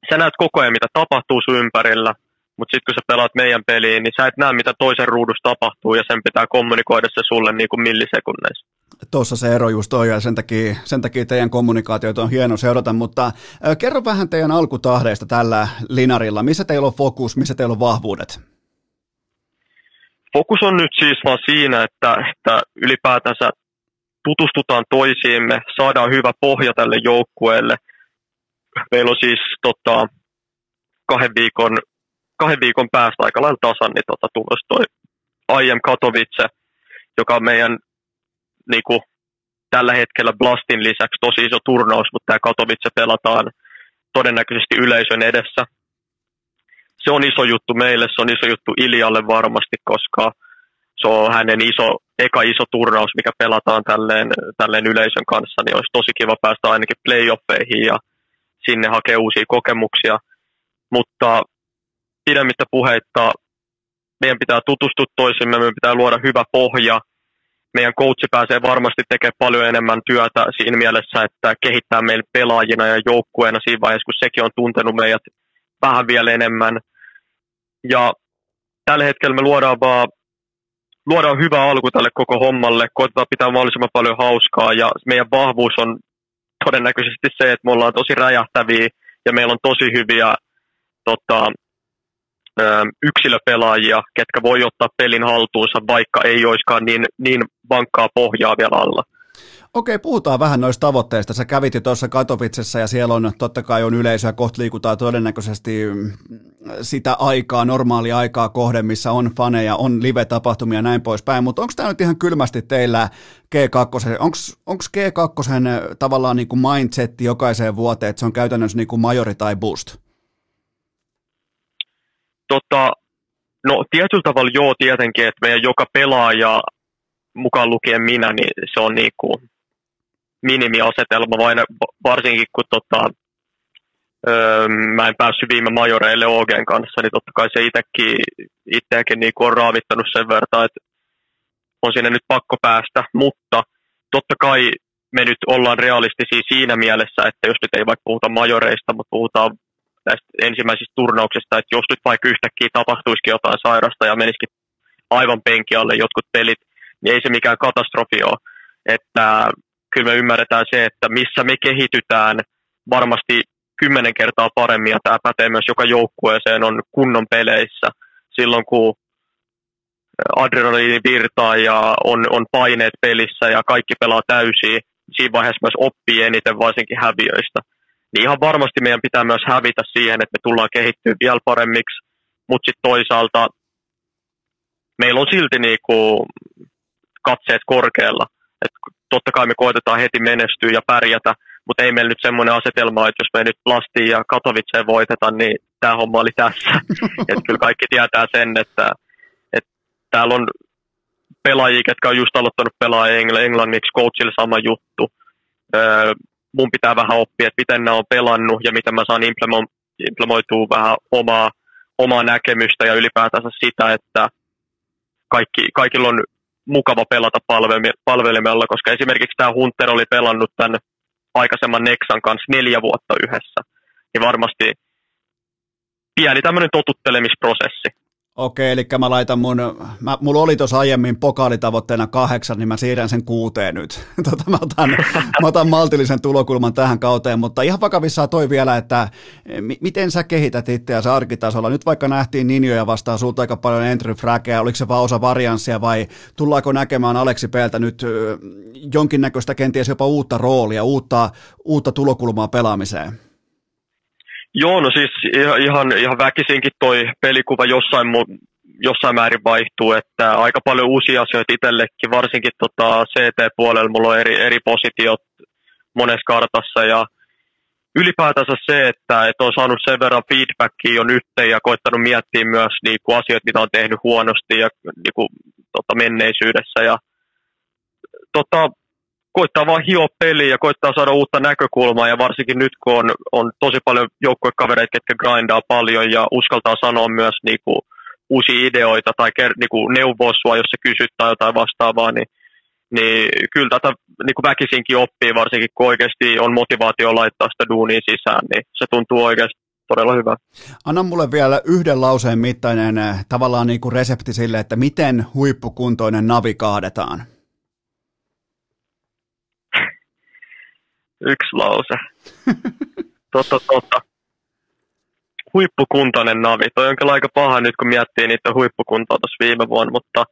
sä näet koko ajan, mitä tapahtuu sun ympärillä, mutta sitten kun sä pelaat meidän peliin, niin sä et näe, mitä toisen ruudussa tapahtuu, ja sen pitää kommunikoida se sulle niin kuin millisekunneissa. Tuossa se ero just on, ja sen takia, sen takia teidän kommunikaatiot on hieno seurata, mutta äh, kerro vähän teidän alkutahdeista tällä linarilla. Missä teillä on fokus, missä teillä on vahvuudet? Fokus on nyt siis vaan siinä, että, että ylipäätänsä tutustutaan toisiimme, saadaan hyvä pohja tälle joukkueelle. Meillä on siis tota, kahden, viikon, kahden viikon päästä aika lailla tasan niin tota, tulos toi IM Katowice, joka on meidän niin kuin, tällä hetkellä Blastin lisäksi tosi iso turnaus, mutta tämä Katowice pelataan todennäköisesti yleisön edessä. Se on iso juttu meille, se on iso juttu Iljalle varmasti, koska se on hänen iso, eka iso turnaus, mikä pelataan tälleen, tälleen yleisön kanssa, niin olisi tosi kiva päästä ainakin playoffeihin ja sinne hakea uusia kokemuksia. Mutta pidemmittä puheitta meidän pitää tutustua toisimme, meidän pitää luoda hyvä pohja. Meidän coachi pääsee varmasti tekemään paljon enemmän työtä siinä mielessä, että kehittää meidän pelaajina ja joukkueena siinä vaiheessa, kun sekin on tuntenut meidät vähän vielä enemmän. Ja tällä hetkellä me luodaan vaan luodaan hyvä alku tälle koko hommalle, koitetaan pitää mahdollisimman paljon hauskaa ja meidän vahvuus on todennäköisesti se, että me ollaan tosi räjähtäviä ja meillä on tosi hyviä tota, yksilöpelaajia, ketkä voi ottaa pelin haltuunsa, vaikka ei olisikaan niin, niin vankkaa pohjaa vielä alla. Okei, puhutaan vähän noista tavoitteista. Sä kävit jo tuossa Katowicessa ja siellä on totta kai on yleisöä, kohta liikutaan todennäköisesti sitä aikaa, normaalia aikaa kohden, missä on faneja, on live-tapahtumia ja näin poispäin, mutta onko tämä nyt ihan kylmästi teillä G2, onko G2 tavallaan niin kuin mindsetti jokaiseen vuoteen, että se on käytännössä niin kuin majori tai boost? Tota, no tietyllä tavalla joo tietenkin, että meidän joka pelaaja mukaan lukien minä, niin se on niin kuin minimiasetelma, vain, varsinkin kun tota, öö, mä en päässyt viime majoreille OGen kanssa, niin totta kai se itsekin, niin on raavittanut sen verran, että on sinne nyt pakko päästä, mutta totta kai me nyt ollaan realistisia siinä mielessä, että jos nyt ei vaikka puhuta majoreista, mutta puhutaan näistä ensimmäisistä turnauksista, että jos nyt vaikka yhtäkkiä tapahtuisikin jotain sairasta ja menisikin aivan penki alle jotkut pelit, niin ei se mikään katastrofi ole. Että kyllä me ymmärretään se, että missä me kehitytään varmasti kymmenen kertaa paremmin, ja tämä pätee myös joka joukkueeseen, on kunnon peleissä. Silloin kun adrenaliini virtaa ja on, on paineet pelissä ja kaikki pelaa täysiä, siinä vaiheessa myös oppii eniten varsinkin häviöistä. Niin ihan varmasti meidän pitää myös hävitä siihen, että me tullaan kehittyä vielä paremmiksi, mutta sitten toisaalta meillä on silti niinku katseet korkealla. Et totta kai me koetetaan heti menestyä ja pärjätä, mutta ei meillä nyt semmoinen asetelma, että jos me nyt Lastiin ja Katowiceen voiteta, niin tämä homma oli tässä. <laughs> Et kyllä kaikki tietää sen, että, että täällä on pelaajia, jotka on just aloittanut pelaa engl- englanniksi, coachille sama juttu. Öö, mun pitää vähän oppia, että miten nämä on pelannut ja miten mä saan implementoitua vähän omaa, omaa näkemystä ja ylipäätänsä sitä, että kaikki, kaikilla on mukava pelata palvelimella, koska esimerkiksi tämä Hunter oli pelannut tämän aikaisemman Nexan kanssa neljä vuotta yhdessä. Niin varmasti pieni tämmöinen totuttelemisprosessi. Okei, eli mä laitan mun, mä, mulla oli tuossa aiemmin pokaalitavoitteena kahdeksan, niin mä siirrän sen kuuteen nyt. <laughs> Tota, mä, otan, mä otan maltillisen tulokulman tähän kauteen, mutta ihan vakavissaan toi vielä, että m- miten sä kehität itseäsi arkitasolla? Nyt vaikka nähtiin Ninjoja vastaan sulta aika paljon entry frageja, oliko se vaan osa varianssia vai tullaanko näkemään Aleksi Peltä nyt jonkinnäköistä kenties jopa uutta roolia, uutta, uutta tulokulmaa pelaamiseen? Joo, no siis ihan, ihan väkisinkin toi pelikuva jossain, jossain määrin vaihtuu, että aika paljon uusia asioita itsellekin, varsinkin tota CT-puolella mulla on eri, eri positiot monessa kartassa ja ylipäätänsä se, että, että on saanut sen verran feedbackia jo nyt ja koittanut miettiä myös niin kuin asioita, mitä on tehnyt huonosti ja niin kuin, tota, menneisyydessä ja tota, koittaa vaan hioa peliä ja koittaa saada uutta näkökulmaa ja varsinkin nyt kun on, on tosi paljon joukkuekavereita, ketkä grindaa paljon ja uskaltaa sanoa myös niinku uusia ideoita tai niinku neuvoa sua, jos se kysyt tai jotain vastaavaa, niin, niin kyllä tätä niinku väkisinkin oppii, varsinkin kun oikeasti on motivaatio laittaa sitä duunia sisään, niin se tuntuu oikeasti todella hyvä. Anna mulle vielä yhden lauseen mittainen eh, tavallaan niin kuin resepti sille, että miten huippukuntoinen navi kaadetaan. Yksi lause. <laughs> totta, totta. Huippukuntoinen navi. Toi on kyllä aika paha nyt, kun miettii niitä huippukuntoa tuossa viime vuonna, mutta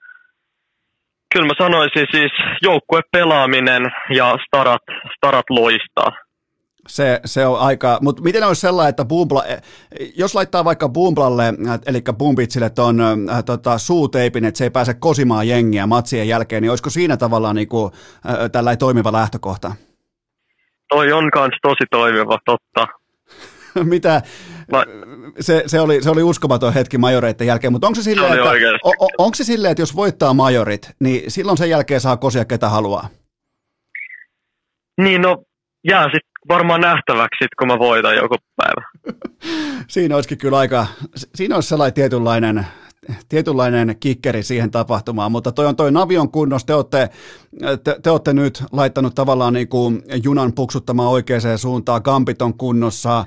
kyllä mä sanoisin siis joukkue pelaaminen ja starat, starat loistaa. Se, se on aika, mutta miten olisi sellainen, että Boombla, jos laittaa vaikka Boomblalle, eli Boombitsille tuon äh, tota, suuteipin, että se ei pääse kosimaan jengiä matsien jälkeen, niin olisiko siinä tavallaan niin kuin, äh, tällainen toimiva lähtökohta? Toi on kans tosi toimiva, totta. <laughs> Mitä? Ma... Se, se, oli, se oli uskomaton hetki majoreiden jälkeen, mutta onko se silleen, että, o, o, onko se silleen, että jos voittaa majorit, niin silloin sen jälkeen saa kosia ketä haluaa? Niin, no jää sitten varmaan nähtäväksi, sit, kun mä voitan joku päivä. <laughs> siinä olisikin kyllä aika, siinä olisi sellainen tietynlainen tietynlainen kikkeri siihen tapahtumaan, mutta toi on toi Navion kunnos, te olette, te, te olette nyt laittanut tavallaan niin kuin junan puksuttamaan oikeaan suuntaan, Gambit on kunnossa,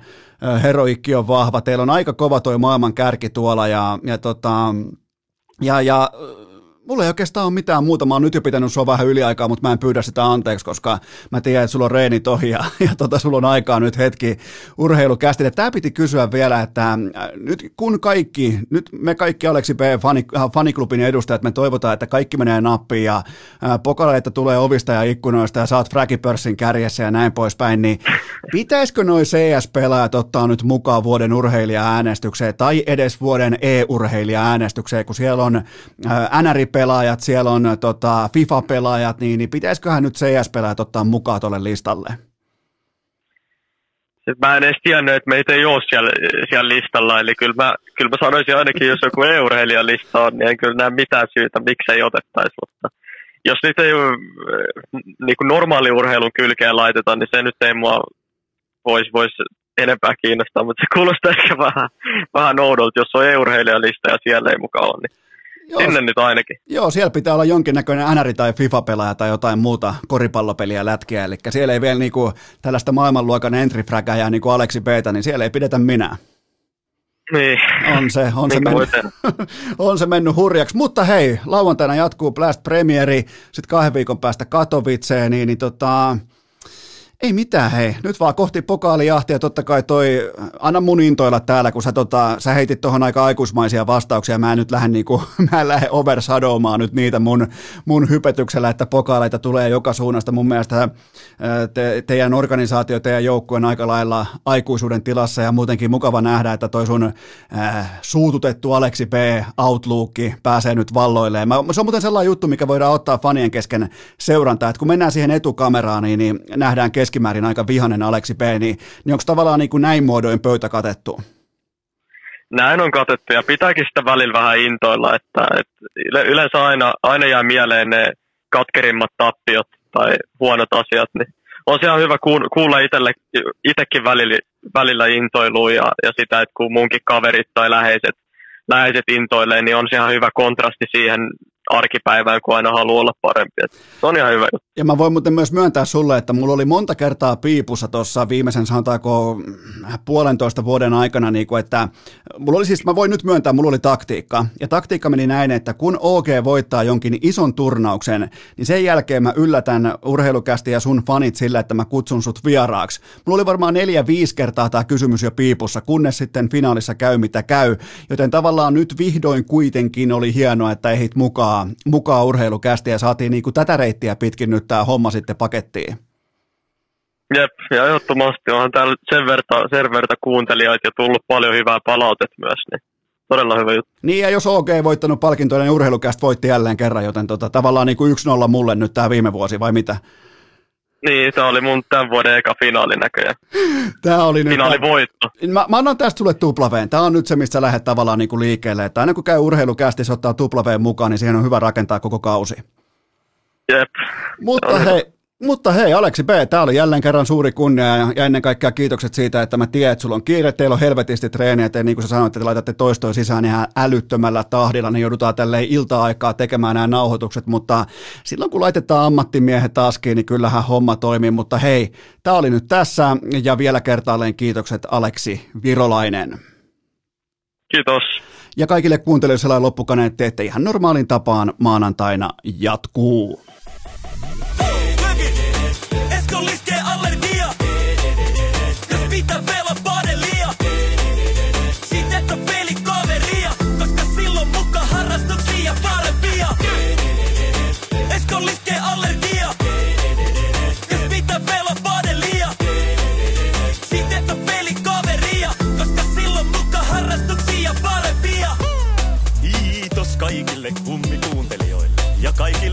heroikki on vahva, teillä on aika kova toi maailman kärki tuolla ja, ja, tota, ja, ja Mulla ei oikeastaan ole mitään muuta. Mä oon nyt jo pitänyt sua vähän yliaikaa, mutta mä en pyydä sitä anteeksi, koska mä tiedän, että sulla on reenit ohi ja, ja tota, sulla on aikaa nyt hetki urheilukästi. Tämä piti kysyä vielä, että äh, nyt kun kaikki, nyt me kaikki Aleksi B äh, faniklubin edustajat, me toivotaan, että kaikki menee nappiin ja äh, pokaleita tulee ovista ja ikkunoista ja saat Fragipörssin kärjessä ja näin poispäin, niin pitäisikö noi CS-pelaajat ottaa nyt mukaan vuoden urheilija-äänestykseen tai edes vuoden e-urheilija-äänestykseen, kun siellä on NRP pelaajat, siellä on tota, FIFA-pelaajat, niin, niin pitäisiköhän nyt CS-pelaajat ottaa mukaan tuolle listalle? Mä en edes tiennyt, että meitä ei ole siellä, siellä listalla, eli kyllä mä, kyllä mä sanoisin ainakin, jos joku e lista on, niin en kyllä näe mitään syytä, miksi ei otettaisi, mutta jos niitä ei niin kuin normaali urheilun kylkeen laitetaan, niin se nyt ei mua voisi vois enempää kiinnostaa, mutta se kuulostaa ehkä vähän, vähän oudolta, jos on e-urheilijalista ja siellä ei mukaan ole. Niin Joo, Sinne nyt ainakin. Joo, siellä pitää olla jonkinnäköinen NR- tai FIFA-pelaaja tai jotain muuta koripallopeliä lätkiä, eli siellä ei vielä niinku tällaista maailmanluokan entry niin niinku Aleksi Beeta, niin siellä ei pidetä minä. Niin. On se, on, se mennyt, <laughs> on se mennyt hurjaksi. Mutta hei, lauantaina jatkuu Blast Premieri, sitten kahden viikon päästä Katowiceen, niin, niin tota, ei mitään, hei. Nyt vaan kohti pokaalijahtia. Totta kai toi, anna mun intoilla täällä, kun sä, tota, sä heitit tuohon aika aikuismaisia vastauksia. Mä en nyt lähde, niinku, <laughs> mä en nyt niitä mun, mun hypetyksellä, että pokaaleita tulee joka suunnasta. Mun mielestä te, teidän organisaatio, teidän joukkue on aika lailla aikuisuuden tilassa ja muutenkin mukava nähdä, että toi sun äh, suututettu Aleksi B. Outlook pääsee nyt valloilleen. Mä, se on muuten sellainen juttu, mikä voidaan ottaa fanien kesken seurantaa, että kun mennään siihen etukameraan, niin, niin nähdään kes keskimäärin aika vihanen Aleksi B, niin, niin onko tavallaan niin kuin näin muodoin pöytä katettu? Näin on katettu ja pitääkin sitä välillä vähän intoilla, että, että yleensä aina, aina jää mieleen ne katkerimmat tappiot tai huonot asiat, niin on se hyvä kuulla itselle, itsekin välillä, välillä intoilua ja, ja sitä, että kun munkin kaverit tai läheiset, läheiset intoilee, niin on ihan hyvä kontrasti siihen arkipäivään, kun aina haluaa olla parempi. Se on ihan hyvä juttu. Ja mä voin muuten myös myöntää sulle, että mulla oli monta kertaa piipussa tuossa viimeisen sanotaanko puolentoista vuoden aikana, niin kuin, että mulla oli siis, mä voin nyt myöntää, mulla oli taktiikka. Ja taktiikka meni näin, että kun OG voittaa jonkin ison turnauksen, niin sen jälkeen mä yllätän urheilukästi ja sun fanit sillä, että mä kutsun sut vieraaksi. Mulla oli varmaan neljä, viisi kertaa tämä kysymys jo piipussa, kunnes sitten finaalissa käy mitä käy. Joten tavallaan nyt vihdoin kuitenkin oli hienoa, että ehit mukaan mukaan, urheilukästi ja saatiin niin kuin tätä reittiä pitkin nyt tämä homma sitten pakettiin. Jep, ja ehdottomasti onhan täällä sen verta, sen verta kuuntelijoita ja tullut paljon hyvää palautetta myös, niin todella hyvä juttu. Niin, ja jos OK ei voittanut palkintoja, niin urheilukästä voitti jälleen kerran, joten tota, tavallaan niin kuin 1-0 mulle nyt tämä viime vuosi, vai mitä? Niin, tämä oli mun tämän vuoden eka finaali näköjään. <laughs> Tämä oli nyt... Finaalivoitto. Mä, mä annan tästä sulle tuplaveen. Tämä on nyt se, mistä lähdet tavallaan niin kuin liikkeelle. Että aina kun käy urheilukästi, se ottaa tuplaveen mukaan, niin siihen on hyvä rakentaa koko kausi. Jep. Mutta hei, mutta hei, Aleksi B, tämä oli jälleen kerran suuri kunnia ja, ja ennen kaikkea kiitokset siitä, että mä tiedän, että sulla on kiire, teillä on helvetisti treeniä, että niin kuin sä sanoit, että te laitatte toistoa sisään ihan älyttömällä tahdilla, niin joudutaan tälleen ilta-aikaa tekemään nämä nauhoitukset, mutta silloin kun laitetaan ammattimiehet taskiin, niin kyllähän homma toimii, mutta hei, tämä oli nyt tässä ja vielä kertaalleen kiitokset Aleksi Virolainen. Kiitos. Ja kaikille kuuntelijoille sellainen loppukaneetti, että ihan normaalin tapaan maanantaina jatkuu.